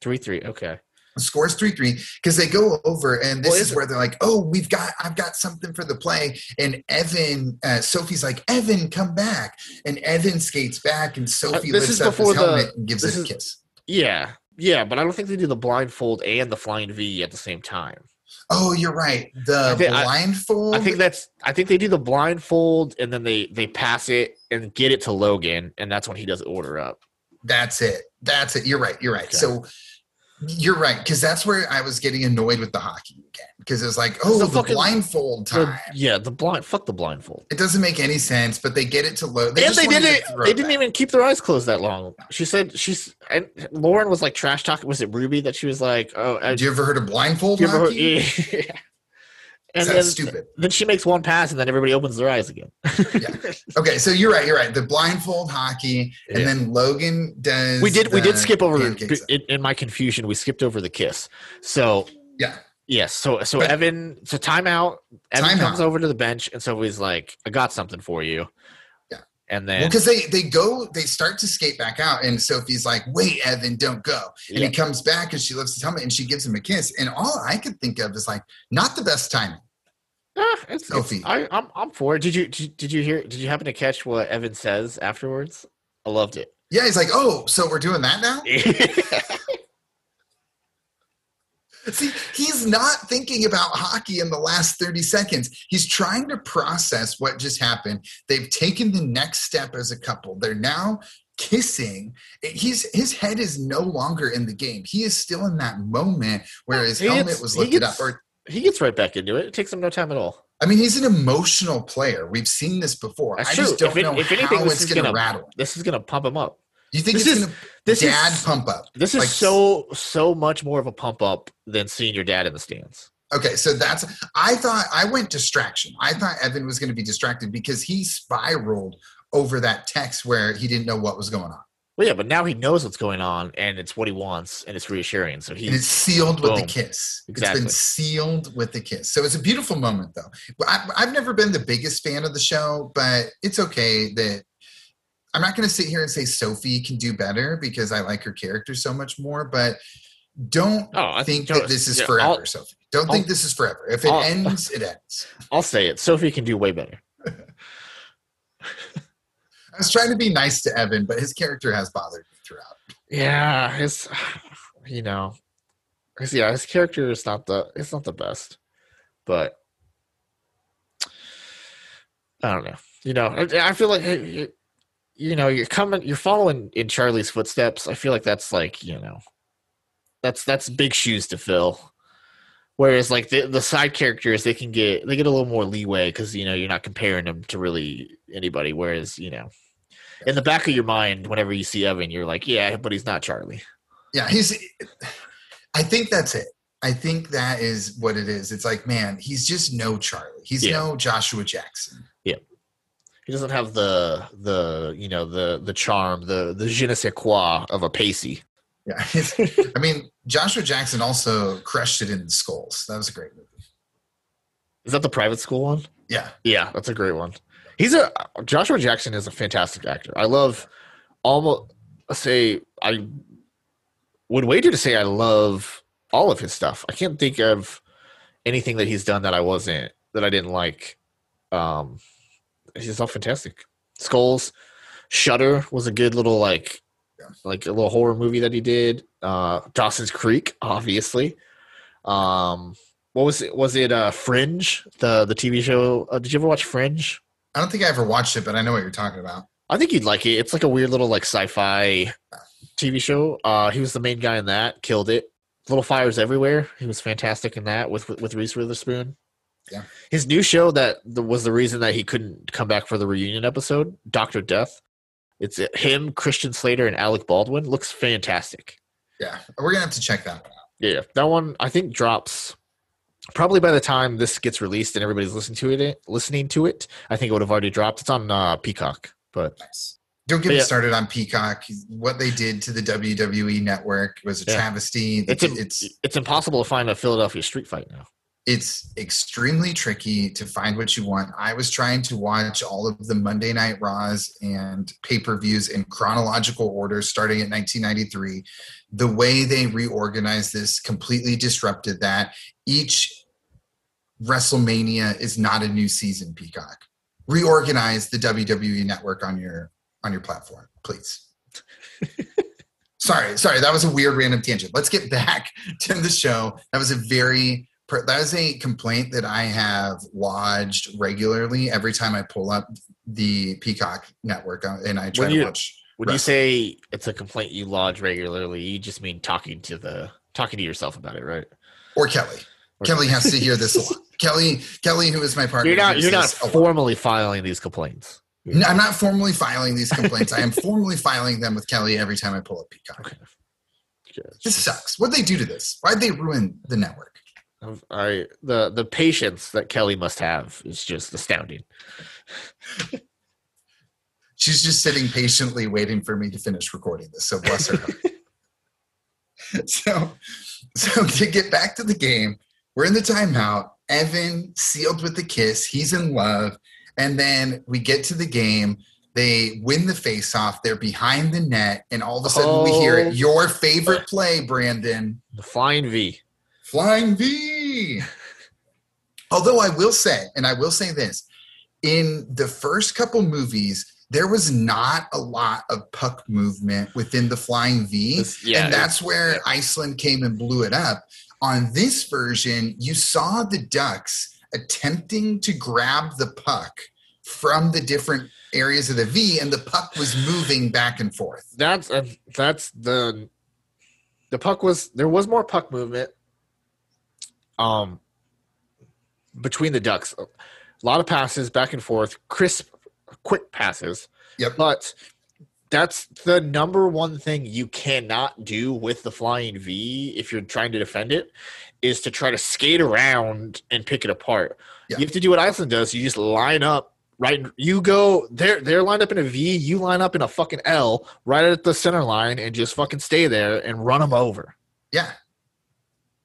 Three three. Okay. Scores 3-3 because they go over and this Well, is where they're like oh we've got i've got something for the play and evan uh, sophie's like evan come back and evan skates back and sophie Uh, this lifts is up his before the- helmet and gives it a is- kiss Yeah, yeah, but I don't think they do the blindfold and the flying V at the same time. oh you're right the I think- I- blindfold I think that's. I think they do the blindfold and then they they pass it and get it to Logan, and that's when he does order up. That's it. That's it. You're right. You're right. Okay. So you're right because that's where I was getting annoyed with the hockey again because it was like, oh, the the, fucking- blindfold The- time. yeah, the blind. Fuck the blindfold. It doesn't make any sense, but they get it to load. and they didn't. They didn't even keep their eyes closed that long. She said she's. And Lauren was like trash talking. Was it Ruby that she was like, "Oh, I, Have you ever heard of blindfold you ever heard- hockey? yeah. And That's then, stupid. then she makes one pass, and then everybody opens their eyes again. Okay, so you're right. You're right. The blindfold hockey, and Yeah. then Logan does. we did. We did skip over in, in my confusion. We skipped over the kiss. So Yeah. Yes. So so But- Evan. So timeout. Evan Timeout. comes over to the bench, and so he's like, "I got something for you." And Well, then because they they go, they start to skate back out, and Sophie's like, "Wait, Evan, don't go." And Yeah. he comes back, and she lifts his helmet, and she gives him a kiss. And all I could think of is like, not the best timing. Ah, it's, it's- Sophie. I, I'm I'm for it. Did you did, did you hear? Did you happen to catch what Evan says afterwards? I loved it. Yeah, he's like, "Oh, so we're doing that now." See, he's not thinking about hockey in the last 30 seconds. He's trying to process what just happened. They've taken the next step as a couple. They're now kissing. He's his head is no longer in the game. He is still in that moment where his He helmet gets- was lifted gets- up. Or he gets right back into it. It takes him no time at all. I mean, he's an emotional player. We've seen this before. That's I just true. don't If it- know if anything, how it's is gonna- rattle. This is gonna pump him up. Do you think this it's is- This dad is pump up? this is like- so so much more of a pump up than seeing your dad in the stands. Okay, so that's I thought I went distraction. I thought Evan was going to be distracted because he spiraled over that text where he didn't know what was going on. Well, yeah, but now he knows what's going on, and it's what he wants, and it's reassuring. So And he's it's sealed with the Boom. kiss. It's Exactly. been sealed with the kiss. So it's a beautiful moment, though. I, I've never been the biggest fan of the show, but it's okay that I'm not going to sit here and say Sophie can do better because I like her character so much more. But don't oh, I think that this is yeah, forever, I'll, Sophie. Don't I'll- think this is forever. If it I'll- ends, it ends. I'll say it. Sophie can do way better. I was trying to be nice to Evan, but his character has bothered me throughout. Yeah, his, you know, his, yeah, his character is not the it's not the best, but I don't know. You know, I, I feel like hey, you, know you're coming, you're following in Charlie's footsteps. I feel like that's like you know, that's that's big shoes to fill. Whereas like the the side characters, they can get they get a little more leeway because you know you're not comparing them to really anybody. Whereas you know, in the back of your mind, whenever you see Evan, you're like, yeah, but he's not Charlie. Yeah, he's. I think that's it. I think that is what it is. It's like, man, he's just no Charlie. He's Yeah. no Joshua Jackson. He doesn't have the the you know the the charm, the the je ne sais quoi of a Pacey. Yeah, I mean, Joshua Jackson also crushed it in Skulls. That was a great movie. Is that the private school one? Yeah, Yeah, that's a great one. He's a Joshua Jackson is a fantastic actor. I love almost say I would wager to say I love all of his stuff. I can't think of anything that he's done that I wasn't that I didn't like. Um he's all fantastic. Skulls, Shutter was a good little like Yeah. like a little horror movie that he did. Uh Dawson's Creek, obviously. Um what was it? Was it uh Fringe, the the TV show? Uh, did you ever watch Fringe? I don't think I ever watched it, but I know what you're talking about. I think you'd like it. It's like a weird little like sci-fi TV show. Uh, he was the main guy in that. Killed it. Little fires everywhere. He was fantastic in that with with Reese Witherspoon. Yeah. His new show that was the reason that he couldn't come back for the reunion episode, Doctor Death. It's uh, him, Christian Slater, and Alec Baldwin. Looks fantastic. Yeah, we're gonna have to check that out. Yeah, that one I think drops probably by the time this gets released and everybody's listening to it. Listening to it, I think it would have already dropped. It's on uh, Peacock, but Nice. Don't get me started on Peacock. What they did to the WWE network was a Yeah. travesty. it's It's, it's it's impossible to find a Philadelphia street fight now. It's extremely tricky to find what you want. I was trying to watch all of the Monday Night Raws and pay per views in chronological order starting at 1993. The way they reorganized this completely disrupted that. Each WrestleMania is not a new season, Peacock. Reorganize the WWE network on your on your platform, please. sorry, sorry, that was a weird random tangent. Let's get back to the show. That was a very that is a complaint that I have lodged regularly every time I pull up the Peacock network uh, and I try When you- to watch. When you say it's a complaint you lodge regularly, you just mean talking to the talking to yourself about it, right? or Kelly. Or- Kelly has to hear this a lot. Kelly, Kelly, who is my partner, You're not you're not this a lot. formally filing these complaints. No, I'm not formally filing these complaints. I am formally filing them with Kelly every time I pull up Peacock. Okay. This sucks. What'd they do to this? Why'd they ruin the network? I the the patience that Kelly must have is just astounding. She's just sitting patiently waiting for me to finish recording this. So bless her. heart. so, so to get back to the game, we're in the timeout. Evan sealed with the kiss. He's in love, and then we get to the game. They win the face-off. They're behind the net, and all of a sudden we hear Oh. it. Your favorite play, Brandon. The flying V. Flying V. Although I will say, and I will say this, in the first couple movies, there was not a lot of puck movement within the Flying V. Yeah, and that's where yeah. Iceland came and blew it up. On this version, you saw the Ducks attempting to grab the puck from the different areas of the V, and the puck was moving back and forth. That's uh, that's the the puck was there was more puck movement um between the ducks. A lot of passes back and forth, crisp quick passes. Yep. But that's the number one thing you cannot do with the flying V if you're trying to defend it is to try to skate around and pick it apart. Yeah. You have to do what Iceland does. You just line up right. You go they're they're lined up in a V. You line up in a fucking L right at the center line and just fucking stay there and run them over. Yeah.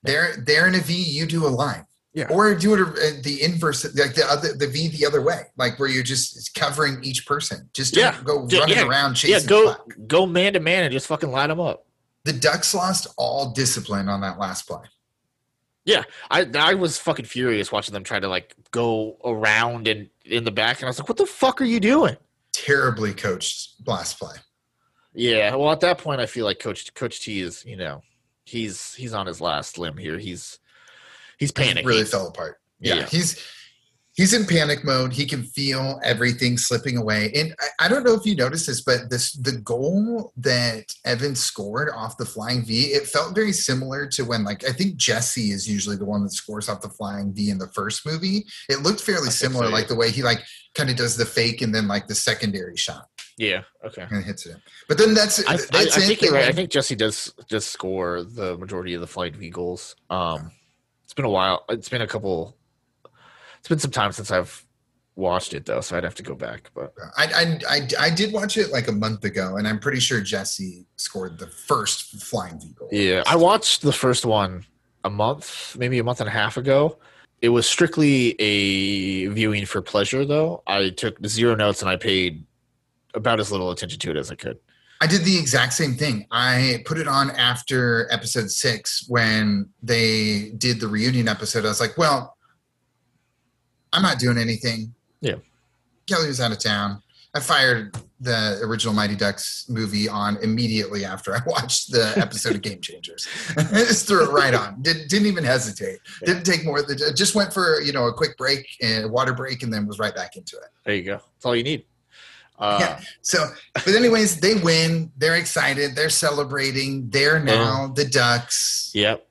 They're they're in a V, you do a line. Yeah. Or do it uh, the inverse, like the other the V the other way, like where you're just covering each person. Just don't Yeah. go running yeah. around chasing. yeah, go go man to man and just fucking line them up. The Ducks lost all discipline on that last play. Yeah, I I was fucking furious watching them try to like go around and in the back, and I was like, "What the fuck are you doing?" Terribly coached last play. Yeah, well, at that point, I feel like Coach Coach T is, you know, he's he's on his last limb here. He's he's He panicking. really fell apart. Yeah, Yeah. he's he's in panic mode. He can feel everything slipping away. And I, I don't know if you noticed this, but this the goal that Evan scored off the flying V, it felt very similar to when like I think Jesse is usually the one that scores off the flying V in the first movie. It looked fairly similar, so, like the way he like kind of does the fake and then like the secondary shot Yeah. Okay. and hits it. But then that's I, I, I think you're right. I think Jesse does does score the majority of the flying V goals. Um, it's been a while. It's been a couple. It's been some time since I've watched it though, so I'd have to go back. But I, I, I, I did watch it like a month ago, and I'm pretty sure Jesse scored the first flying V goal. yeah, I watched the first one a month, maybe a month and a half ago. It was strictly a viewing for pleasure, though. I took zero notes and I paid about as little attention to it as I could. I did the exact same thing. I put it on after episode six when they did the reunion episode. I was like, well, I'm not doing anything. Yeah. Kelly was out of town. I fired the original Mighty Ducks movie on immediately after I watched the episode of Game Changers. I just threw it right on. Didn't, didn't even hesitate. Yeah. Didn't take more. than- Just went for you know a quick break and water break, and then was right back into it. There you go. That's all you need. Uh, Yeah. So, but anyways, they win. They're excited. They're celebrating. They're now the Ducks. Yep.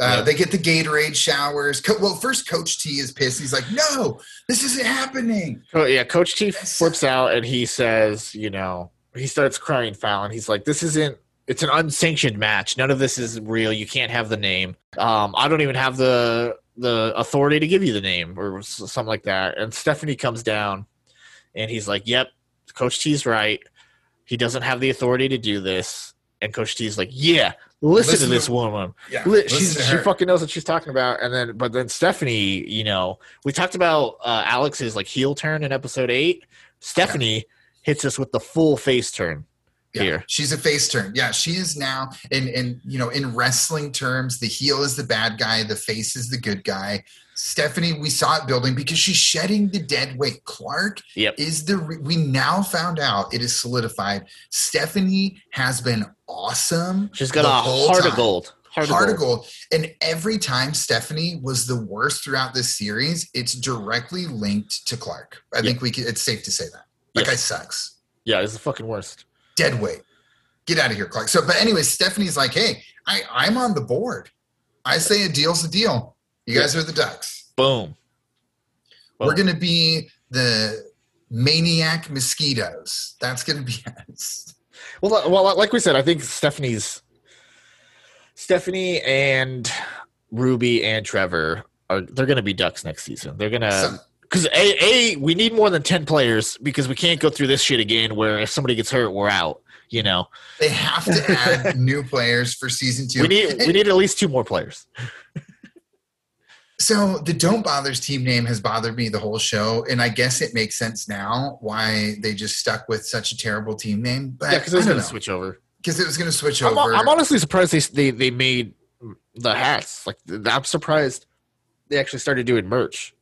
Uh. They get the Gatorade showers. Co- well, first Coach T is pissed. He's like, "No, this isn't happening." Oh yeah, Coach T flips out and he says, you know, he starts crying foul and he's like, "This isn't. It's an unsanctioned match. None of this is real. You can't have the name. Um, I don't even have the the authority to give you the name or something like that." And Stephanie comes down, and he's like, "Yep, Coach T's right. He doesn't have the authority to do this." And Coach T's like, "Yeah, listen, Listen to this to- woman. Yeah, she's she fucking knows what she's talking about. And then, but then Stephanie, you know, we talked about uh, Alex's like heel turn in episode eight. Stephanie hits us with the full face turn Yeah, here. she's a face turn. Yeah, she is now in in you know in wrestling terms, the heel is the bad guy, the face is the good guy. Stephanie, we saw it building because she's shedding the dead weight. Clark Yep. is the re- we now found out it is solidified. Stephanie has been awesome. She's got a heart of gold. Heart, Heart of gold. gold. And every time Stephanie was the worst throughout this series, it's directly linked to Clark. I think we can, it's safe to say that. That Yes. guy sucks Yeah, it's the fucking worst. dead weight. Get out of here, Clark. So, but anyway, Stephanie's like, hey, I, I'm on the board. I say a deal's a deal. You guys are the Ducks. Boom. We're going to be the maniac mosquitoes. That's going to be us. Well, well, like we said, I think Stephanie's Stephanie and Ruby and Trevor are they're going to be Ducks next season. They're going to because a a we need more than ten players because we can't go through this shit again. Where if somebody gets hurt, we're out. You know, They have to add new players for season two. we need we need at least two more players. So the Don't Bothers team name has bothered me the whole show, and I guess it makes sense now why they just stuck with such a terrible team name. But Yeah, because it's I going to switch over. because it was going to switch I'm, over. I'm honestly surprised they, they they made the hats. Like I'm surprised they actually started doing merch.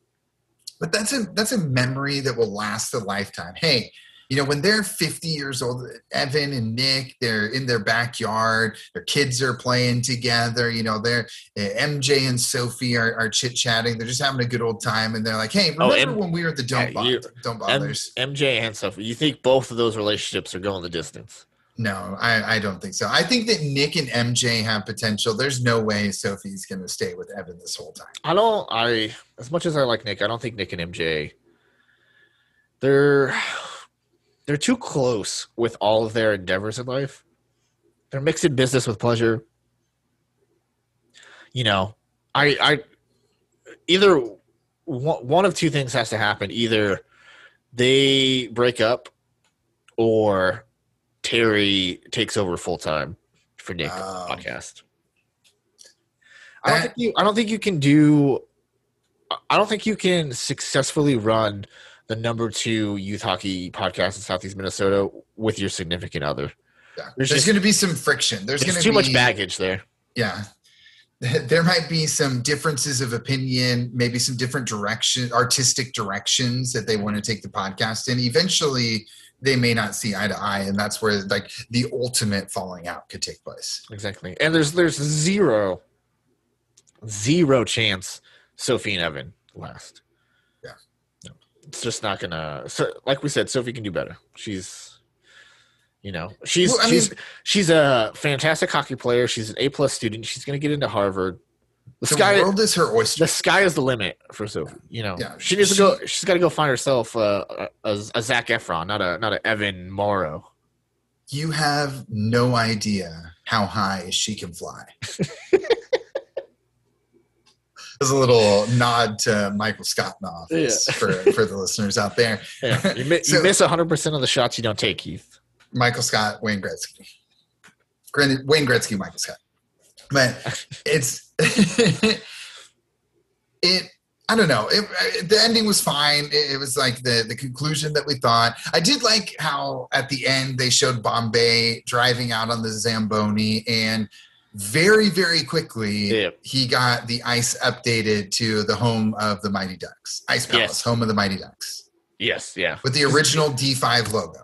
but that's a that's a memory that will last a lifetime. Hey, you know when they're 50 years old, Evan and Nick, they're in their backyard. Their kids are playing together. You know, they're uh, MJ and Sophie are, are chit chatting. They're just having a good old time, and they're like, "Hey, Oh, remember M- when we were at the Don't Bother, Don't M- Bothers?" MJ and Sophie. You think both of those relationships are going the distance? No, I, I don't think so. I think that Nick and MJ have potential. There's no way Sophie's going to stay with Evan this whole time. I don't. I as much as I like Nick, I don't think Nick and MJ. They're they're too close with all of their endeavors in life. They're mixing business with pleasure. You know, I I either one of two things has to happen. Either they break up, or Terry takes over full time for Nick Oh. podcast. I don't think you. I don't think you can do. I don't think you can successfully run the number two youth hockey podcast in Southeast Minnesota with your significant other. Yeah. There's There's, just- going to be some friction. There's, There's going to be too much baggage there. Yeah. There might be some differences of opinion, maybe some different direction, artistic directions that they want to take the podcast in. Eventually, they may not see eye to eye, and that's where like the ultimate falling out could take place. Exactly. And there's there's zero, zero chance Sophie and Evan last. It's just not gonna. So, like we said, Sophie can do better. She's, you know, she's Well, she's mean- she's a fantastic hockey player. She's an A plus student. She's gonna get into Harvard. The The sky, world is her oyster. the sky is the limit for Sophie. You know, Yeah. she needs to go. She's got to go find herself uh, a, a, a Zac Efron, not a not a Evan Morrow. You have no idea how high she can fly. There's a little nod to Michael Scott in the office Yeah. for, for the listeners out there. Yeah, you, mi- So- you miss 100 percent of the shots you don't take, Heath. Michael Scott, Wayne Gretzky. Granted, Wayne Gretzky, Michael Scott. But it's it. I don't know. It, the ending was fine. It, it was like the the conclusion that we thought. I did like how at the end they showed Bombay driving out on the Zamboni, and very very quickly Yeah. he got the ice updated to the home of the Mighty Ducks, Ice Palace, Yes. home of the Mighty Ducks, Yes, yeah. with the original D5 logo.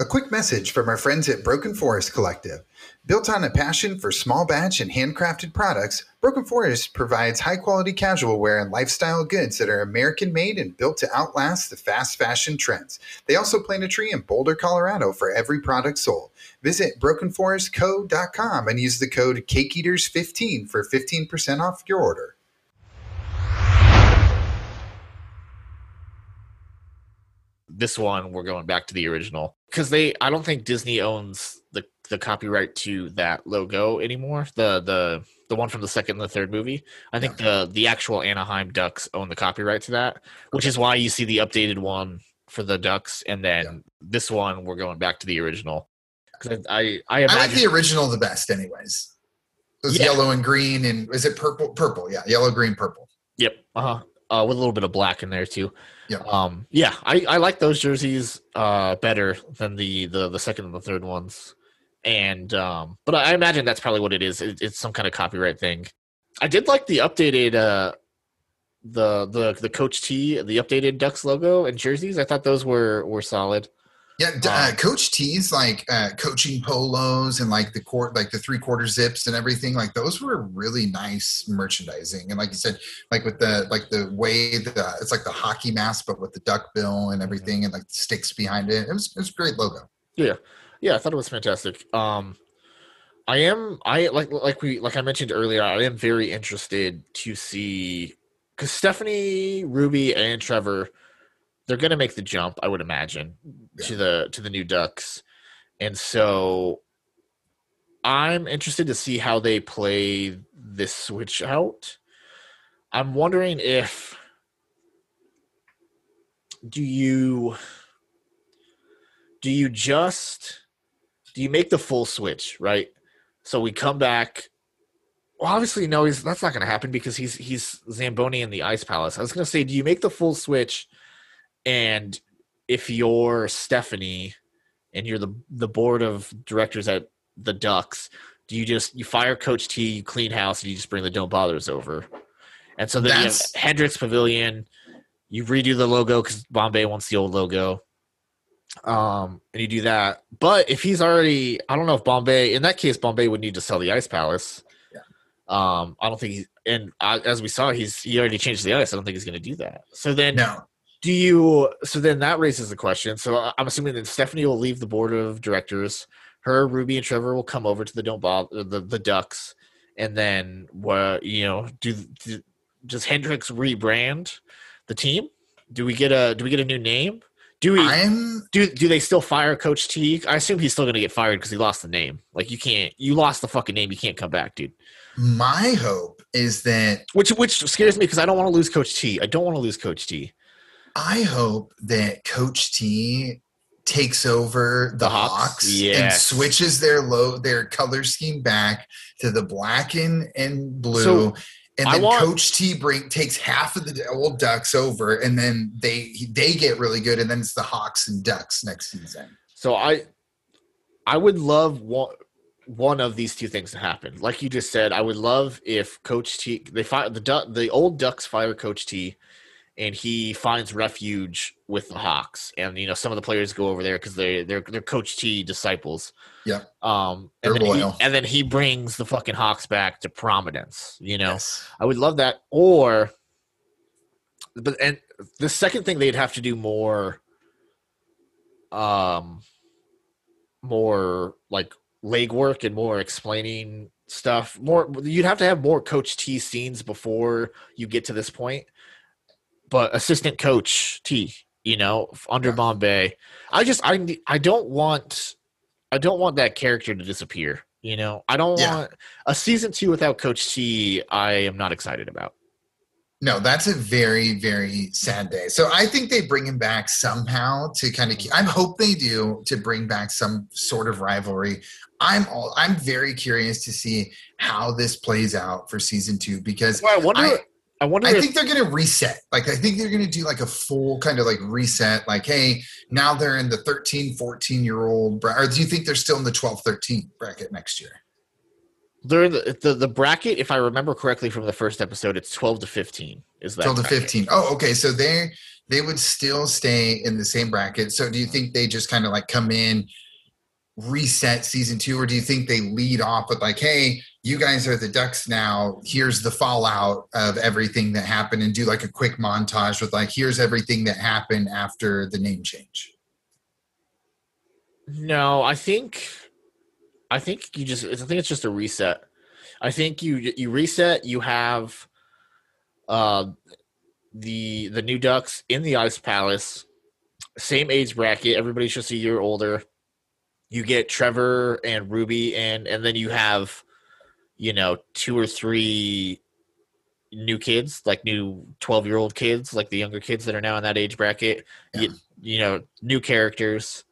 A quick message from our friends at Broken Forest Collective. Built on a passion for small batch and handcrafted products, Broken Forest provides high quality casual wear and lifestyle goods that are American made and built to outlast the fast fashion trends. They also plant a tree in Boulder, Colorado for every product sold. Visit brokenforestco.com and use the code CakeEaters15 for 15% off your order. This one we're going back to the original because they i don't think disney owns the the copyright to that logo anymore the the the one from the second and the third movie i think the the actual anaheim ducks own the copyright to that which is why you see the updated one for the ducks and then Yeah. this one we're going back to the original because I, I i I like the original the best, anyways. It was Yeah. yellow and green, and is it purple? Purple, yeah, yellow, green, purple. Yep. Uh-huh. Uh with a little bit of black in there too. Yeah. Um yeah, I I like those jerseys uh better than the the the second and the third ones. And um but I imagine that's probably what it is. It, it's some kind of copyright thing. I did like the updated uh the the the coach T, the updated Ducks logo and jerseys. I thought those were were solid. Yeah, uh, Coach T's like uh, coaching polos and like the court, like the three quarter zips and everything. Like those were really nice merchandising. And like you said, like with the like the way the it's like the hockey mask, but with the duck bill and everything, and like the sticks behind it. It was it was a great logo. Yeah, yeah, I thought it was fantastic. Um, I am I like like we like I mentioned earlier. I am very interested to see because Stephanie, Ruby, and Trevor, they're gonna make the jump. I would imagine to the to the new Ducks, and so I'm interested to see how they play this switch out. I'm wondering if do you do you just do you make the full switch right so we come back well obviously no he's that's not going to happen because he's he's zamboni in the ice palace i was going to say do you make the full switch and if you're stephanie and you're the the board of directors at the ducks do you just you fire coach t you clean house and you just bring the don't bothers over? And so then you have That's- hendricks pavilion. You redo the logo because bombay wants the old logo. Um and you do that. But if he's already i don't know if bombay in that case bombay would need to sell the ice palace. Yeah. um i don't think he's and uh, as we saw he's he already changed the ice. I don't think he's going to do that. So then No, do you so then that raises the question so I- i'm assuming that stephanie will leave the board of directors her ruby and trevor will come over to the don't bother the, the ducks and then what you know do, do does hendricks rebrand the team do we get a do we get a new name do we I'm do do they still fire Coach T? I assume he's still going to get fired because he lost the name. Like you can't, you lost the fucking name. You can't come back, dude. my hope is that Which which scares me because I don't want to lose Coach T. I don't want to lose Coach T. I hope that Coach T takes over the, The Hawks? Hawks, and switches their low their color scheme back to the black and, and blue. So, and I then want- Coach T bring takes half of the old Ducks over, and then they they get really good, and then it's the Hawks and Ducks next season. So I, I would love one one of these two things to happen. Like you just said, I would love if Coach T they fire the Duck the old Ducks fire Coach T, and he finds refuge with the Hawks, and you know some of the players go over there because they they're they're Coach T disciples. Yeah. Um. And then, he, and then he brings the fucking Hawks back to prominence. You know. Yes. I would love that. Or, but and the second thing they'd have to do more, um, more like legwork and more explaining stuff. More, you'd have to have more Coach T scenes before you get to this point. But assistant coach T, you know, under Yeah. Bombay, I just I I don't want I don't want that character to disappear. You know, I don't Yeah. want a season two without Coach T. I am not excited about. No, that's a very, very sad day. So I think they bring him back somehow to kind of. Mm-hmm. Keep, I hope they do to bring back some sort of rivalry. I'm all. I'm very curious to see how this plays out for season two because Well, I wonder. I, I- wonder I if think they're going to reset. Like I think they're going to do like a full kind of like reset. Like, hey, now they're in the 13, 14 year old. Bra- or do you think they're still in the 12, 13 bracket next year? they're in the, the the bracket. If I remember correctly from the first episode, it's twelve to fifteen. Is that 12 to 15. Oh, okay. So they they would still stay in the same bracket. So do you think they just kind of like come in, reset season two, or do you think they lead off with like, hey, you guys are the Ducks now. Here's the fallout of everything that happened, and do like a quick montage with like, here's everything that happened after the name change. No, I think, I think you just. I think it's just a reset. I think you you reset. You have, uh, the the new Ducks in the Ice Palace, same age bracket. Everybody's just a year older. You get Trevor and Ruby, and and then you have, you know, two or three new kids, like new twelve year old kids, like the younger kids that are now in that age bracket. Yeah. You, you know, new characters.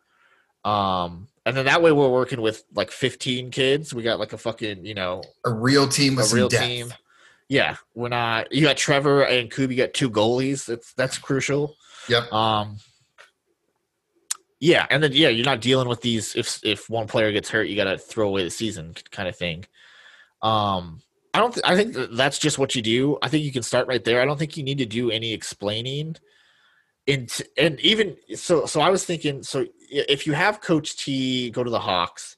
Um, and then that way we're working with like 15 kids. We got like a fucking, you know, A real team with a real depth. team. Yeah, we're not. You got Trevor and Kubi. You got two goalies. That's that's crucial. Yep. Um. Yeah, and then yeah, you're not dealing with these. If if one player gets hurt, you got to throw away the season, kind of thing. Um, I don't. Th- I think that's just what you do. I think you can start right there. I don't think you need to do any explaining. And and even so, so I was thinking. So if you have Coach T go to the Hawks,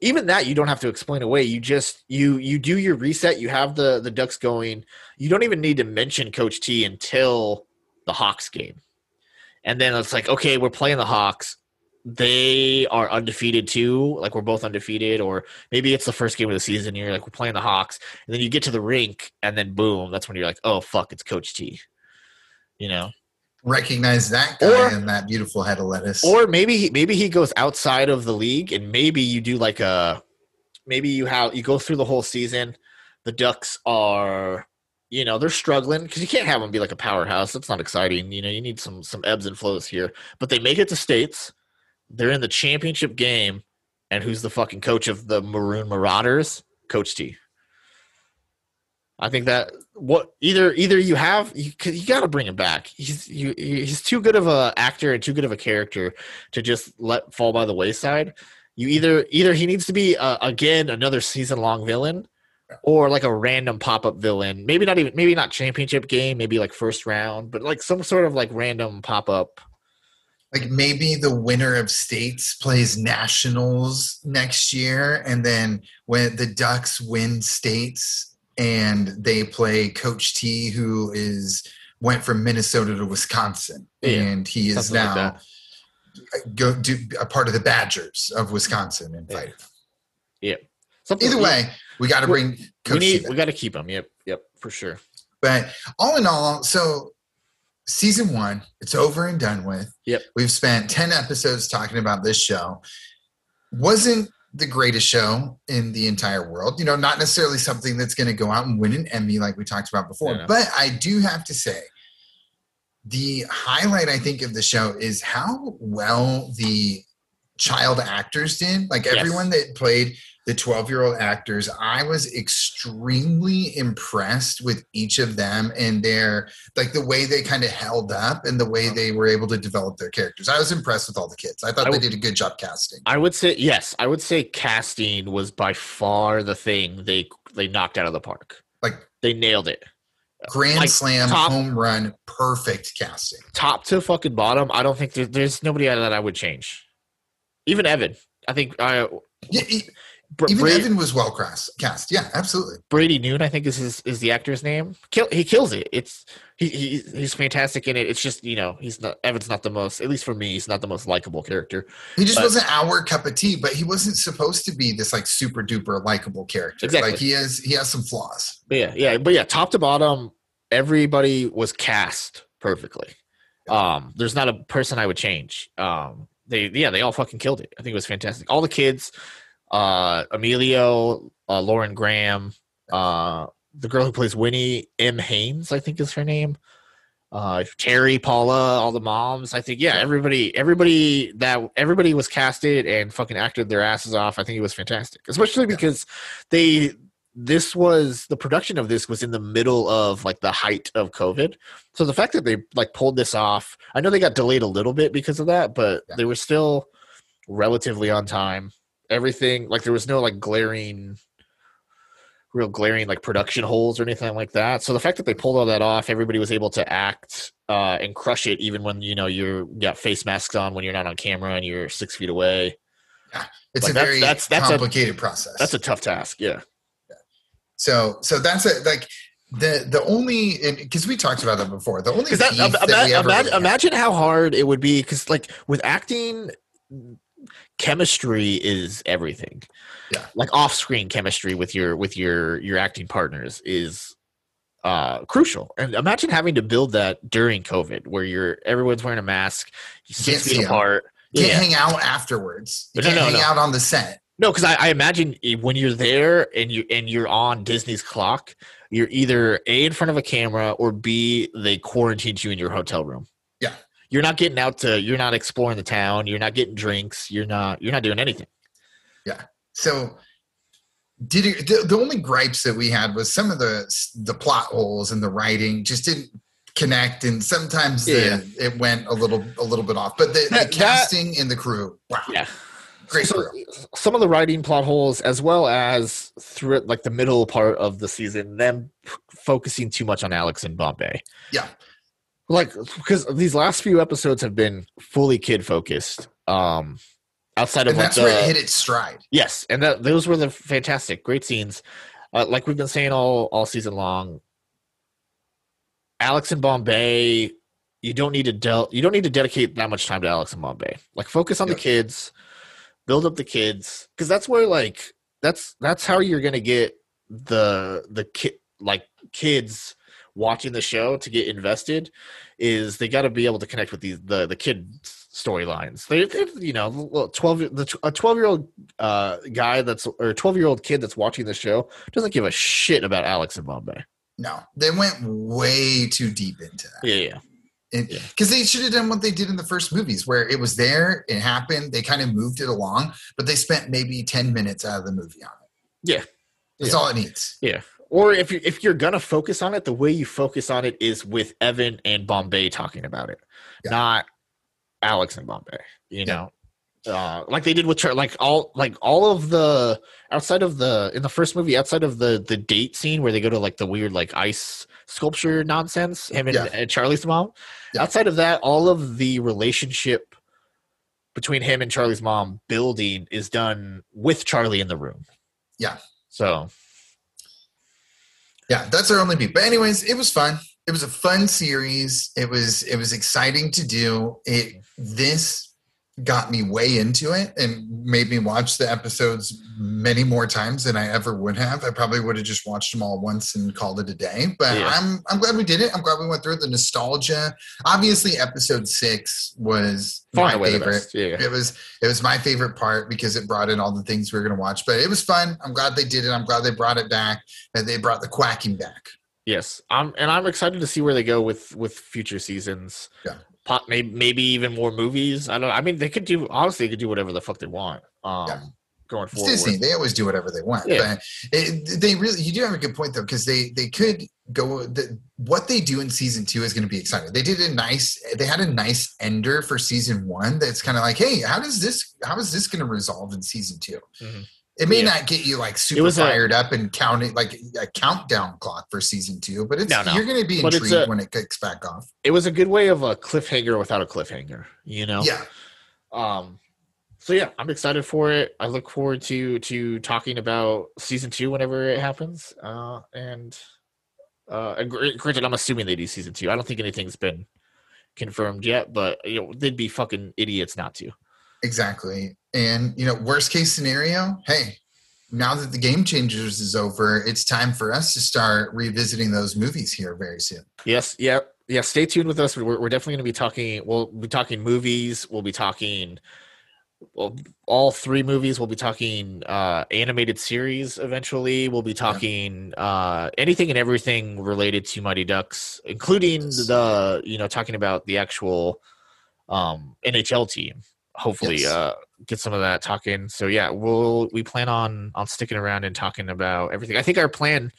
even that you don't have to explain away you just you you do your reset you have the the ducks going you don't even need to mention coach t until the hawks game and then it's like okay we're playing the hawks they are undefeated too like we're both undefeated or maybe it's the first game of the season you're like we're playing the hawks and then you get to the rink and then boom that's when you're like oh fuck it's coach t you know Recognize that guy Or- and that beautiful head of lettuce. or maybe he, maybe he goes outside of the league and maybe you do like a maybe you have you go through the whole season the ducks are you know they're struggling because you can't have them be like a powerhouse that's not exciting you know you need some some ebbs and flows here but they make it to states they're in the championship game and who's the fucking coach of the maroon marauders coach t I think that what either either you have you you got to bring him back. He's you, he's too good of a actor and too good of a character to just let fall by the wayside. You either either he needs to be uh, again another season long villain, or like a random pop up villain. Maybe not even maybe not championship game. Maybe like first round, but like some sort of like random pop up. Like maybe the winner of states plays nationals next year and then when the ducks win states and they play coach t who is went from minnesota to wisconsin Yeah, and he is something like now go do a part of the badgers of wisconsin and Yeah. fight Something, either way we got to bring we coach need we got to keep him. Yep, yep, for sure. But all in all, so season one, it's over and done with. Yep. We've spent 10 episodes talking about this show. Wasn't the greatest show in the entire world. You know, not necessarily something that's going to go out and win an Emmy like we talked about before. Yeah. But I do have to say, the highlight I think of the show is how well the child actors did. Like Yes. everyone that played the 12 year old actors, I was extremely impressed with each of them and their like the way they kind of held up and the way uh-huh. they were able to develop their characters. I was impressed with all the kids. I thought I they did a good job casting. I would say yes. I would say casting was by far the thing they they knocked out of the park. Like They nailed it. grand Like, slam, top- home run, perfect casting. Top to fucking bottom. I don't think there, there's nobody out of that I would change. Even Evan. I think i Yeah, even Bra- Evan was well cast. Cast, yeah, absolutely. Brady Noon. I think is his is the actor's name. Kill, he kills it. It's he, he he's fantastic in it. It's just you know he's not Evan's not the most at least for me he's not the most likable character. He just But- wasn't our cup of tea, but he wasn't supposed to be this like super duper likable character. Exactly. Like he has he has some flaws. But yeah, yeah, but yeah, top to bottom, everybody was cast perfectly. Um, there's not a person I would change. Um, they yeah, they all fucking killed it. I think it was fantastic. All the kids, uh, Emilio, uh, Lauren Graham, uh, the girl who plays Winnie, M. Haynes, I think is her name. Uh, Terry, Paula, all the moms. I think yeah, everybody, everybody that everybody was casted and fucking acted their asses off. I think it was fantastic, especially because they this was the production of this was in the middle of like the height of COVID. So the fact that they like pulled this off, I know they got delayed a little bit because of that, but they were still relatively on time. Everything like there was no like glaring real glaring like production holes or anything like that. So the fact that they pulled all that off, everybody was able to act uh, and crush it, even when you know you're you got face masks on when you're not on camera and you're six feet away. Yeah, It's Like, a that's- very that's- that's a- complicated process. That's a tough task. Yeah. so so that's a like the the only because we talked about that before. The only that, that we ever imagine, imagine how hard it would be. Because like with acting, chemistry is everything. Yeah. Like off-screen chemistry with your with your your acting partners is uh crucial. And imagine having to build that during COVID, where you're everyone's wearing a mask, you Can't six feet apart. can't Yeah. hang out afterwards. You No, can't no, hang no. out on the set. No, because I, I imagine when you're there and you and you're on Disney's clock, you're either a in front of a camera or b they quarantined you in your hotel room. Yeah. you're not getting out to. You're not exploring the town. You're not getting drinks. You're not. You're not doing anything. Yeah. So did it, the, the only gripes that we had was some of the the plot holes and the writing just didn't connect and sometimes the, it went a little a little bit off but the, the That- that- casting and the crew wow Yeah, great So, crew some of the writing plot holes, as well as through like the middle part of the season, them focusing too much on Alex and Bombay. yeah like because these last few episodes have been fully kid focused. Um, outside of and like that's the, where it hit its stride Yes, and that those were the fantastic, great scenes. Uh, like we've been saying all all season long. Alex and Bombay, you don't need to del- you don't need to dedicate that much time to Alex and Bombay. Like focus on Yep. the kids, build up the kids, because that's where like that's that's how you're gonna get the the kid like kids watching the show to get invested is they got to be able to connect with these the the kid storylines. They, they you know twelve the a twelve year old uh, guy that's or twelve year old kid that's watching the show doesn't give a shit about Alex and Bombay. no they went way too deep into that Yeah, yeah, Yeah. because they should have done what they did in the first movies where it was there it happened they kind of moved it along but they spent maybe 10 minutes out of the movie on it Yeah. that's Yeah. all it needs yeah. Or if you if you're gonna focus on it, the way you focus on it is with Evan and Bombay talking about it, Yeah. not Alex and Bombay. You Yeah. know, uh, like they did with like all like all of the outside of the in the first movie outside of the the date scene where they go to like the weird like ice sculpture nonsense him and, Yeah. and Charlie's mom. Yeah. Outside of that, all of the relationship between him and Charlie's mom building is done with Charlie in the room. Yeah. So yeah that's our only beat. But anyways it was fun. It was a fun series. It was it was exciting to do. It this got me way into it and made me watch the episodes many more times than i ever would have i probably would have just watched them all once and called it a day but Yeah. i'm i'm glad we did it i'm glad we went through the nostalgia obviously episode six was far my and away the favorite. Yeah. it was it was my favorite part because it brought in all the things we were going to watch but it was fun i'm glad they did it i'm glad they brought it back and they brought the quacking back Yes, I'm, and I'm excited to see where they go with with future seasons. Yeah. Maybe maybe even more movies. I don't. I mean, they could do honestly, they could do whatever the fuck they want. Um, Yeah. going it's forward. disney they always do whatever they want Yeah. but it, they really you do have a good point though because they they could go the, what they do in season two is going to be exciting they did a nice they had a nice ender for season one that's kind of like hey how does this how is this going to resolve in season 2 Mhm. It may Yeah. not get you like super was a- fired up and counting like a countdown clock for season two but it's No, no. you're going to be But intrigued a- when it kicks back off It was a good way of a cliffhanger without a cliffhanger. You know. yeah Um. So yeah, I'm excited for it. I look forward to to talking about season two whenever it happens. Uh, and uh, granted, I'm assuming they do season two. I don't think anything's been confirmed yet, but you know they'd be fucking idiots not to. Exactly. And, you know, worst case scenario, hey, now that the game changers is over, it's time for us to start revisiting those movies here very soon. Yes, yeah, yeah. Stay tuned with us. We're, we're definitely going to be talking. We'll be talking movies. We'll be talking. Well, all three movies. We'll be talking uh, animated series. Eventually, we'll be talking uh, anything and everything related to Mighty Ducks, including the you know talking about the actual um, NHL team. Hopefully, Yes. uh, get some of that talking. So yeah, we'll we plan on on sticking around and talking about everything. I think our plan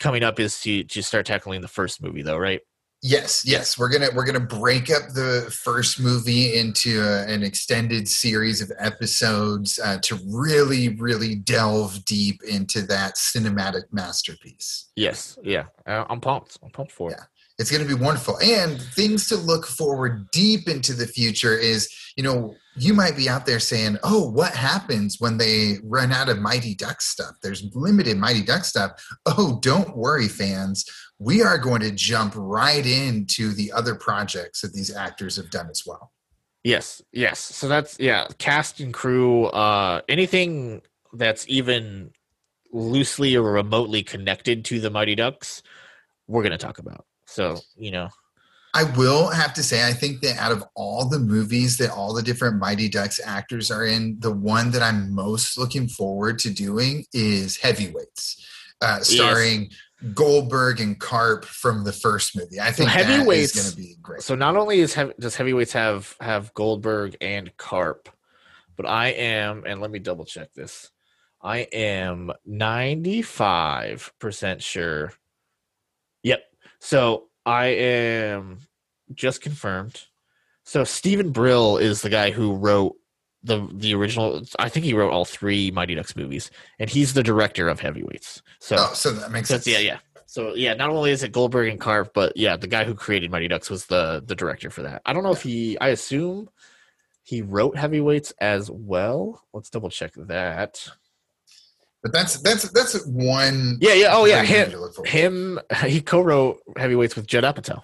coming up is to to start tackling the first movie though, right? Yes, yes, we're gonna we're gonna break up the first movie into a, an extended series of episodes uh, to really, really delve deep into that cinematic masterpiece. Yes, yeah, uh, I'm pumped. I'm pumped for it. Yeah. It's going to be wonderful. And things to look forward deep into the future is, you know, you might be out there saying, oh, what happens when they run out of Mighty Duck stuff? There's limited Mighty Duck stuff. Oh, don't worry, fans. We are going to jump right into the other projects that these actors have done as well. Yes, yes. So that's yeah, cast and crew. Uh, anything that's even loosely or remotely connected to the Mighty Ducks, we're gonna talk about. So you know, I will have to say, I think that out of all the movies that all the different Mighty Ducks actors are in, the one that I'm most looking forward to doing is Heavyweights, uh, starring Goldberg and Karp from the first movie. I think Heavyweights- is going to be great. so not only is does heavyweights have have Goldberg and Karp, but I am, and let me double check this. I am ninety five percent sure. Yep. So I am just confirmed. So Steven Brill is the guy who wrote the the original. I think he wrote all three Mighty Ducks movies, and he's the director of Heavyweights. So oh, so that makes so sense. yeah, yeah. So yeah, not only is it Goldberg and Karp, but yeah, the guy who created Mighty Ducks was the the director for that. I don't know if he. I assume he wrote Heavyweights as well. Let's double check that. But that's that's that's one. Yeah, yeah. Oh yeah, him. to look forward to. Him. He co-wrote Heavyweights with Judd Apatow.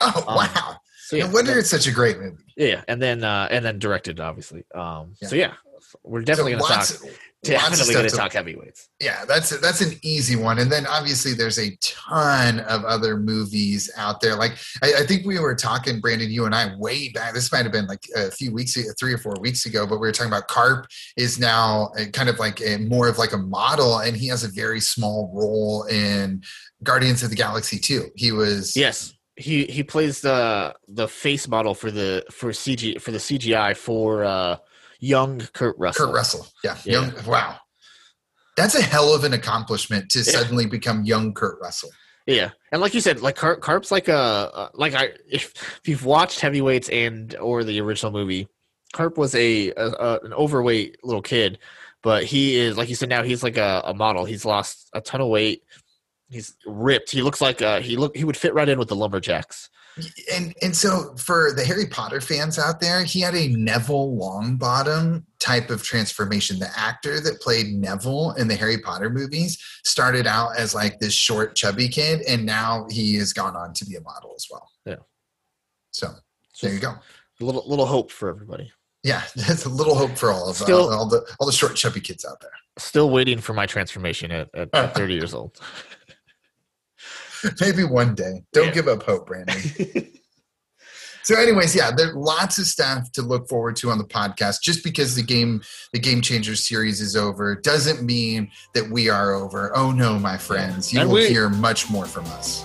Oh Um, wow! So yeah, no wonder it's such a great movie. yeah, and then uh and then directed obviously. Um. So Yeah. yeah, we're definitely So gonna lots- talk. Definitely gonna talk Heavyweights. Yeah, that's that's an easy one. And then obviously there's a ton of other movies out there. Like I, I think we were talking, Brandon, you and I, way back. This might have been like a few weeks, three or four weeks ago. But we were talking about Karp is now kind of like a, more of like a model, and he has a very small role in Guardians of the Galaxy 2. He was Yes, he he plays the the face model for the for CG for the CGI for uh young Kurt Russell. Kurt Russell. Yeah, Yeah. Young, wow. That's a hell of an accomplishment to Yeah. suddenly become young Kurt Russell. Yeah, and like you said, like Karp, Karp's like a uh, like I if if you've watched Heavyweights and or the original movie, Karp was a, a, a an overweight little kid, but he is like you said now he's like a, a model. He's lost a ton of weight. He's ripped. He looks like uh he look he would fit right in with the lumberjacks. And and so for the Harry Potter fans out there, he had a Neville Longbottom type of transformation. The actor that played Neville in the Harry Potter movies started out as like this short, chubby kid, and now he has gone on to be a model as well. Yeah. So there you go. A little little hope for everybody. Yeah, that's a little hope for all of Still- uh, all the all the short, chubby kids out there. Still waiting for my transformation at, at, at 30 years old. Maybe one day. Don't Yeah. give up hope, Brandon. So, anyways, yeah, there's lots of stuff to look forward to on the podcast. Just because the game, the Game Changers series is over, doesn't mean that we are over. Oh no, my friends, you And will we- hear much more from us.